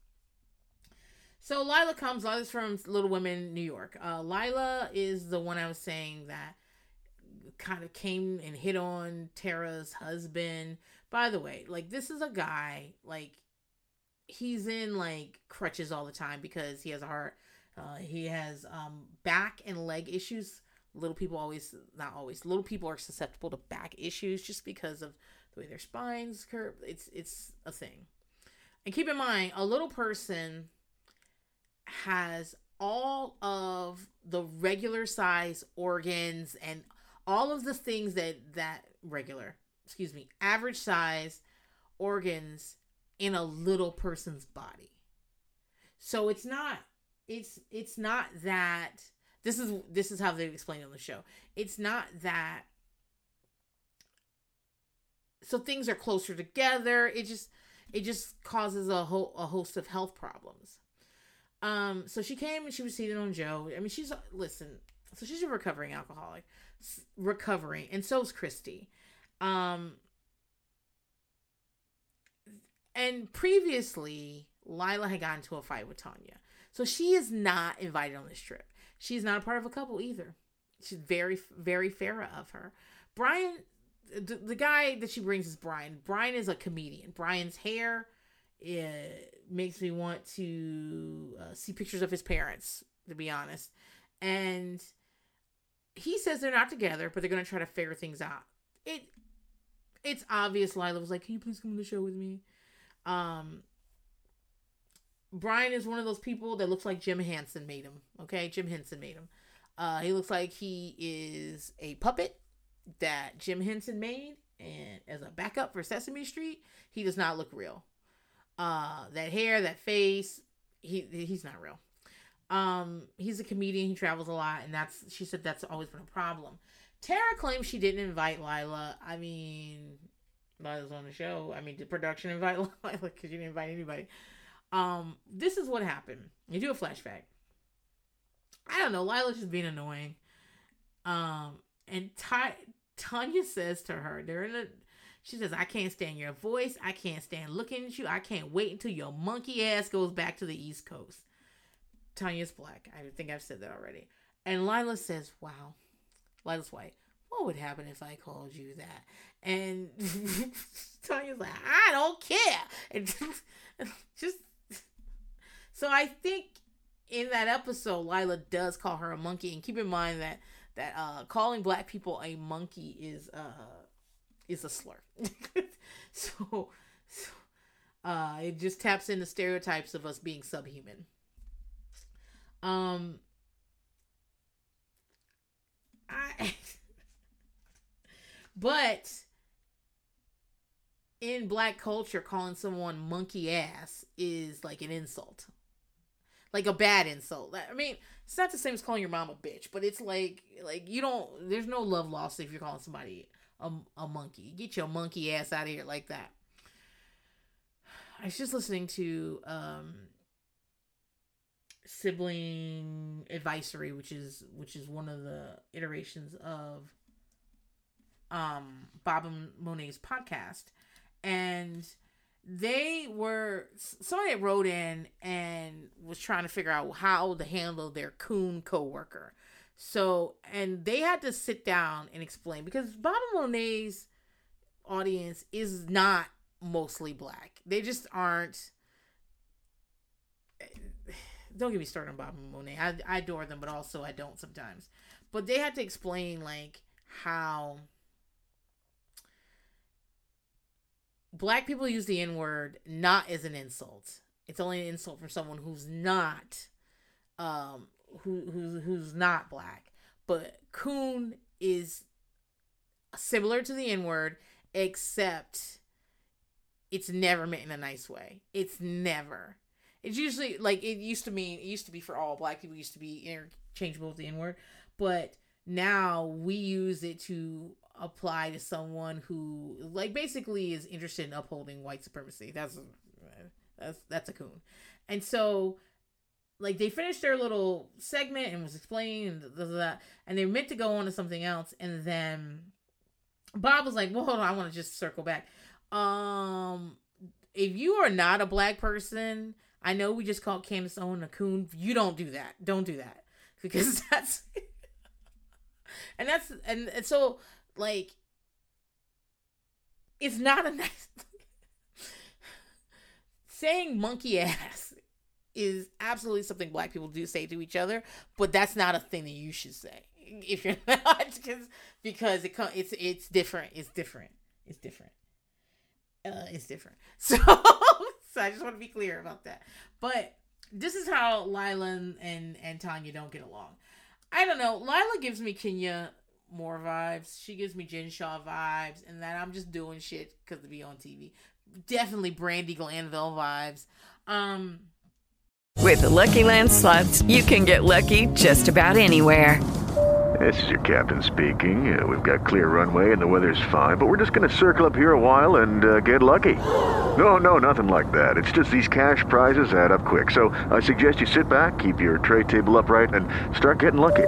So Lila comes. Lila's from Little Women, New York. Uh, Lila is the one I was saying that kind of came and hit on Tara's husband. By the way, like this is a guy like he's in like crutches all the time because he has a heart. Uh, he has um, back and leg issues. Little people always, not always, little people are susceptible to back issues just because of the way their spines curve. It's it's a thing. And keep in mind, a little person has all of the regular size organs and all of the things that that regular, excuse me, average size organs in a little person's body. So it's not it's it's not that this is this is how they explain it on the show. It's not that so things are closer together. It just it just causes a whole a host of health problems. Um, so she came and she was seated on Joe. I mean, she's listen. So she's a recovering alcoholic, recovering, and so is Christy. Um, and previously, Lila had gotten into a fight with Tonya, so she is not invited on this trip. She's not a part of a couple either. She's very, very fair of her. Brian, the, the guy that she brings is Brian. Brian is a comedian. Brian's hair it makes me want to uh, see pictures of his parents, to be honest. And he says they're not together, but they're going to try to figure things out. It it's obvious Lila was like, "Can you please come on the show with me?" Um Brian is one of those people that looks like Jim Henson made him. Okay, Jim Henson made him. Uh, he looks like he is a puppet that Jim Henson made, and as a backup for Sesame Street, he does not look real. Uh, that hair, that face, he he's not real. Um, he's a comedian. He travels a lot, and that's she said that's always been a problem. Tara claims she didn't invite Lila. I mean, Lila's on the show. I mean, did production invite Lila? Because you didn't invite anybody. Um, this is what happened. You do a flashback. I don't know. Lila's just being annoying. Um, and Ty, Tonya says to her, they're in a. She says, "I can't stand your voice. I can't stand looking at you. I can't wait until your monkey ass goes back to the East Coast." Tonya's black. I think I've said that already. And Lila says, "Wow, Lila's white. What would happen if I called you that?" And Tonya's like, "I don't care." And just so I think in that episode, Lila does call her a monkey, and keep in mind that that uh, calling black people a monkey is uh is a slur. so, so uh, it just taps into stereotypes of us being subhuman. Um, I, but in black culture, calling someone monkey ass is like an insult like a bad insult. I mean, it's not the same as calling your mom a bitch, but it's like like you don't. There's no love lost if you're calling somebody a, a monkey. Get your monkey ass out of here like that. I was just listening to um sibling advisory which is which is one of the iterations of um bob and monet's podcast and they were somebody wrote in and was trying to figure out how to handle their coon coworker. So, and they had to sit down and explain because Bob and Monet's audience is not mostly black. They just aren't. Don't get me started on Bob and Monet. I, I adore them, but also I don't sometimes. But they had to explain like how black people use the N word not as an insult. It's only an insult for someone who's not, um, who who's who's not black. But coon is similar to the N word, except it's never meant in a nice way. It's never. It's usually like it used to mean. It used to be for all black people. Used to be interchangeable with the N word, but now we use it to apply to someone who like basically is interested in upholding white supremacy. That's that's that's a coon. And so like they finished their little segment and was explaining that and they meant to go on to something else and then Bob was like, "Well, hold on, I want to just circle back." Um if you are not a black person, I know we just called Candace Owen a coon. You don't do that. Don't do that because that's and that's and, and so like it's not a nice saying monkey ass is absolutely something black people do say to each other, but that's not a thing that you should say if you're not because because it it's it's different. It's different. It's different. Uh, it's different. So so I just want to be clear about that. But this is how Lila and and Tonya don't get along. I don't know. Lila gives me Kenya Moore vibes. She gives me Jen Shah vibes, and that I'm just doing shit because to be on TV. Definitely Brandi Glanville vibes. Um, With the Lucky Land slots, you can get lucky just about anywhere. This is your captain speaking. Uh, we've got clear runway and the weather's fine, but we're just going to circle up here a while and uh, get lucky. No, no, nothing like that. It's just these cash prizes add up quick. So I suggest you sit back, keep your tray table upright, and start getting lucky.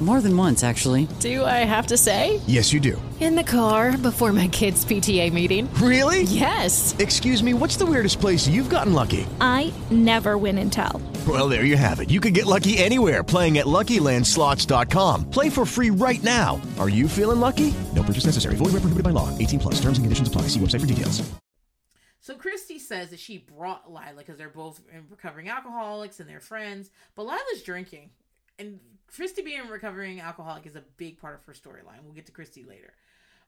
More than once, actually. Do I have to say? Yes, you do. In the car before my kids' PTA meeting. Really? Yes. Excuse me, what's the weirdest place you've gotten lucky? I never win and tell. Well, there you have it. You can get lucky anywhere playing at LuckyLandSlots.com. Play for free right now. Are you feeling lucky? No purchase necessary. Void where prohibited by law. 18 plus. Terms and conditions apply. See website for details. So Christy says that she brought Lila because they're both recovering alcoholics and they're friends, but Lila's drinking, and Christy being a recovering alcoholic is a big part of her storyline. We'll get to Christy later.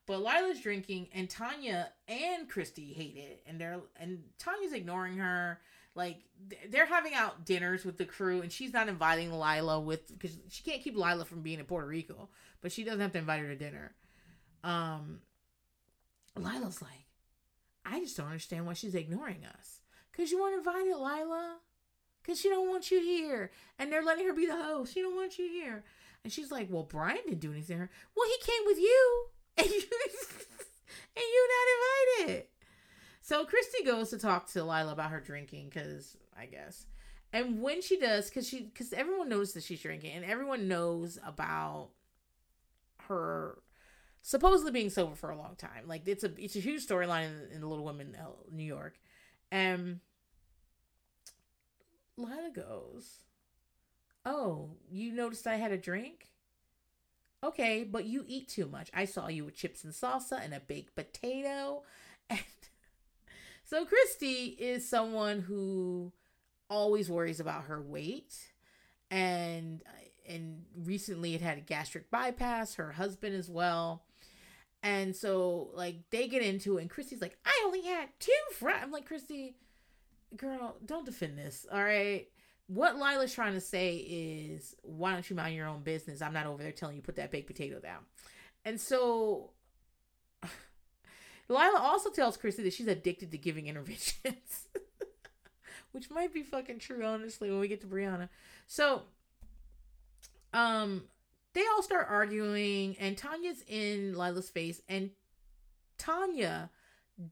But Lila's drinking, and Tonya and Christy hate it, and they're and Tonya's ignoring her. Like they're having out dinners with the crew, and she's not inviting Lila with because she can't keep Lila from being in Puerto Rico, but she doesn't have to invite her to dinner. Um, Lila's like, I just don't understand why she's ignoring us. Cause you weren't invited, Lila. Cause she don't want you here, and they're letting her be the host. She don't want you here, and she's like, "Well, Brian didn't do anything." to her. Well, he came with you, and you and you not invited. So Christy goes to talk to Lila about her drinking, cause I guess, and when she does, cause she, cause everyone knows that she's drinking, and everyone knows about her supposedly being sober for a long time. Like it's a it's a huge storyline in, in Little Women, uh, New York, and Lila goes, "Oh, you noticed I had a drink." Okay, but you eat too much. I saw you with chips and salsa and a baked potato. And so Christy is someone who always worries about her weight and and recently it had a gastric bypass, her husband as well. And so like they get into it and Christy's like, I only had two fries. I'm like, Christy, girl, don't defend this. All right. What Lila's trying to say is, why don't you mind your own business? I'm not over there telling you put that baked potato down. And so Lila also tells Christy that she's addicted to giving interventions. Which might be fucking true, honestly, when we get to Brianna. So um they all start arguing and Tonya's in Lila's face and Tonya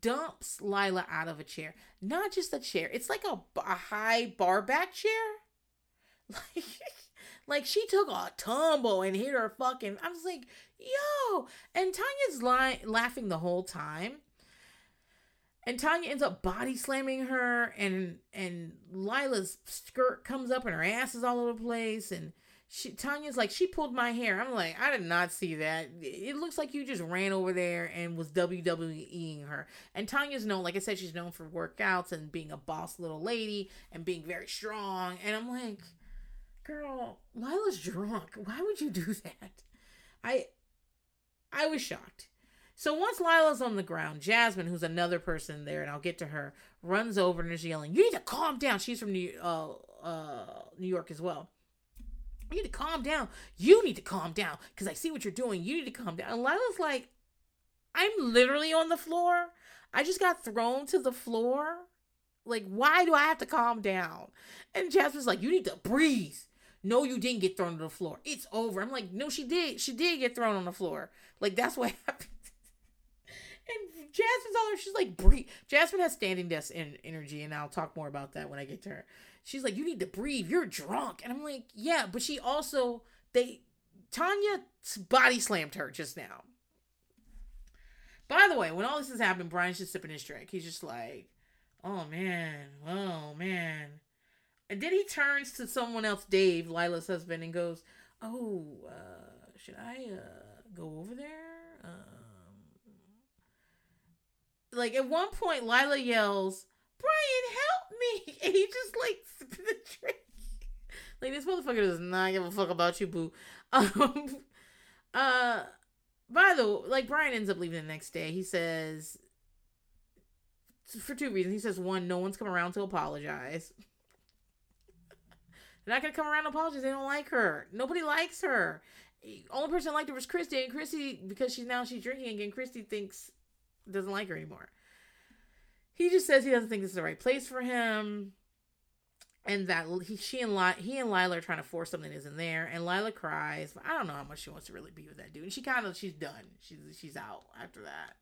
dumps Lila out of a chair. Not just a chair. It's like a, a high bar back chair. Like like she took a tumble and hit her fucking I was like, "Yo." And Tonya's li- laughing the whole time. And Tonya ends up body slamming her and and Lila's skirt comes up and her ass is all over the place and she Tonya's like she pulled my hair. I'm like I did not see that. It looks like you just ran over there and was WWEing her. And Tonya's known, like I said, she's known for workouts and being a boss little lady and being very strong. And I'm like, girl, Lila's drunk. Why would you do that? I I was shocked. So once Lila's on the ground, Jasmine, who's another person there, and I'll get to her, runs over and is yelling, "You need to calm down." She's from New uh, uh, New York as well. You need to calm down. You need to calm down because I see what you're doing. You need to calm down. And Lila's like, I'm literally on the floor. I just got thrown to the floor. Like, why do I have to calm down? And Jasmine's like, you need to breathe. no, you didn't get thrown to the floor. It's over. I'm like, no, she did. She did get thrown on the floor. Like that's what happened. And Jasmine's all there. she's like, breathe. Jasmine has standing desk en- energy, and I'll talk more about that when I get to her. She's like, you need to breathe. You're drunk, and I'm like, yeah, but she also they Tonya body slammed her just now. By the way, when all this is happening, Brian's just sipping his drink. He's just like, oh man, oh man. And then he turns to someone else, Dave, Lila's husband, and goes, oh, uh, should I uh, go over there? Um, like at one point, Lila yells, Brian, help me! And he just like sipping the drink. Like this motherfucker does not give a fuck about you, boo. Um, uh, by the way, like Brian ends up leaving the next day. He says for two reasons. He says one, no one's come around to apologize. They're not gonna come around to apologize. They don't like her. Nobody likes her. Only person liked her was Christy, and Christy because she's now she's drinking again. Christy thinks doesn't like her anymore. He just says he doesn't think this is the right place for him and that he, she and Li, he and Lila are trying to force something that isn't there, and Lila cries. But I don't know how much she wants to really be with that dude. And she kind of she's done. She's she's out after that.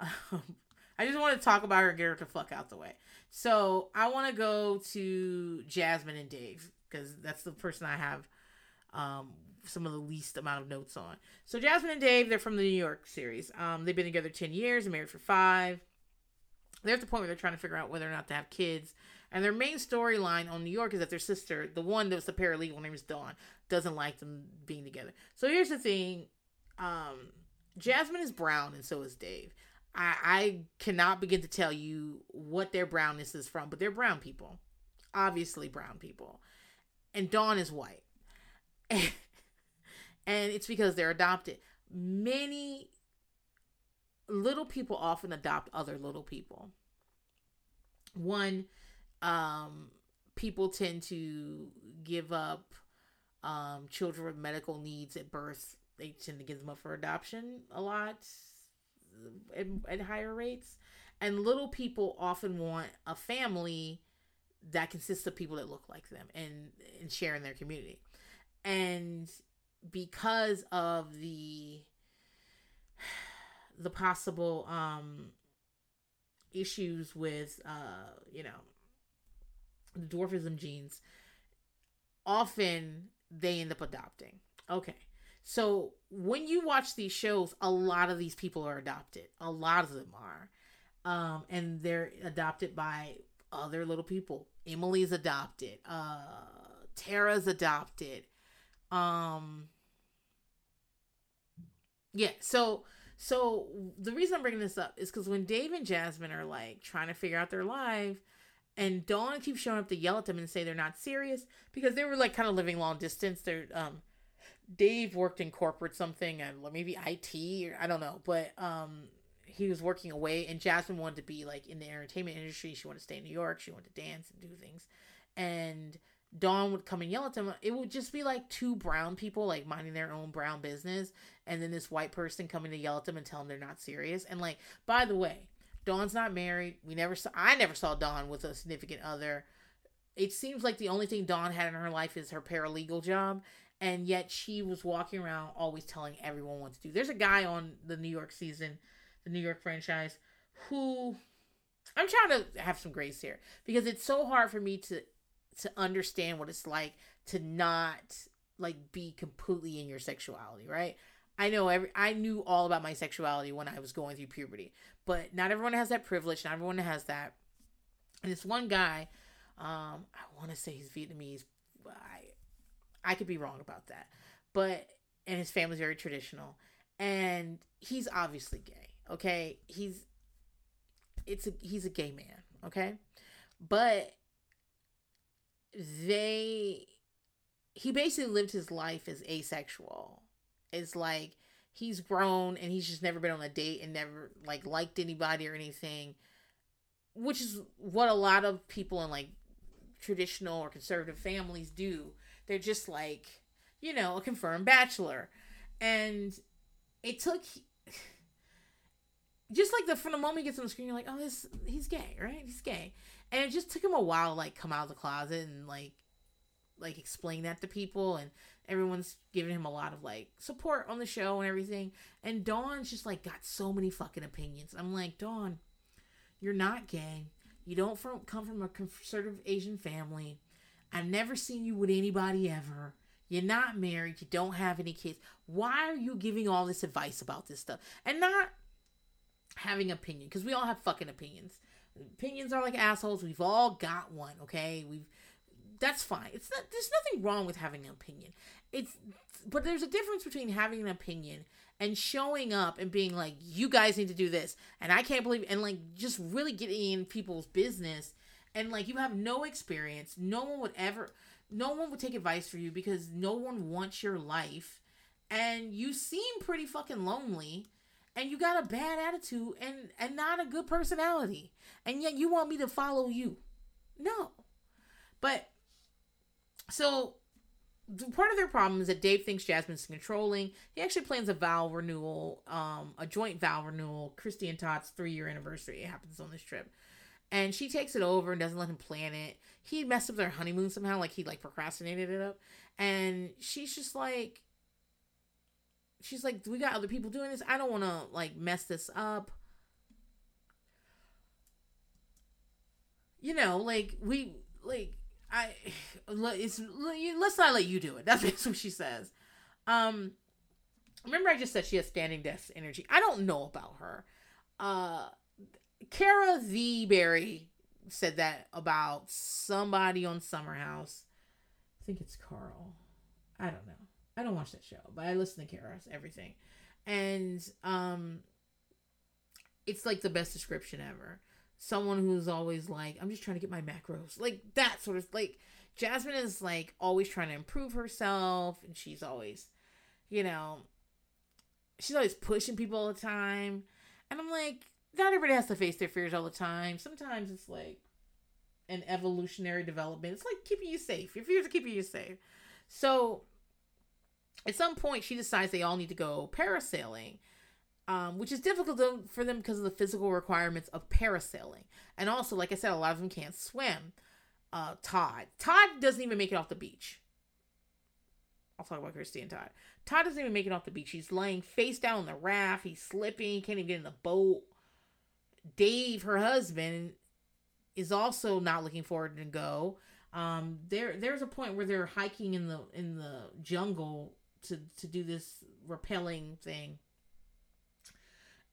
Um, I just want to talk about her and get her to fuck out the way. So I want to go to Jasmine and Dave because that's the person I have um, some of the least amount of notes on. So Jasmine and Dave, they're from the New York series. Um, they've been together ten years, and married for five. They're at the point where they're trying to figure out whether or not to have kids and their main storyline on New York is that their sister, the one that was the paralegal, name is Dawn, doesn't like them being together. So here's the thing. Um, Jasmine is brown and so is Dave. I, I cannot begin to tell you what their brownness is from, but they're brown people. Obviously brown people. And Dawn is white. and it's because they're adopted. Many little people often adopt other little people. One, um, people tend to give up um, children with medical needs at birth. They tend to give them up for adoption a lot at, at higher rates. And little people often want a family that consists of people that look like them and, and share in their community. And because of the the possible um issues with uh you know the dwarfism genes, often they end up adopting. Okay. So when you watch these shows, a lot of these people are adopted. A lot of them are. Um, and they're adopted by other little people. Emily's adopted. Uh, Tara's adopted. Um, yeah. So, so the reason I'm bringing this up is because when Dave and Jasmine are like trying to figure out their life, and Dawn keeps showing up to yell at them and say they're not serious because they were like kind of living long distance. They're um Dave worked in corporate something and maybe IT or I don't know, but um he was working away and Jasmine wanted to be like in the entertainment industry. She wanted to stay in New York. She wanted to dance and do things. And Dawn would come and yell at them. It would just be like two brown people like minding their own brown business and then this white person coming to yell at them and tell them they're not serious. And like, by the way, Dawn's not married. We never saw I never saw Dawn with a significant other. It seems like the only thing Dawn had in her life is her paralegal job, and yet she was walking around always telling everyone what to do. There's a guy on the New York season, the New York franchise, who I'm trying to have some grace here because it's so hard for me to to understand what it's like to not like be completely in your sexuality, right? I know every I knew all about my sexuality when I was going through puberty, but not everyone has that privilege. Not everyone has that. And this one guy, um, I want to say he's Vietnamese. I I could be wrong about that, but and his family's very traditional, and he's obviously gay. Okay, he's it's a he's a gay man. Okay, but they he basically lived his life as asexual. It's like he's grown and he's just never been on a date and never like liked anybody or anything which is what a lot of people in like traditional or conservative families do. They're just like you know a confirmed bachelor. And it took just like the from the moment he gets on the screen you're like oh this he's gay right? He's gay and it just took him a while to like come out of the closet and like like explain that to people. And everyone's giving him a lot of like support on the show and everything. And dawn's just like got so many fucking opinions. I'm like dawn you're not gay. You don't from, come from a conservative asian family. I've never seen you with anybody ever. You're not married. You don't have any kids. Why are you giving all this advice about this stuff? And not having opinion because we all have fucking opinions opinions are like assholes we've all got one okay we've that's fine. It's not, there's nothing wrong with having an opinion. It's but there's a difference between having an opinion and showing up and being like, you guys need to do this, and I can't believe, and like just really getting in people's business, and like you have no experience. No one would ever, no one would take advice for you because no one wants your life, and you seem pretty fucking lonely and you got a bad attitude and and not a good personality and yet you want me to follow you no but so part of their problem is that Dave thinks Jasmine's controlling. He actually plans a vow renewal, um, a joint vow renewal. Christy and Todd's three year anniversary. It happens on this trip. And she takes it over and doesn't let him plan it. He messed up their honeymoon somehow, like he like procrastinated it up. And she's just like she's like, We got other people doing this. I don't wanna like mess this up. You know, like we like I it's let's not let you do it. That's what she says. Um, remember I just said she has standing desk energy. I don't know about her. Uh, Kara Z Berry said that about somebody on Summer House. I think it's Carl. I don't know. I don't watch that show, but I listen to Kara's everything, and um, it's like the best description ever someone who's always like, I'm just trying to get my macros. Like that sort of like Jasmine is like always trying to improve herself and she's always, you know, she's always pushing people all the time. And I'm like, not everybody has to face their fears all the time. Sometimes it's like an evolutionary development. It's like keeping you safe. Your fears are keeping you safe. So at some point she decides they all need to go parasailing um, which is difficult for them because of the physical requirements of parasailing. And also, like I said, a lot of them can't swim. Uh, Todd. Todd doesn't even make it off the beach. I'll talk about Christy and Todd. Todd doesn't even make it off the beach. He's laying face down on the raft. He's slipping. Can't even get in the boat. Dave, her husband, is also not looking forward to go. Um, there, there's a point where they're hiking in the in the jungle to to do this rappelling thing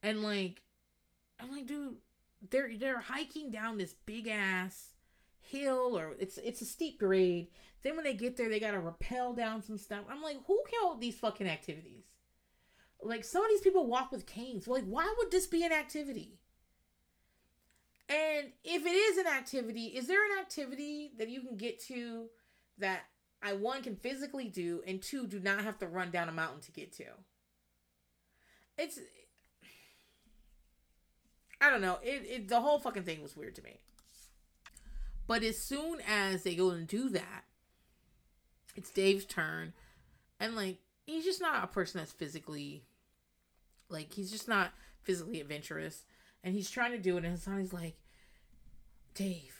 and like, I'm like, dude, they're they're hiking down this big ass hill or it's it's a steep grade. Then when they get there, they gotta rappel down some stuff. I'm like, who up these fucking activities? Like some of these people walk with canes. Like, why would this be an activity? And if it is an activity, is there an activity that you can get to that I one can physically do and two do not have to run down a mountain to get to? It's I don't know. It, it the whole fucking thing was weird to me. But as soon as they go and do that, it's Dave's turn. And like he's just not a person that's physically like he's just not physically adventurous. And he's trying to do it and his son is like, Dave,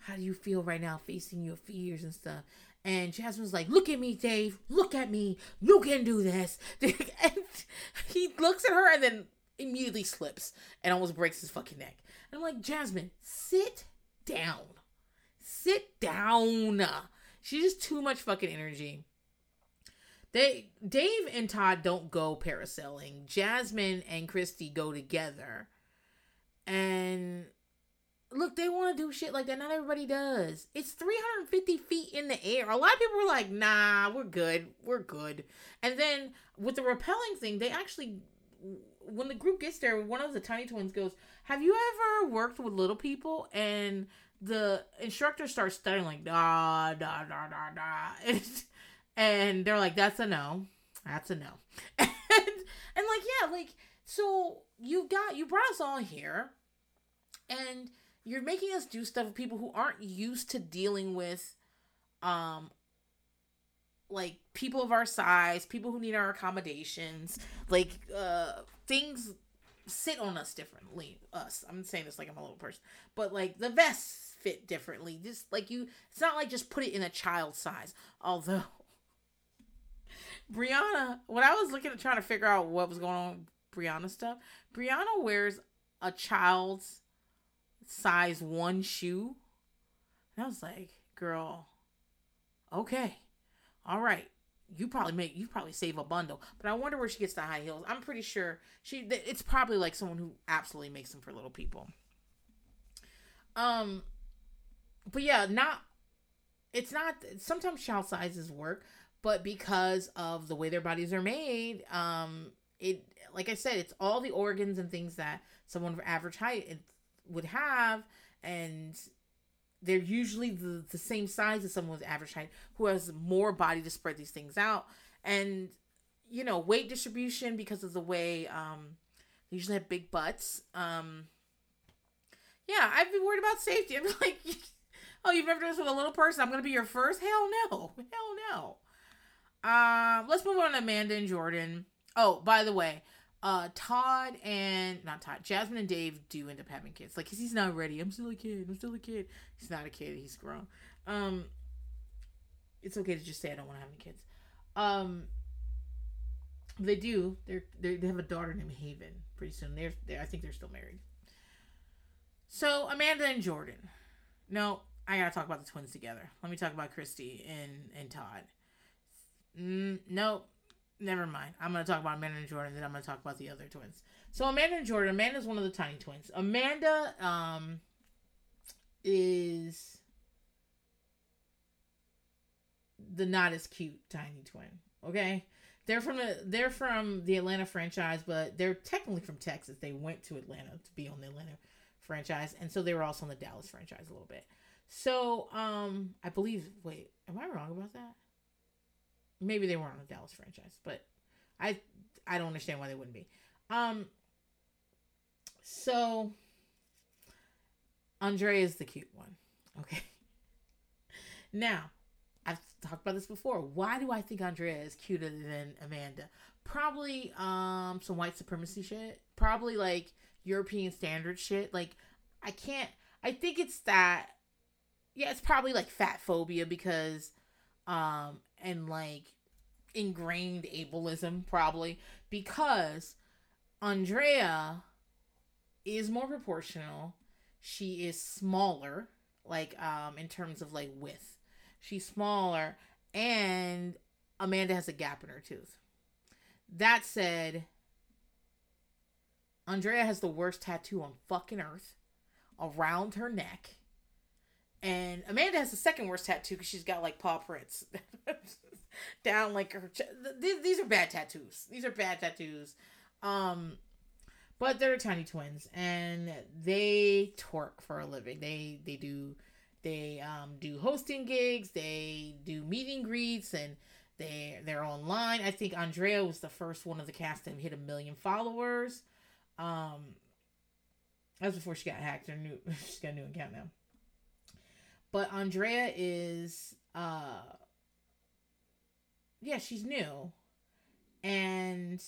how do you feel right now facing your fears and stuff? And Jasmine's like, Look at me, Dave. Look at me. You can do this. and he looks at her and then immediately slips and almost breaks his fucking neck. And I'm like, Jasmine, sit down. Sit down. She's just too much fucking energy. They Dave and Todd don't go parasailing. Jasmine and Christy go together. And look, they want to do shit like that. Not everybody does. It's 350 feet in the air. A lot of people were like, nah, we're good. We're good. And then with the rappelling thing, they actually when the group gets there, one of the tiny twins goes, "Have you ever worked with little people?" And the instructor starts studying like da da da da da, and, and they're like, "That's a no. That's a no." and and like yeah, like so you've got you brought us all here, and you're making us do stuff with people who aren't used to dealing with, um, like people of our size, people who need our accommodations, like uh things sit on us differently. Us, I'm saying this like I'm a little person, but like the vests fit differently. Just like you, it's not like just put it in a child size. Although Brianna, when I was looking at trying to figure out what was going on Brianna stuff, Brianna wears a child's size one shoe. And I was like, girl, okay, all right. You probably make you probably save a bundle, but I wonder where she gets the high heels. I'm pretty sure she. It's probably like someone who absolutely makes them for little people. Um, but yeah, not. It's not. Sometimes child sizes work, but because of the way their bodies are made, um, it like I said, it's all the organs and things that someone of average height would have, and they're usually the, the same size as someone with average height who has more body to spread these things out. And, you know, weight distribution because of the way um, they usually have big butts. Um, yeah, I'd be worried about safety. i'm like, oh, you've never done this with a little person? I'm to be your first? Hell no. Hell no. Um, let's move on to Amanda and Jordan. Oh, by the way, uh Todd and not Todd, Jasmine and Dave do end up having kids. Like he's not ready. I'm still a kid. I'm still a kid. He's not a kid. He's grown. Um it's okay to just say I don't want to have any kids. Um they do. They're, they they have a daughter named Haven. Pretty soon. They're, they're I think they're still married. So Amanda and Jordan. No, I gotta talk about the twins together. Let me talk about Christy and and Todd. Mm, no, never mind. I'm going to talk about Amanda and Jordan, then I'm going to talk about the other twins. So Amanda and Jordan. Amanda's one of the tiny twins. Amanda um is the not as cute tiny twin. Okay, they're from the they're from the Atlanta franchise, but they're technically from Texas. They went to Atlanta to be on the Atlanta franchise, and so they were also on the Dallas franchise a little bit. So um, I believe. Wait, am I wrong about that? Maybe they weren't on the Dallas franchise, but I I don't understand why they wouldn't be. Um so Andrea is the cute one. Okay. Now, I've talked about this before. Why do I think Andrea is cuter than Amanda? Probably um some white supremacy shit. Probably like European standard shit. Like I can't I think it's that yeah, it's probably like fat phobia because um and like ingrained ableism probably because Andrea is more proportional. She is smaller, like um in terms of like width. She's smaller and Amanda has a gap in her tooth. That said, Andrea has the worst tattoo on fucking earth around her neck. And Amanda has the second worst tattoo because she's got like paw prints down like her. Ch- these, these are bad tattoos. These are bad tattoos. Um, but they're tiny twins and they twerk for a living. They they do they um do hosting gigs. They do meeting greets and they they're online. I think Andrea was the first one of the cast to hit a million followers. Um, that was before she got hacked. Her new she's got a new account now. But Andrea is uh yeah, she's new. And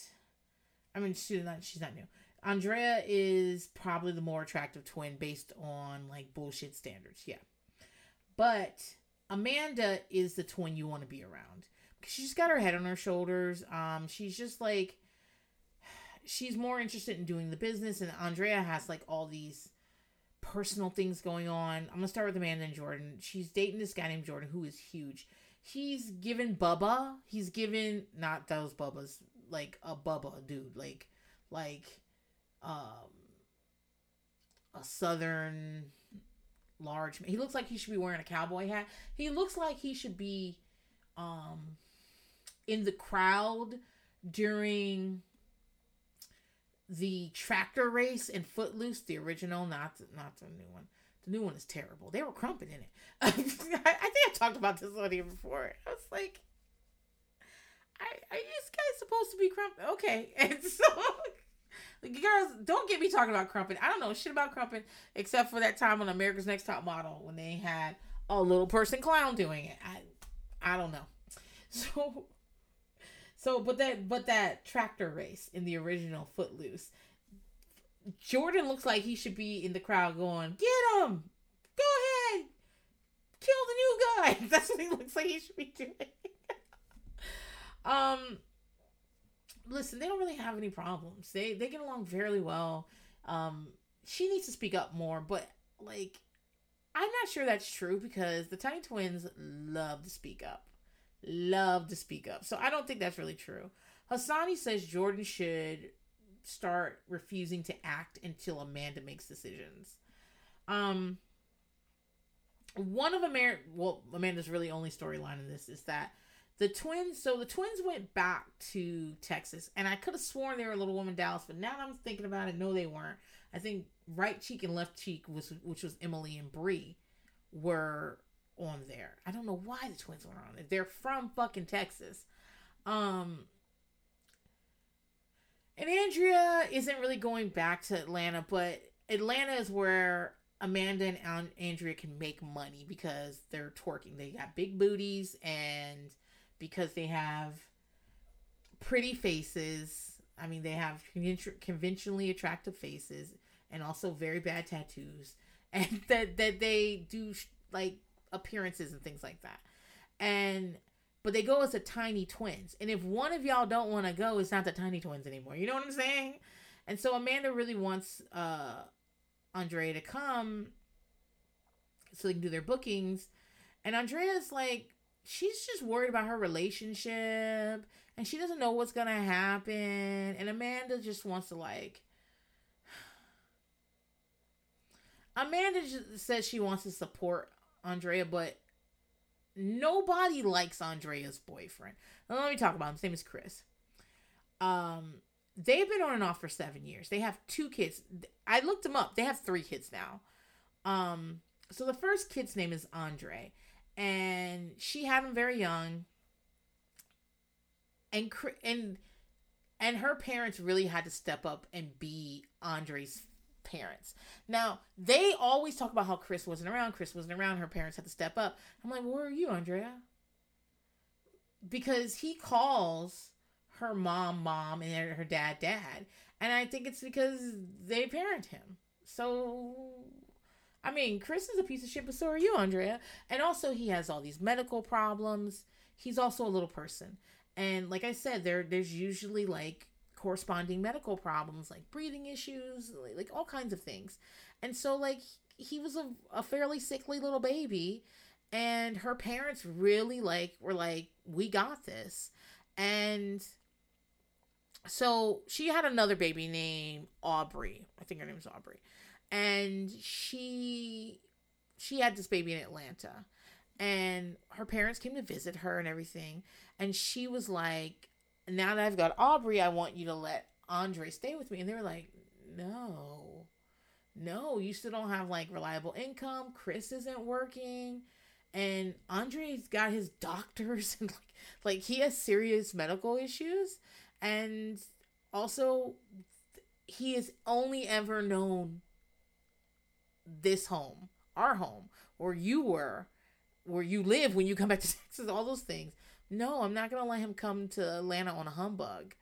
I mean she's not she's not new. Andrea is probably the more attractive twin based on like bullshit standards, yeah. But Amanda is the twin you want to be around. Because she's got her head on her shoulders. Um, she's just like she's more interested in doing the business and Andrea has like all these personal things going on. I'm gonna start with Amanda and Jordan. She's dating this guy named Jordan who is huge. He's given Bubba. He's given not those Bubbas, like a Bubba dude, like like um a southern large man. he looks like he should be wearing a cowboy hat. He looks like he should be um in the crowd during the tractor race in Footloose, the original, not the, not the new one. The new one is terrible. They were crumping in it. I, think I talked about this on here before. I was like, I, are you guys supposed to be crumping? Okay, and so girls, don't get me talking about crumping. I don't know shit about crumping except for that time on America's Next Top Model when they had a little person clown doing it. I I don't know. So so, but that but that tractor race in the original Footloose, Jordan looks like he should be in the crowd going, "Get him! Go ahead, kill the new guy." that's what he looks like he should be doing. um listen, they don't really have any problems. They they get along fairly well. Um she needs to speak up more, but like I'm not sure that's true because the Tiny Twins love to speak up. Love to speak up. So I don't think that's really true. Hasani says Jordan should start refusing to act until Amanda makes decisions. Um one of Amanda well Amanda's really only storyline in this is that the twins so the twins went back to Texas and I could have sworn they were a Little Woman Dallas, but now I'm thinking about it, no they weren't. I think right cheek and left cheek was which was Emily and Bree were on there. I don't know why the twins were on it. They're from fucking Texas. Um and Andrea isn't really going back to Atlanta, but Atlanta is where Amanda and Andrea can make money because they're twerking. They got big booties and because they have pretty faces. I mean, they have conventionally attractive faces and also very bad tattoos, and that that they do like appearances and things like that. And but they go as the tiny twins. And if one of y'all don't want to go, it's not the tiny twins anymore. You know what I'm saying? And so Amanda really wants uh Andrea to come so they can do their bookings. And Andrea's like, she's just worried about her relationship and she doesn't know what's gonna happen. And Amanda just wants to like Amanda says she wants to support Andrea, but nobody likes Andrea's boyfriend. Now, let me talk about him. His name is Chris. Um, they've been on and off for seven years. They have two kids. I looked them up. They have three kids now. Um, so the first kid's name is Andre, and she had him very young. And and and her parents really had to step up and be Andre's parents. Now, they always talk about how Chris wasn't around. Chris wasn't around. Her parents had to step up. I'm like, where are you, Andrea? Because he calls her mom, mom, and her dad, dad. And I think it's because they parent him. So, I mean, Chris is a piece of shit, but so are you, Andrea. And also, he has all these medical problems. He's also a little person. And like I said, there there's usually like corresponding medical problems like breathing issues, like, like all kinds of things. And so, like, he was a, a fairly sickly little baby. And her parents really, like, were like, we got this. And so she had another baby named Aubrey. I think her name was Aubrey. And she she had this baby in Atlanta. And her parents came to visit her and everything. And she was like, now that I've got Aubrey, I want you to let Andre stay with me. And they were like, no, no, you still don't have like reliable income. Chris isn't working. And Andre's got his doctors and like, like he has serious medical issues. And also, he has only ever known this home, our home, where you were, where you live when you come back to Texas, all those things. No, I'm not going to let him come to Atlanta on a humbug.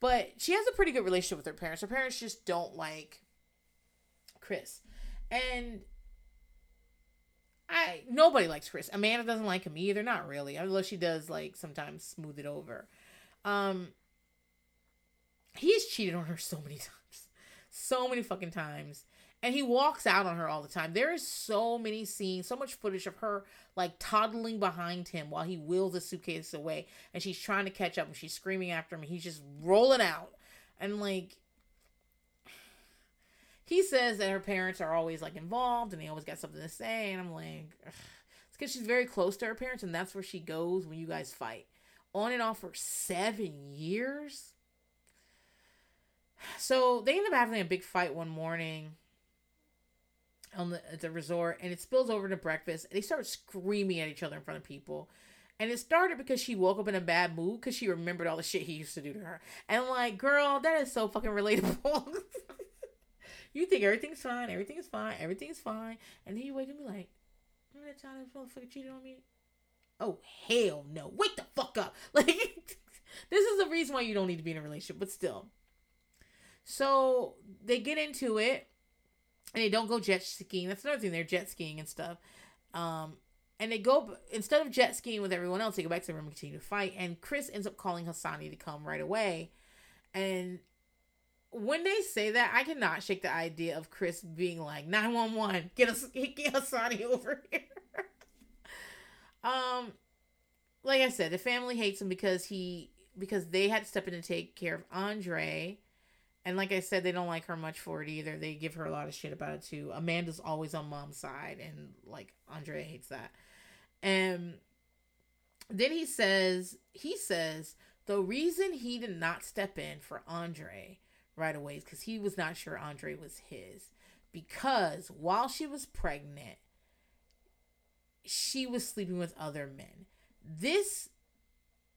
But she has a pretty good relationship with her parents. Her parents just don't like Chris. And I nobody likes Chris. Amanda doesn't like him either, not really. Although she does like sometimes smooth it over. Um he's cheated on her so many times. So many fucking times and he walks out on her all the time. There is so many scenes, so much footage of her like toddling behind him while he wheels the suitcase away, and she's trying to catch up, and she's screaming after him. And he's just rolling out, and like he says that her parents are always like involved, and they always got something to say. And I'm like, Ugh. it's because she's very close to her parents, and that's where she goes when you guys fight, on and off for seven years. So they end up having a big fight one morning on the at the resort and it spills over to breakfast. They start screaming at each other in front of people. And it started because she woke up in a bad mood because she remembered all the shit he used to do to her. And I'm like girl that is so fucking relatable. You think everything's fine everything's fine everything's fine. And then you wake up and be like remember that time this motherfucker cheated on me? Oh hell no. Wake the fuck up. Like this is the reason why you don't need to be in a relationship but still. So they get into it and they don't go jet skiing. That's another thing. They're jet skiing and stuff. Um, and they go instead of jet skiing with everyone else, they go back to the room and continue to fight. And Chris ends up calling Hasani to come right away. And when they say that, I cannot shake the idea of Chris being like, 911, get us get Hasani over here. um like I said, the family hates him because he because they had to step in to take care of Andre. And like I said, they don't like her much for it either. They give her a lot of shit about it too. Amanda's always on mom's side, and like Andre hates that. And then he says, he says the reason he did not step in for Andre right away is because he was not sure Andre was his. Because while she was pregnant, she was sleeping with other men. This,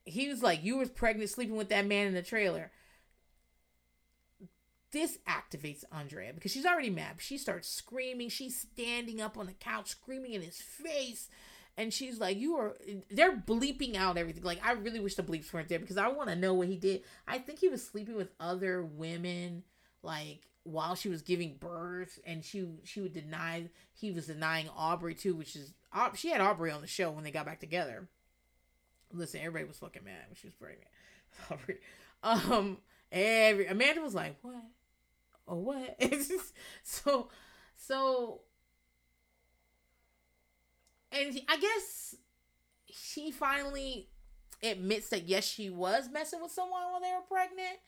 he was like, You was pregnant sleeping with that man in the trailer. This activates Andrea because she's already mad. She starts screaming. She's standing up on the couch, screaming in his face and she's like, "You are." They're bleeping out everything. Like, I really wish the bleeps weren't there because I want to know what he did. I think he was sleeping with other women, like while she was giving birth, and she she would deny he was denying Aubrey too, which is she had Aubrey on the show when they got back together. Listen, everybody was fucking mad when she was pregnant. Aubrey, um, every Amanda was like, "What? Oh, what?" so, so and I guess she finally admits that yes, she was messing with someone while they were pregnant.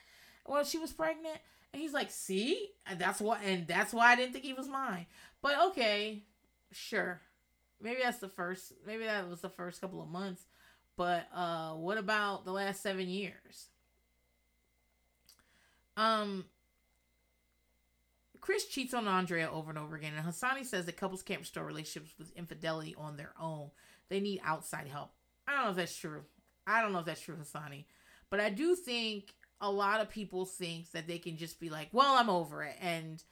Well, she was pregnant, and he's like, "See, and that's what, and that's why I didn't think he was mine." But okay, sure, maybe that's the first. Maybe that was the first couple of months. But uh, what about the last seven years? Um, Chris cheats on Andrea over and over again, and Hasani says that couples can't restore relationships with infidelity on their own. They need outside help. I don't know if that's true. I don't know if that's true, Hasani. But I do think a lot of people think that they can just be like, well, I'm over it, and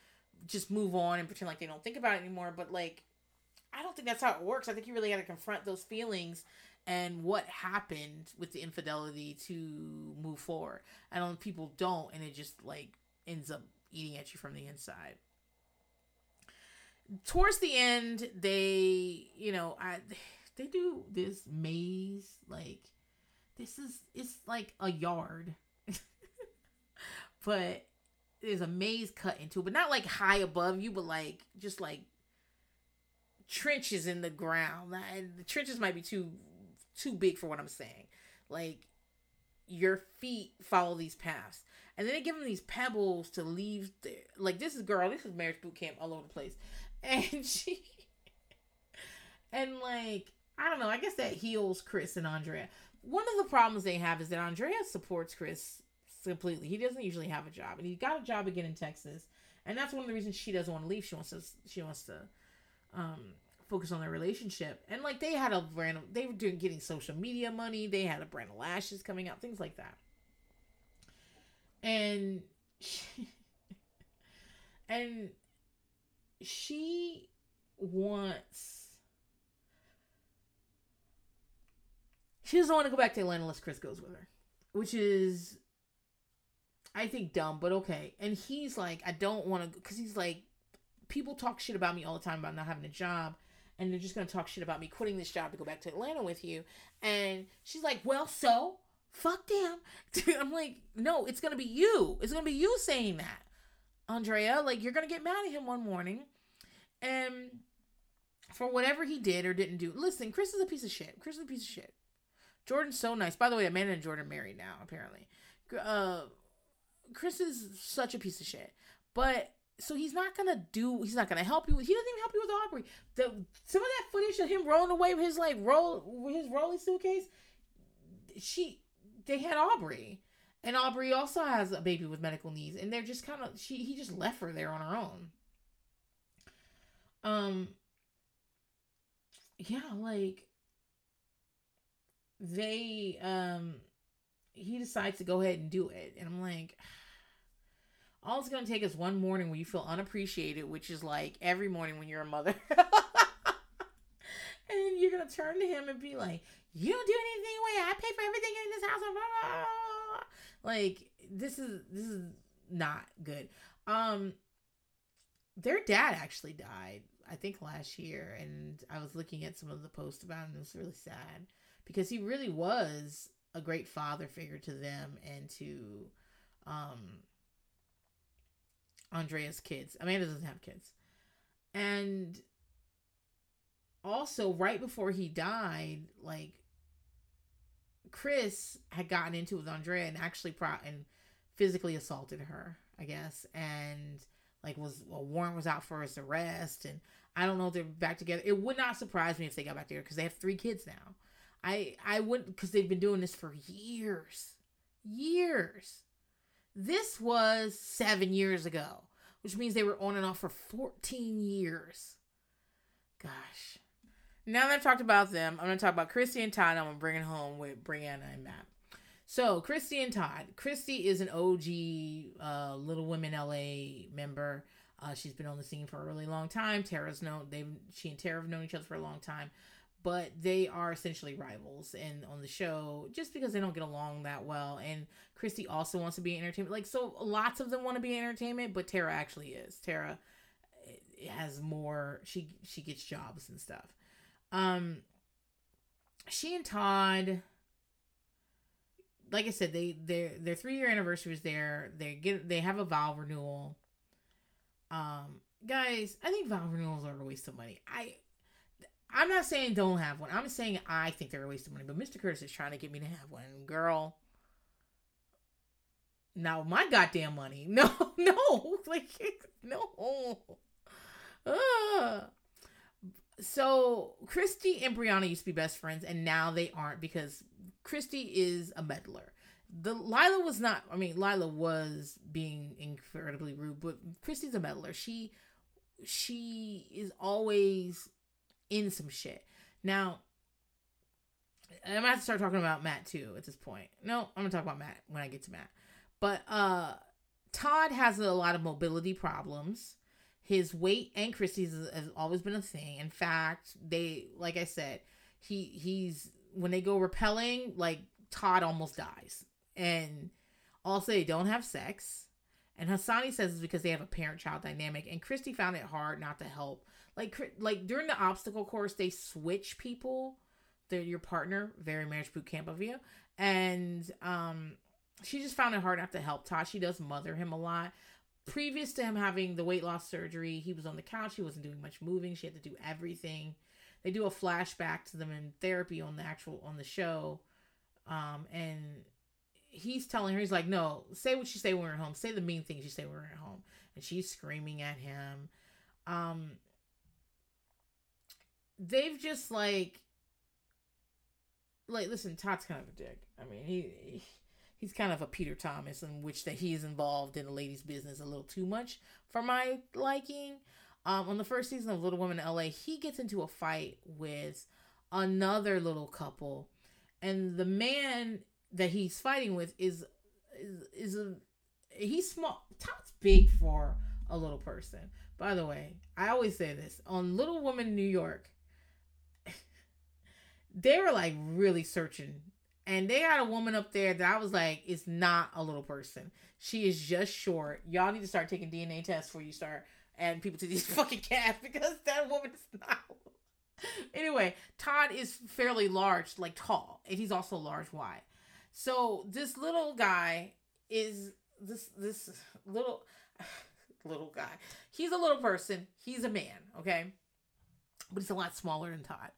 just move on and pretend like they don't think about it anymore. But, like, I don't think that's how it works. I think you really got to confront those feelings and what happened with the infidelity to move forward. I people don't, and it just, like, ends up eating at you from the inside. Towards the end, they, you know, I they do this maze like this is it's like a yard. but there's a maze cut into it, but not like high above you, but like just like trenches in the ground. The trenches might be too too big for what I'm saying. Like your feet follow these paths. And then they give him these pebbles to leave. There. Like this is girl. This is marriage boot camp all over the place, and she, and like I don't know. I guess that heals Chris and Andrea. One of the problems they have is that Andrea supports Chris completely. He doesn't usually have a job, and he got a job again in Texas, and that's one of the reasons she doesn't want to leave. She wants to. She wants to. Um, focus on their relationship and like they had a brand of, they were doing getting social media money they had a brand of lashes coming out things like that and she, and she wants she doesn't want to go back to Atlanta unless Chris goes with her, which is I think dumb, but okay. And he's like, I don't want to because he's like, people talk shit about me all the time about not having a job. And they're just gonna talk shit about me quitting this job to go back to Atlanta with you. And she's like, Well, so fuck them. I'm like, no, it's gonna be you. It's gonna be you saying that, Andrea. Like you're gonna get mad at him one morning, and for whatever he did or didn't do. Listen, Chris is a piece of shit. Chris is a piece of shit. Jordan's so nice. By the way, Amanda and Jordan married now. Apparently, uh, Chris is such a piece of shit. But so he's not gonna do. He's not gonna help you. He doesn't even help you with Aubrey. The some of that footage of him rolling away with his like roll with his rolling suitcase. She they had Aubrey. And Aubrey also has a baby with medical needs, and they're just kind of she he just left her there on her own. Um yeah, like they um he decides to go ahead and do it. And I'm like all it's gonna take is one morning where you feel unappreciated, which is like every morning when you're a mother. and you're gonna turn to him and be like, you don't do anything way. I pay for everything in this house. Like this is this is not good. Um, their dad actually died. I think last year, and I was looking at some of the posts about him. And it was really sad because he really was a great father figure to them and to um, Andrea's kids. Amanda doesn't have kids, and also right before he died, like Chris had gotten into with Andrea and actually pro and physically assaulted her, I guess, and like was a warrant was out for his arrest, and I don't know if they're back together. It would not surprise me if they got back together because they have three kids now. I I wouldn't because they've been doing this for years, years. This was seven years ago, which means they were on and off for fourteen years. Gosh. Now that I've talked about them, I'm going to talk about Christy and Todd. I'm going to bring it home with Brianna and Matt. So, Christy and Todd. Christy is an OG uh, Little Women LA member. Uh, she's been on the scene for a really long time. Tara's known they she and Tara have known each other for a long time, but they are essentially rivals and on the show just because they don't get along that well. And Christy also wants to be in entertainment. Like so, lots of them want to be in entertainment, but Tara actually is. Tara eh, has more. She she gets jobs and stuff. Um, she and Todd, like I said, they their their three year anniversary is there. They get they have a vow renewal. Um, guys, I think vow renewals are a waste of money. I I'm not saying don't have one. I'm saying I think they're a waste of money. But Mr. Curtis is trying to get me to have one, girl. Now my goddamn money. No, no, like no. Uh so Christy and Brianna used to be best friends, and now they aren't because Christy is a meddler. The Lila was not. I mean, Lila was being incredibly rude, but Christy's a meddler. She she is always in some shit. Now, I'm gonna have to start talking about Matt too at this point. No, I'm gonna talk about Matt when I get to Matt. But uh Todd has a lot of mobility problems his weight and Christy's has always been a thing. In fact, they like I said, he he's when they go repelling, like Todd almost dies. And also they don't have sex. And Hasani says it's because they have a parent-child dynamic. And Christy found it hard not to help. Like like during the obstacle course, they switch people. They're your partner, very marriage boot camp of you. And um she just found it hard not to help Todd. She does mother him a lot previous to him having the weight loss surgery, he was on the couch. He wasn't doing much moving. She had to do everything. They do a flashback to them in therapy on the actual on the show, um, and he's telling her he's like, "No, say what you say when we're at home. Say the mean things you say when we're at home." And she's screaming at him. Um, they've just like, like, listen, Todd's kind of a dick. I mean, he, he he's kind of a Peter Thomas in which that he is involved in the ladies' business a little too much for my liking. Um, on the first season of Little Women in LA, he gets into a fight with another little couple, and the man that he's fighting with is is, is a he's small. Todd's big for a little person. By the way, I always say this on Little Woman New York. They were like really searching and they had a woman up there that I was like, is not a little person. She is just short. Y'all need to start taking DNA tests before you start adding people to these fucking cats because that woman is not. anyway, Todd is fairly large, like tall, and he's also large wide. So this little guy is this this little little guy. He's a little person. He's a man, okay? But he's a lot smaller than Todd.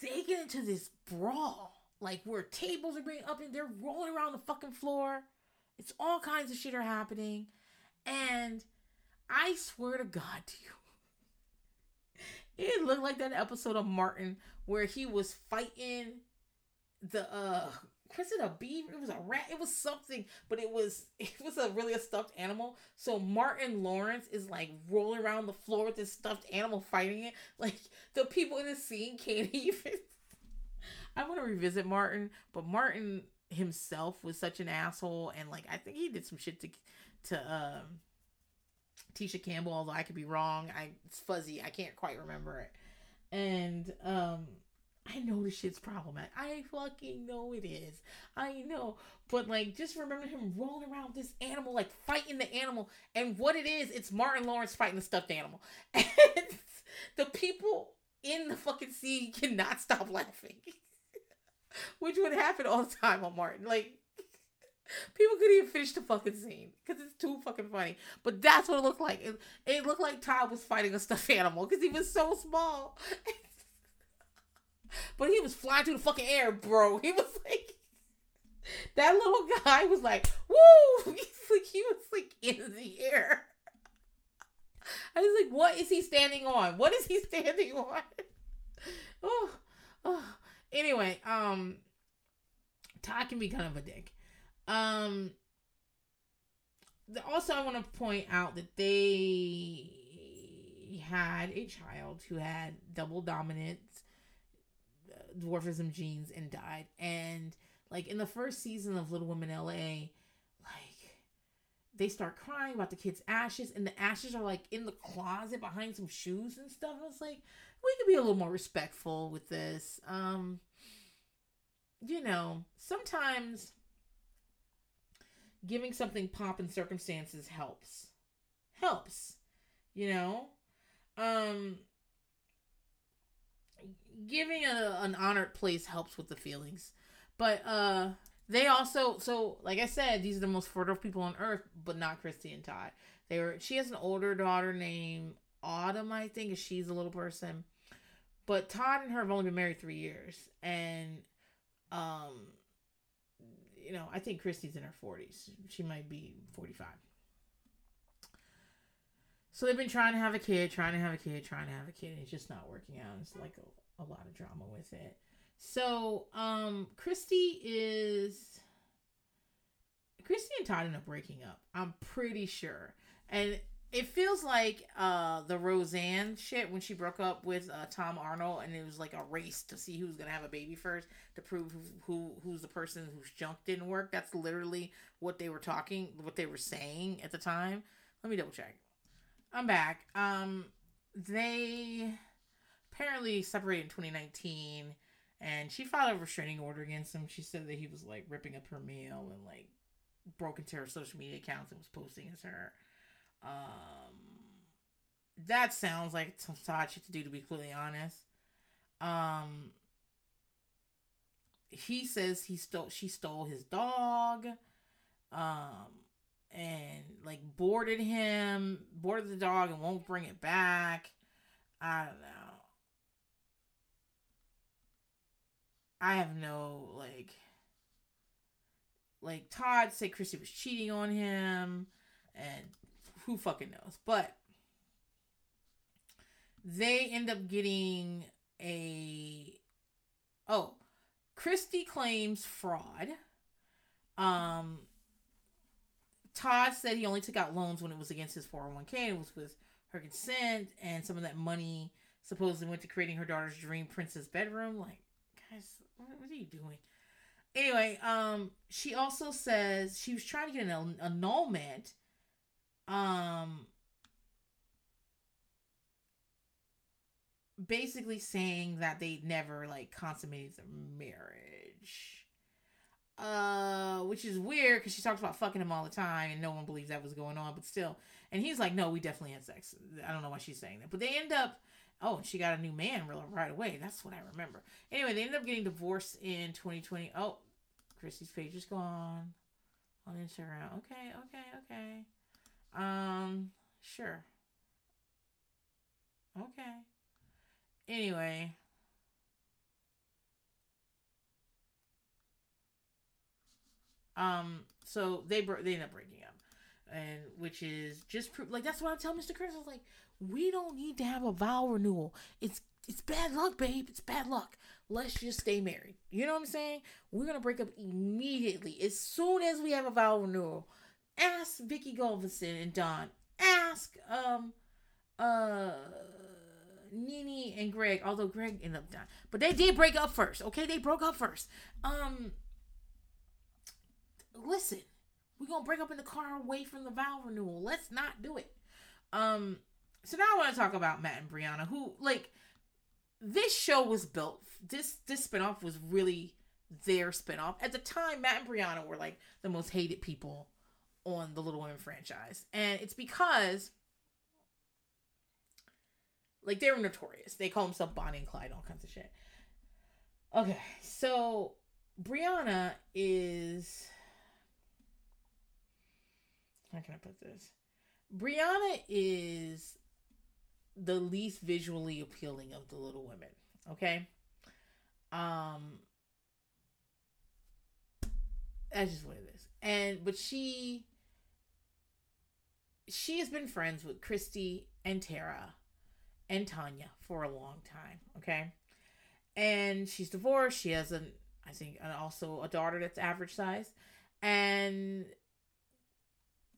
They get into this brawl like where tables are being up and they're rolling around the fucking floor. It's all kinds of shit are happening. And I swear to God to you, it looked like that episode of Martin where he was fighting the uh was it a beaver? It was a rat. It was something, but it was it was a really a stuffed animal. So Martin Lawrence is like rolling around the floor with this stuffed animal fighting it. Like the people in the scene can't even I want to revisit Martin, but Martin himself was such an asshole, and like I think he did some shit to to um, Tisha Campbell. Although I could be wrong, I it's fuzzy. I can't quite remember it. And um, I know this shit's problematic. I fucking know it is. I know. But like just remember him rolling around this animal, like fighting the animal. And what it is, it's Martin Lawrence fighting the stuffed animal. And the people in the fucking scene cannot stop laughing. Which would happen all the time on Martin. Like People couldn't even finish the fucking scene because it's too fucking funny. But that's what it looked like. It, it looked like Todd was fighting a stuffed animal because he was so small. but he was flying through the fucking air, bro. He was like, that little guy was like, woo! Like, he was like in the air. I was like, what is he standing on? What is he standing on? oh, oh. Anyway, um, Todd can be kind of a dick. Um. Also, I want to point out that they had a child who had double dominant uh, dwarfism genes and died. And like in the first season of Little Women LA, like they start crying about the kid's ashes, and the ashes are like in the closet behind some shoes and stuff. I was like, we could be a little more respectful with this. Um, you know, sometimes giving something pop and circumstances helps. Helps. You know? Um giving a, an honored place helps with the feelings. But uh they also so like I said, these are the most fertile people on earth, but not Christy and Todd. They were she has an older daughter named Autumn, I think, she's a little person. But Todd and her have only been married three years. And um you know, I think Christy's in her 40s. She might be 45. So they've been trying to have a kid, trying to have a kid, trying to have a kid, and it's just not working out. It's like a, a lot of drama with it. So, um, Christy is Christy and Todd end up breaking up. I'm pretty sure. And it feels like uh the Roseanne shit when she broke up with uh, Tom Arnold, and it was like a race to see who's gonna have a baby first to prove who, who who's the person whose junk didn't work. That's literally what they were talking, what they were saying at the time. Let me double check. I'm back. Um, they apparently separated in 2019, and she filed a restraining order against him. She said that he was like ripping up her mail and like broke into her social media accounts and was posting as her. Um, that sounds like some shit to do, to be completely honest. Um, he says he stole, she stole his dog, um, and like boarded him, boarded the dog, and won't bring it back. I don't know. I have no like like Todd said Chrissy was cheating on him and who fucking knows? But they end up getting a oh, Christy claims fraud. Um Todd said he only took out loans when it was against his 401k. It was with her consent, and some of that money supposedly went to creating her daughter's dream princess bedroom. Like, guys, what, are you doing? Anyway, um, she also says she was trying to get an annulment um basically saying that they never like consummated their marriage. Uh which is weird because she talks about fucking him all the time and no one believes that was going on but still. And he's like no we definitely had sex. I don't know why she's saying that but they end up oh she got a new man right away. That's what i remember. Anyway they end up getting divorced in 2020 oh christy's page is gone on instagram. Okay okay okay um, sure. Okay. Anyway. Um, so they bro- they end up breaking up, and which is just proof. Like that's what I tell Mr. Chris. I was like, we don't need to have a vow renewal. It's it's bad luck, babe. It's bad luck. Let's just stay married. You know what I'm saying? We're gonna break up immediately as soon as we have a vow renewal ask Vicki Gunvalson and Don. Ask um uh Nene and Greg, although Greg ended up dying. But they did break up first, okay? They broke up first. Um listen, we're gonna break up in the car away from the vow renewal. Let's not do it. Um so now I want to talk about Matt and Brianna, who like this show was built this this spinoff was really their spinoff. At the time, Matt and Brianna were like the most hated people on the Little Women franchise. And it's because like they were notorious. They call themselves Bonnie and Clyde, all kinds of shit. Okay, so Brianna is how can I put this? Brianna is the least visually appealing of the little women. Okay. Um that's just what it is. And but she she has been friends with Christy and Tara and Tonya for a long time, okay? And she's divorced. She has an I think also a daughter that's average size. And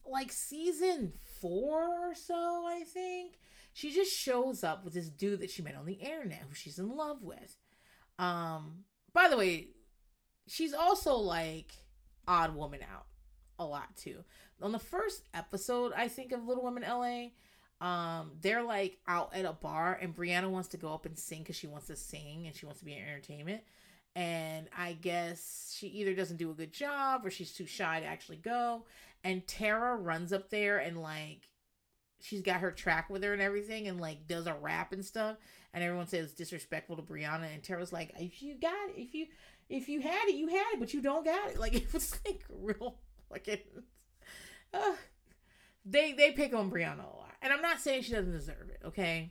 like season 4 or so, I think, she just shows up with this dude that she met on the internet who she's in love with. Um by the way, she's also like odd woman out a lot too. On the first episode, I think of Little Women LA, um, they're like out at a bar and Brianna wants to go up and sing because she wants to sing and she wants to be in entertainment. And I guess she either doesn't do a good job or she's too shy to actually go. And Tara runs up there and like she's got her track with her and everything and like does a rap and stuff. And everyone says disrespectful to Brianna. And Tara's like, if you got it, if you if you had it, you had it, but you don't got it. Like it was like real fucking. They they pick on Brianna a lot, and I'm not saying she doesn't deserve it, okay?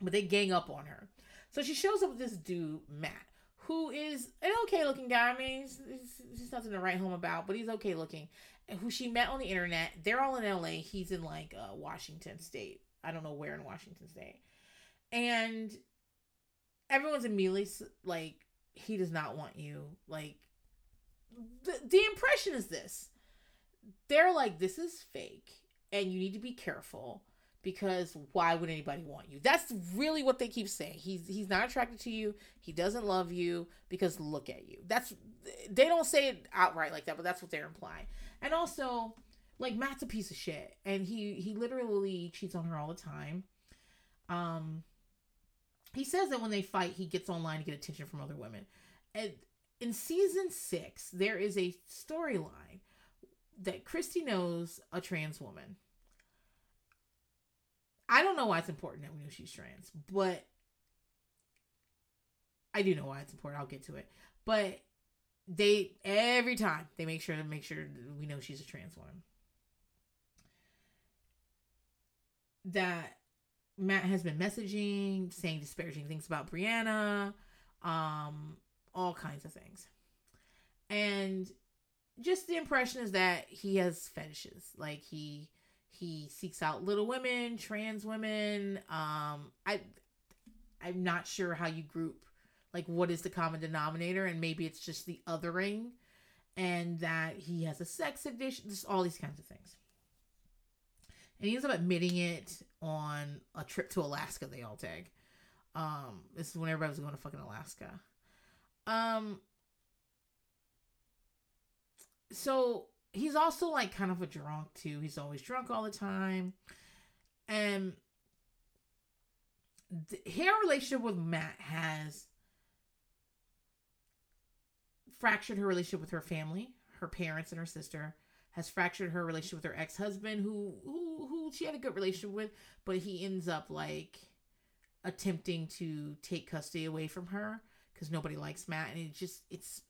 But they gang up on her. So she shows up with this dude Matt, who is an okay looking guy. I mean, he's, he's, he's nothing to write home about, but he's okay looking. And who she met on the internet. They're all in L.A. He's in like uh, Washington State. I don't know where in Washington State, and everyone's immediately like he does not want you. Like the the impression is this. They're like this is fake and you need to be careful because why would anybody want you? That's really what they keep saying. He's he's not attracted to you. He doesn't love you because look at you. That's they don't say it outright like that, but that's what they're implying. And also, like Matt's a piece of shit and he he literally cheats on her all the time. Um he says that when they fight, he gets online to get attention from other women. And in season six, there is a storyline that Christy knows a trans woman. I don't know why it's important that we know she's trans, but I do know why it's important. I'll get to it. But they every time they make sure to make sure we know she's a trans woman. That Matt has been messaging, saying disparaging things about Brianna, um, all kinds of things. And just the impression is that he has fetishes. Like he he seeks out little women, trans women. Um I I'm not sure how you group like what is the common denominator and maybe it's just the othering and that he has a sex addiction, just all these kinds of things. And he ends up admitting it on a trip to Alaska they all take. Um, this is when everybody was going to fucking Alaska. Um, so he's also like kind of a drunk too. He's always drunk all the time. And her relationship with Matt has fractured her relationship with her family, her parents and her sister has fractured her relationship with her ex-husband who who who she had a good relationship with but he ends up like attempting to take custody away from her because nobody likes matt and it just it's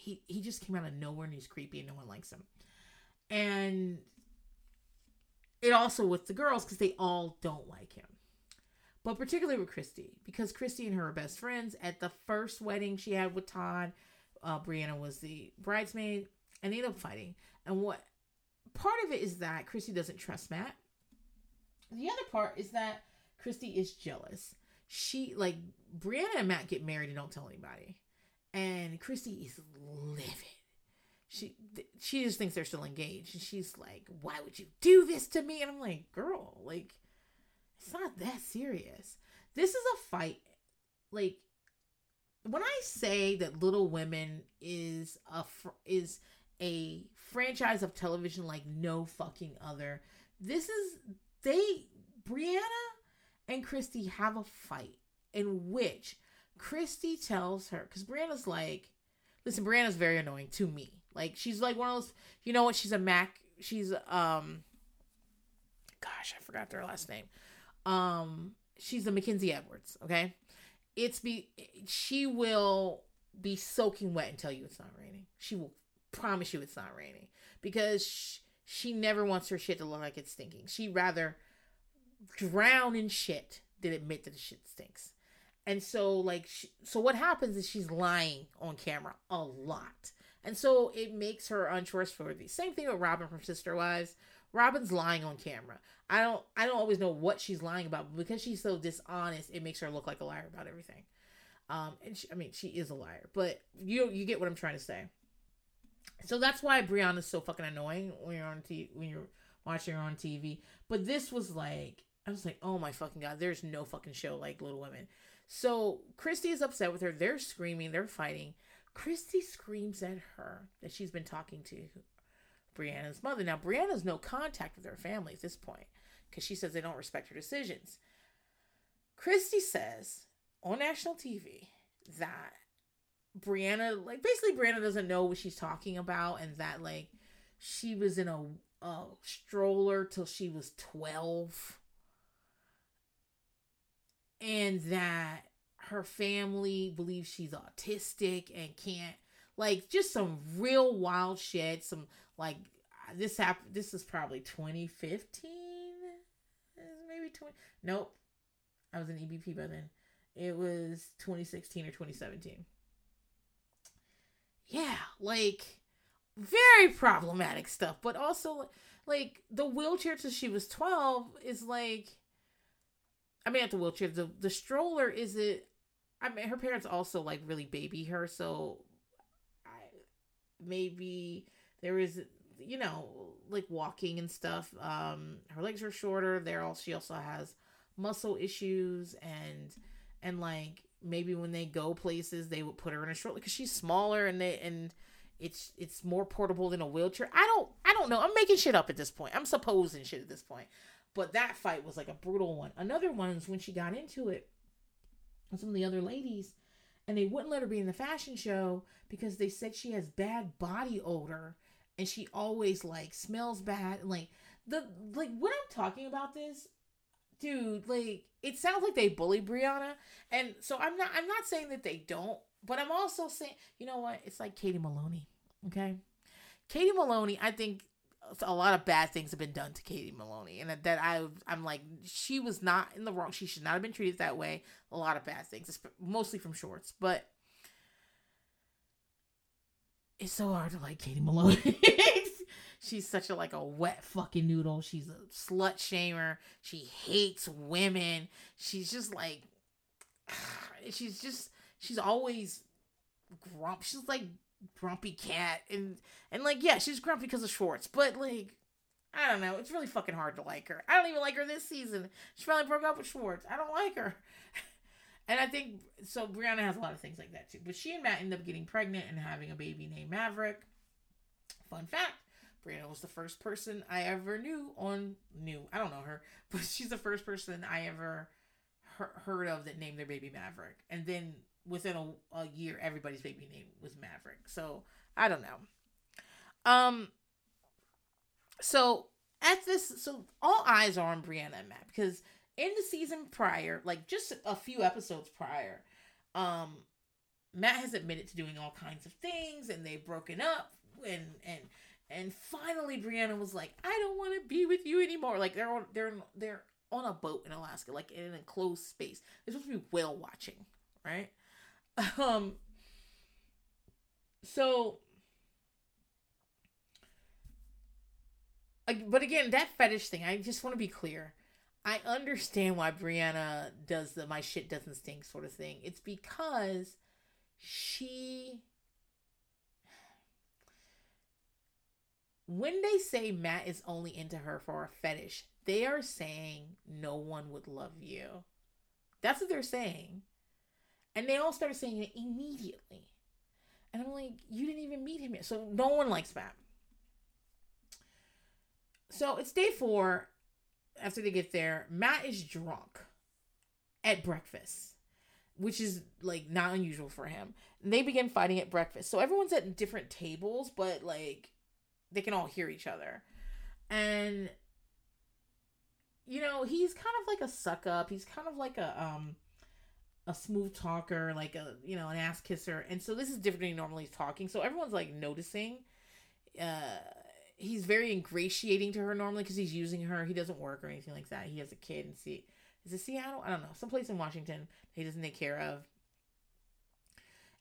he he just came out of nowhere and he's creepy and no one likes him and it also with the girls because they all don't like him but particularly with christy because christy and her are best friends at the first wedding she had with todd uh, brianna was the bridesmaid and they end up fighting. And what part of it is that Christy doesn't trust Matt. The other part is that Christy is jealous. She like Brianna and Matt get married and don't tell anybody, and Christy is livid. She she just thinks they're still engaged, and she's like, "Why would you do this to me?" And I'm like, "Girl, like, it's not that serious. This is a fight. Like, when I say that Little Women is a is a franchise of television like no fucking other. This is they Brianna and Christy have a fight in which Christy tells her because Brianna's like, listen, Brianna's very annoying to me. Like she's like one of those, you know what? She's a Mac. She's um, gosh, I forgot their last name. Um, she's a Mackenzie Edwards. Okay, it's be she will be soaking wet and tell you it's not raining. She will promise you it's not raining because she, she never wants her shit to look like it's stinking. She'd rather drown in shit than admit that the shit stinks. And so, like, she, so what happens is she's lying on camera a lot. And so it makes her untrustworthy. Same thing with Robyn from Sister Wives. Robyn's lying on camera. I don't I don't always know what she's lying about, but because she's so dishonest, it makes her look like a liar about everything. Um, and she, I mean, she is a liar, but you you get what I'm trying to say. So that's why Brianna's so fucking annoying when you're on t- when you're watching her on TV. But this was like I was like, oh my fucking god, there's no fucking show like Little Women. So Christy is upset with her. They're screaming, they're fighting. Christy screams at her that she's been talking to Brianna's mother. Now Brianna's no contact with her family at this point because she says they don't respect her decisions. Christy says on national TV that Brianna, like basically Brianna doesn't know what she's talking about and that like she was in a, a stroller till she was 12 and that her family believes she's autistic and can't like just some real wild shit some like uh, this happened this is probably 2015 maybe 20 nope. I was an ebp by then. It was 2016 or 2017 yeah like very problematic stuff but also like the wheelchair till she was 12 is like i mean at the wheelchair the, the stroller is it i mean her parents also like really baby her so i maybe there is you know like walking and stuff um her legs are shorter there all she also has muscle issues and and like maybe when they go places they would put her in a stroller because she's smaller and they and it's it's more portable than a wheelchair. I don't i don't know. I'm making shit up at this point. I'm supposing shit at this point but that fight was like a brutal one. Another one is when she got into it with some of the other ladies and they wouldn't let her be in the fashion show because they said she has bad body odor and she always like smells bad like the like when i'm talking about this dude like it sounds like they bully brianna and so i'm not i'm not saying that they don't but i'm also saying you know what? It's like katie maloney okay? Katie maloney i think a lot of bad things have been done to katie maloney and that i i'm like she was not in the wrong she should not have been treated that way a lot of bad things mostly from Schwartz but it's so hard to like katie maloney she's such a like a wet fucking noodle. She's a slut shamer. She hates women. She's just like she's just she's always grump. She's like grumpy cat and and like yeah, she's grumpy because of Schwartz, but like I don't know. It's really fucking hard to like her. I don't even like her this season. She finally broke up with Schwartz. I don't like her. And I think so. Brianna has a lot of things like that too. But she and Matt end up getting pregnant and having a baby named Maverick. Fun fact Brianna was the first person I ever knew on knew. I don't know her, but she's the first person I ever he- heard of that named their baby Maverick. And then within a, a year, everybody's baby name was Maverick. So I don't know. Um. So at this, so all eyes are on Brianna and Matt because in the season prior, like just a few episodes prior, um, Matt has admitted to doing all kinds of things, and they've broken up, and and and finally, Brianna was like, "I don't want to be with you anymore." Like they're on, they're they're on a boat in Alaska, like in an enclosed space. They're supposed to be whale watching, right? Um. So, but again, that fetish thing. I just want to be clear. I understand why Brianna does the "my shit doesn't stink" sort of thing. It's because she when they say Matt is only into her for a fetish, they are saying no one would love you. That's what they're saying. And they all started saying it immediately. And I'm like, you didn't even meet him yet. So no one likes Matt. So it's day four. After they get there, Matt is drunk at breakfast. which is like not unusual for him. And they begin fighting at breakfast. So everyone's at different tables, but like they can all hear each other. And you know, he's kind of like a suck up. He's kind of like a um a smooth talker, like a you know, an ass kisser. And so this is different than he normally is talking. So everyone's like noticing. Uh he's very ingratiating to her normally because he's using her. He doesn't work or anything like that. He has a kid and see is it Seattle? I don't know. Someplace in Washington he doesn't take care of.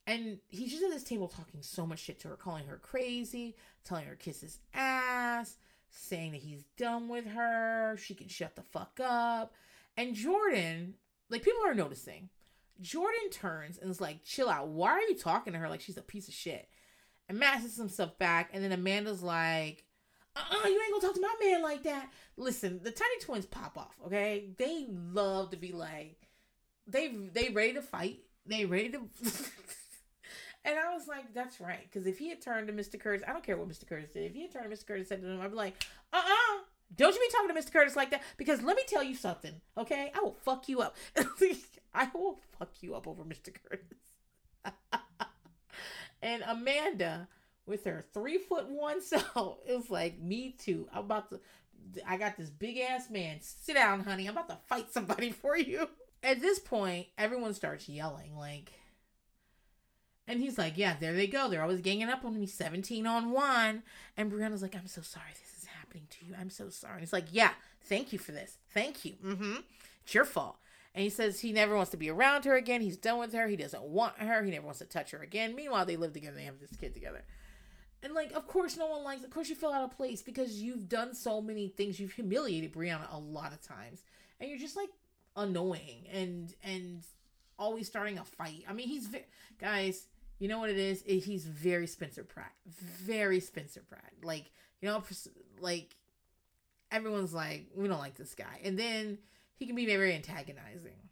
And he's just at this table talking so much shit to her, calling her crazy, telling her kiss his ass, saying that he's done with her, she can shut the fuck up. And Jordan, like people are noticing. Jordan turns and is like, chill out. Why are you talking to her like she's a piece of shit? And Matt some stuff back, and then Amanda's like, uh-uh, you ain't gonna talk to my man like that. Listen, the Tiny Twins pop off, okay? They love to be like, they they ready to fight. They ready to. and I was like, that's right. Because if he had turned to Mr. Curtis, I don't care what Mr. Curtis did. If he had turned to Mr. Curtis said to him, I'd be like, uh uh-uh, uh, don't you be talking to Mr. Curtis like that. Because let me tell you something, okay? I will fuck you up. I will fuck you up over Mr. Curtis. and Amanda with her three foot one self. Was like, me too. I'm about to, I got this big ass man. Sit down, honey. I'm about to fight somebody for you. At this point, everyone starts yelling, like, and he's like, yeah, there they go. They're always ganging up on me, 17 on one. And Brianna's like, I'm so sorry this is happening to you. I'm so sorry. He's like, yeah, thank you for this. Thank you. Mm-hmm. It's your fault. And he says he never wants to be around her again. He's done with her. He doesn't want her. He never wants to touch her again. Meanwhile, they live together. They have this kid together. And like, of course, no one likes. Of course, you feel out of place because you've done so many things. You've humiliated Brianna a lot of times, and you're just like annoying and and always starting a fight. I mean, he's ve- guys. You know what it is? He's very Spencer Pratt. Very Spencer Pratt. Like you know, like everyone's like, we don't like this guy, and then he can be very antagonizing.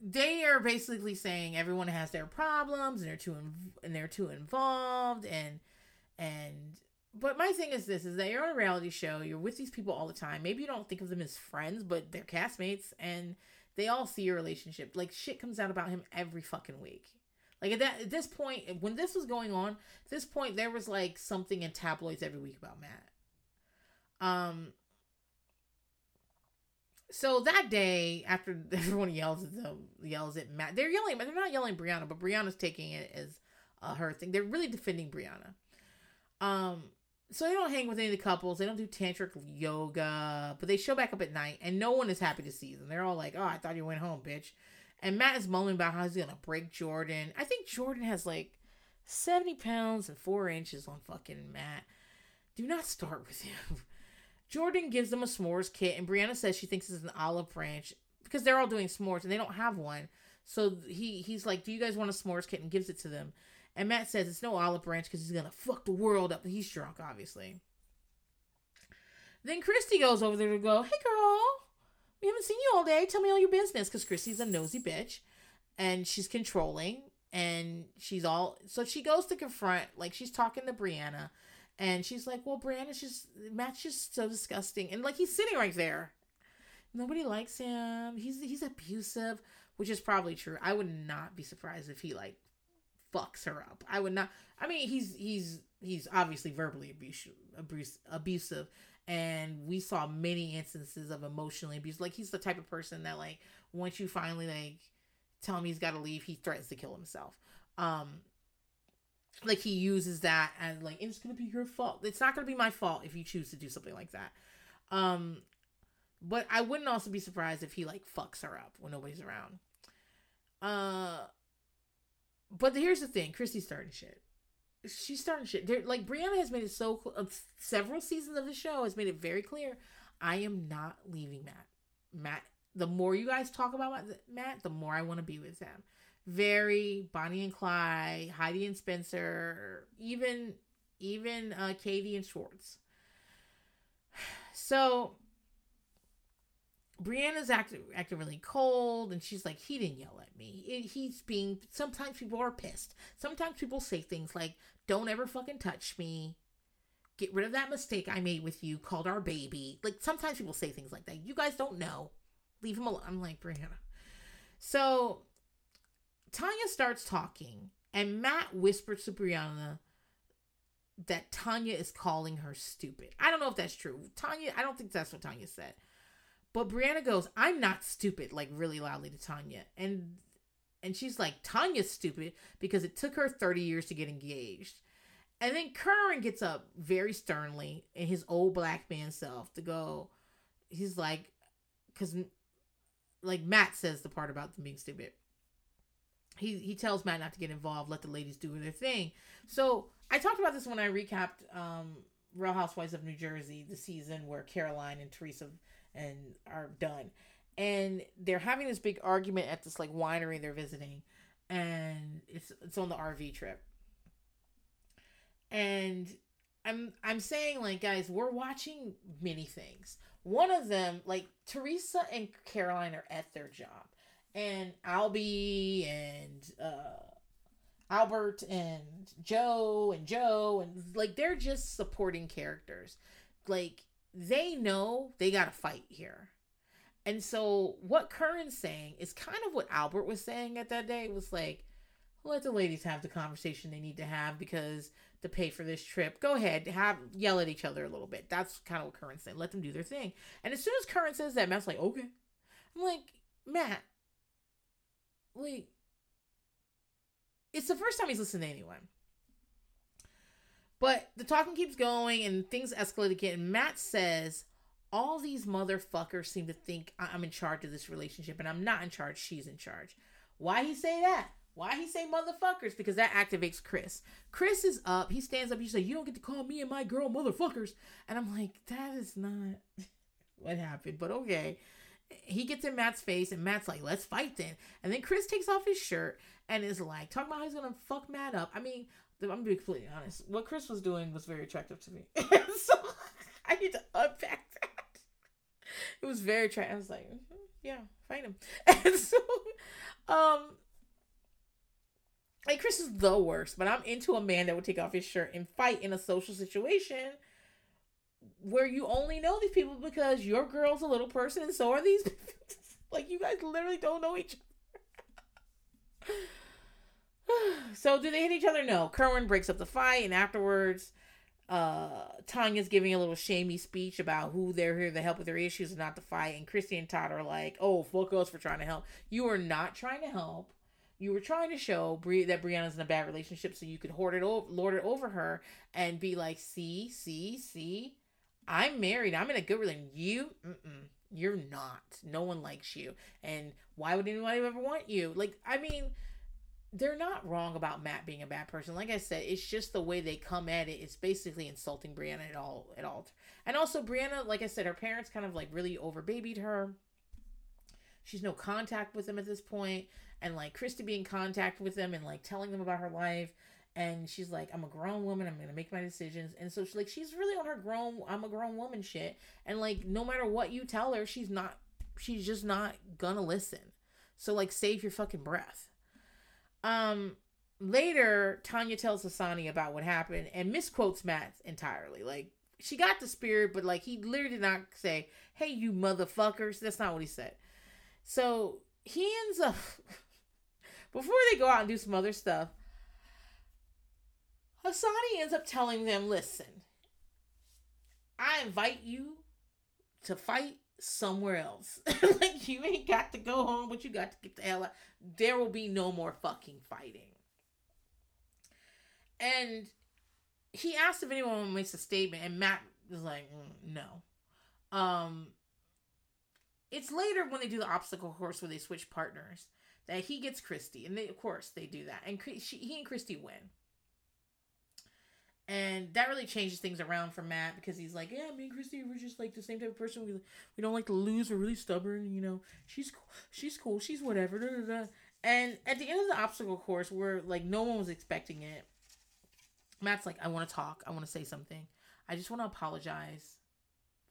they are basically saying everyone has their problems and they're too and they're too involved and and but my thing is this is that you're on a reality show you're with these people all the time. Maybe you don't think of them as friends but they're castmates and they all see your relationship. Like shit comes out about him every fucking week like at that at this point when this was going on at this point there was like something in tabloids every week about matt um so that day, after everyone yells at them, yells at Matt, they're yelling, but they're not yelling Brianna, but Brianna's taking it as uh, her thing. They're really defending Brianna. Um, so they don't hang with any of the couples. They don't do tantric yoga, but they show back up at night, and no one is happy to see them. They're all like, "Oh, I thought you went home, bitch." And Matt is moaning about how he's gonna break Jordan. I think Jordan has like seventy pounds and four inches on fucking Matt. Do not start with him. Jordan gives them a s'mores kit, and Brianna says she thinks it's an olive branch because they're all doing s'mores and they don't have one. So he he's like, "Do you guys want a s'mores kit?" and gives it to them. And Matt says it's no olive branch because he's gonna fuck the world up. He's drunk, obviously. Then Christy goes over there to go, "Hey, girl, we haven't seen you all day. Tell me all your business." Because Christy's a nosy bitch, and she's controlling, and she's all. So she goes to confront, like she's talking to Brianna, and she's like, "Well, Brianna's just Matt's just so disgusting," and like he's sitting right there. Nobody likes him. He's he's abusive, which is probably true. I would not be surprised if he like fucks her up. I would not. I mean, he's he's he's obviously verbally abusive, abuse, abusive, and we saw many instances of emotionally abuse. Like he's the type of person that like once you finally like tell him he's got to leave, he threatens to kill himself. Um, like he uses that as like it's gonna be your fault it's not gonna be my fault if you choose to do something like that um but i wouldn't also be surprised if he like fucks her up when nobody's around uh but here's the thing christy's starting shit she's starting shit. They're, like brianna has made it so uh, several seasons of the show has made it very clear i am not leaving matt. Matt the more you guys talk about matt the more i want to be with him. Very Bonnie and Clyde, Heidi and Spencer, even even uh, Katie and Schwartz. So Brianna's acting acting really cold, and she's like, "He didn't yell at me. It, he's being." Sometimes people are pissed. Sometimes people say things like, "Don't ever fucking touch me." Get rid of that mistake I made with you called our baby. Like sometimes people say things like that. You guys don't know. Leave him alone. I'm like, Brianna. So Tonya starts talking, and Matt whispers to Brianna that Tonya is calling her stupid. I don't know if that's true. Tonya, I don't think that's what Tonya said. But Brianna goes, I'm not stupid, like really loudly to Tonya. And and she's like, Tonya's stupid because it took her 30 years to get engaged. And then Kerwin gets up very sternly in his old black man self to go, he's like, because like Matt says the part about them being stupid. He he tells Matt not to get involved, let the ladies do their thing. So I talked about this when I recapped um, Real Housewives of New Jersey, the season where Caroline and Teresa and are done, and they're having this big argument at this like winery they're visiting, and it's it's on the RV trip, and I'm I'm saying like guys, we're watching many things. One of them, like Teresa and Caroline, are at their job, and Albie and uh, Albert and Joe and Joe and like they're just supporting characters. Like they know they got to fight here. And so what Kerwin's saying is kind of what Albert was saying at that day it was like let the ladies have the conversation they need to have because to pay for this trip. Go ahead, have yell at each other a little bit. That's kind of what Kerwin's saying. Let them do their thing. And as soon as Curran says that, Matt's like, okay. I'm like, Matt, like, it's the first time he's listened to anyone. But the talking keeps going and things escalate again. And Matt says, All these motherfuckers seem to think I'm in charge of this relationship, and I'm not in charge. She's in charge. Why he say that? Why he say motherfuckers? Because that activates Chris. Chris is up. He stands up. He says, You don't get to call me and my girl motherfuckers. And I'm like, That is not what happened. But okay. He gets in Matt's face, and Matt's like, Let's fight then. And then Chris takes off his shirt and is like, talking about how he's going to fuck Matt up. I mean, I'm gonna be completely honest. What Chris was doing was very attractive to me. so I need to unpack that. It was very attractive. I was like, mm-hmm, yeah, fight him. And so, um, like Chris is the worst, but I'm into a man that would take off his shirt and fight in a social situation where you only know these people because your girl's a little person and so are these. like you guys literally don't know each other. so do they hit each other? No. Kerwin breaks up the fight, and afterwards, uh, Tanya's giving a little shamey speech about who they're here to help with their issues and not to fight. And Christy and Todd are like, "Oh, fuck us for trying to help. You are not trying to help. You were trying to show Bri- that Brianna's in a bad relationship, so you could hoard it, over, lord it over her, and be like, see, see, see, I'm married. I'm in a good relationship. You, mm-mm, you're not. No one likes you. And why would anybody ever want you? Like, I mean." They're not wrong about Matt being a bad person. Like I said, it's just the way they come at it. It's basically insulting Brianna at all at all. And also Brianna, like I said, her parents kind of like really overbabied her. She's no contact with them at this point, and like Christy being in contact with them and like telling them about her life. And she's like, I'm a grown woman. I'm gonna make my decisions. And so she's like, she's really on her grown. I'm a grown woman shit. And like, no matter what you tell her, she's not. She's just not gonna listen. So like, save your fucking breath. Um, later, Tanya tells Hasani about what happened and misquotes Matt entirely. Like, she got the spirit, but like, he literally did not say, Hey, you motherfuckers. That's not what he said. So he ends up, before they go out and do some other stuff, Hasani ends up telling them, Listen, I invite you to fight somewhere else. like you ain't got to go home, but you got to get the hell out. There will be no more fucking fighting. And he asked if anyone makes a statement, and Matt was like, mm, "No." Um, it's later when they do the obstacle course where they switch partners that he gets Christy, and they of course they do that, and she, he and Christy win. And that really changes things around for Matt because he's like, yeah, me and Christy, we're just like the same type of person. We we don't like to lose. We're really stubborn. You know, she's cool. She's cool. She's whatever. Da, da, da. And at the end of the obstacle course, where like no one was expecting it, Matt's like, I want to talk. I want to say something. I just want to apologize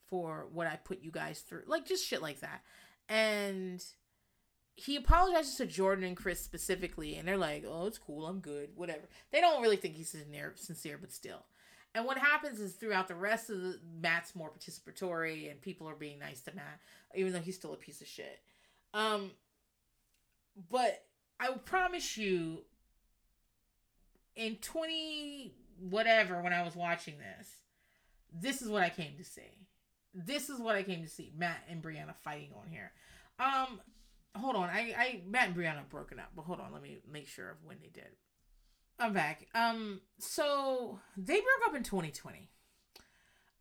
for what I put you guys through. Like just shit like that. And he apologizes to Jordan and Chris specifically, and they're like, "Oh, it's cool, I'm good, whatever." They don't really think he's sincere, sincere, but still. And what happens is throughout the rest of the Matt's more participatory and people are being nice to Matt, even though he's still a piece of shit. Um, but I promise you, in 20 whatever, when I was watching this, this is what I came to see. This is what I came to see. Matt and Brianna fighting on here. Um, hold on. I, I Matt and Brianna broken up, but hold on. Let me make sure of when they did. I'm back. Um, so they broke up in 2020.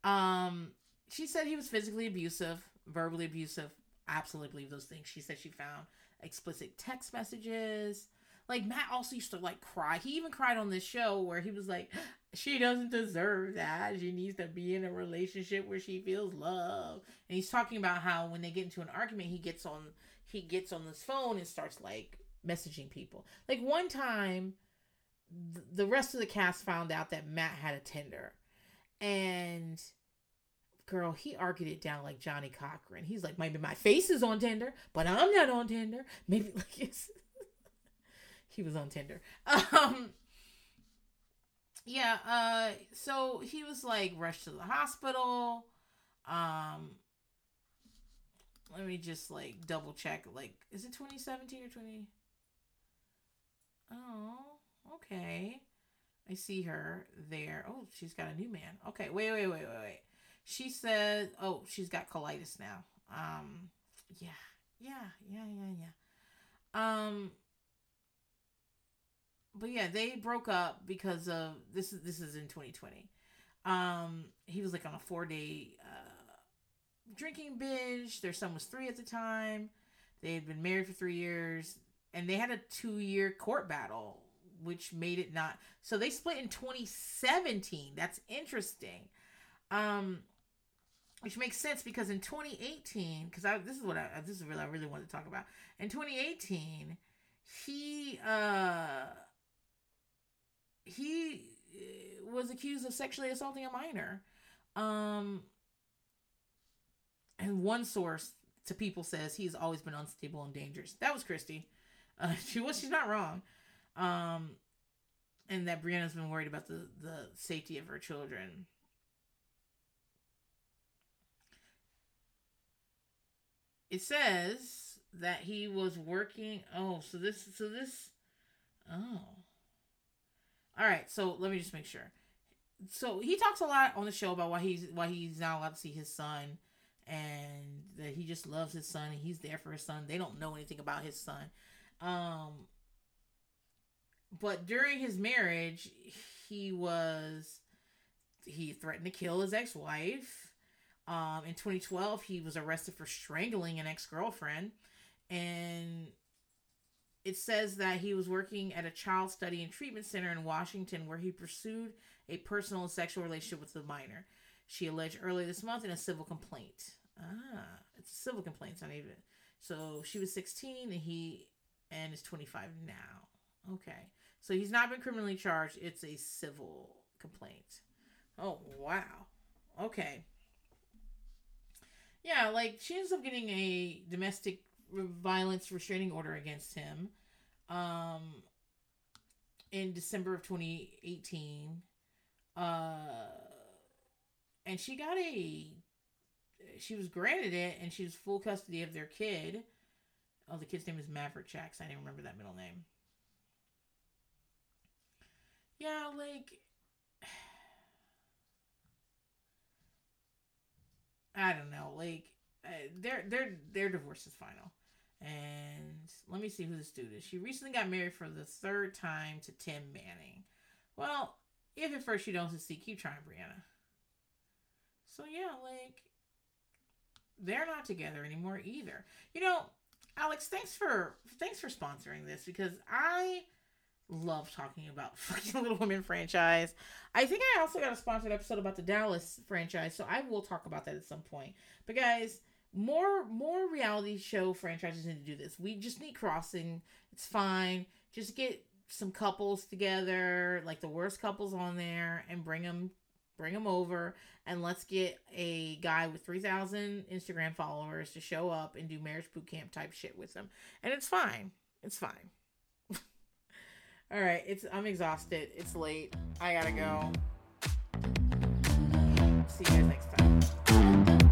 Um, she said he was physically abusive, verbally abusive. Absolutely believe those things. She said she found explicit text messages. Like Matt also used to like cry. He even cried on this show where he was like, "She doesn't deserve that. She needs to be in a relationship where she feels love." And he's talking about how when they get into an argument, he gets on he gets on this phone and starts like messaging people. Like one time, the rest of the cast found out that Matt had a Tinder, and girl, he argued it down like Johnnie Cochran. He's like, maybe my face is on Tinder, but I'm not on Tinder. Maybe like it's he was on Tinder. Um yeah, uh so he was like rushed to the hospital. Um let me just like double check like is it 2017 or 20 Oh, okay. I see her there. Oh, she's got a new man. Okay, wait, wait, wait, wait, wait. She said, "Oh, she's got colitis now." Um, yeah, yeah, yeah, yeah, yeah. Um, but yeah, they broke up because of this. Is this is in 2020. Um, he was like on a four day drinking binge. Their son was three at the time. They had been married for three years, and they had a two year court battle, which made it not. So they split in 2017. That's interesting. Um, which makes sense because in 2018, because I this is what I this is really I really wanted to talk about. In 2018, he uh he uh, was accused of sexually assaulting a minor. Um and one source to people says he's always been unstable and dangerous. That was Christy. Uh, she was she's not wrong. Um and that Brianna's been worried about the the safety of her children. it says that he was working oh so this so this oh all right so let me just make sure so he talks a lot on the show about why he's why he's not allowed to see his son and that he just loves his son and he's there for his son they don't know anything about his son um but during his marriage he was he threatened to kill his ex-wife um, in 2012, he was arrested for strangling an ex girlfriend. And it says that he was working at a child study and treatment center in Washington where he pursued a personal and sexual relationship with the minor. She alleged earlier this month in a civil complaint. Ah, it's a civil complaint, it's not even. So she was 16 and he and is 25 now. Okay. So he's not been criminally charged. It's a civil complaint. Oh, wow. Okay. Yeah, like she ends up getting a domestic violence restraining order against him um in December of 2018. Uh and she got a she was granted it and she was full custody of their kid. Oh, the kid's name is Maverick Jacks. I didn't remember that middle name. Yeah, like I don't know, like uh, their their their divorce is final. And let me see who this dude is. She recently got married for the third time to Tim Manning. Well, if at first you don't succeed, keep trying, Brianna. So yeah, like they're not together anymore either. You know, Alex, thanks for thanks for sponsoring this because I love talking about fucking Little Women franchise. I think I also got a sponsored episode about the Dallas franchise, so I will talk about that at some point. But guys, more more reality show franchises need to do this. We just need crossing. It's fine. Just get some couples together, like the worst couples on there, and bring them bring them over and let's get a guy with 3000 instagram followers to show up and do marriage boot camp type shit with them and it's fine it's fine all right, it's I'm exhausted. It's late. I gotta go. See you guys next time.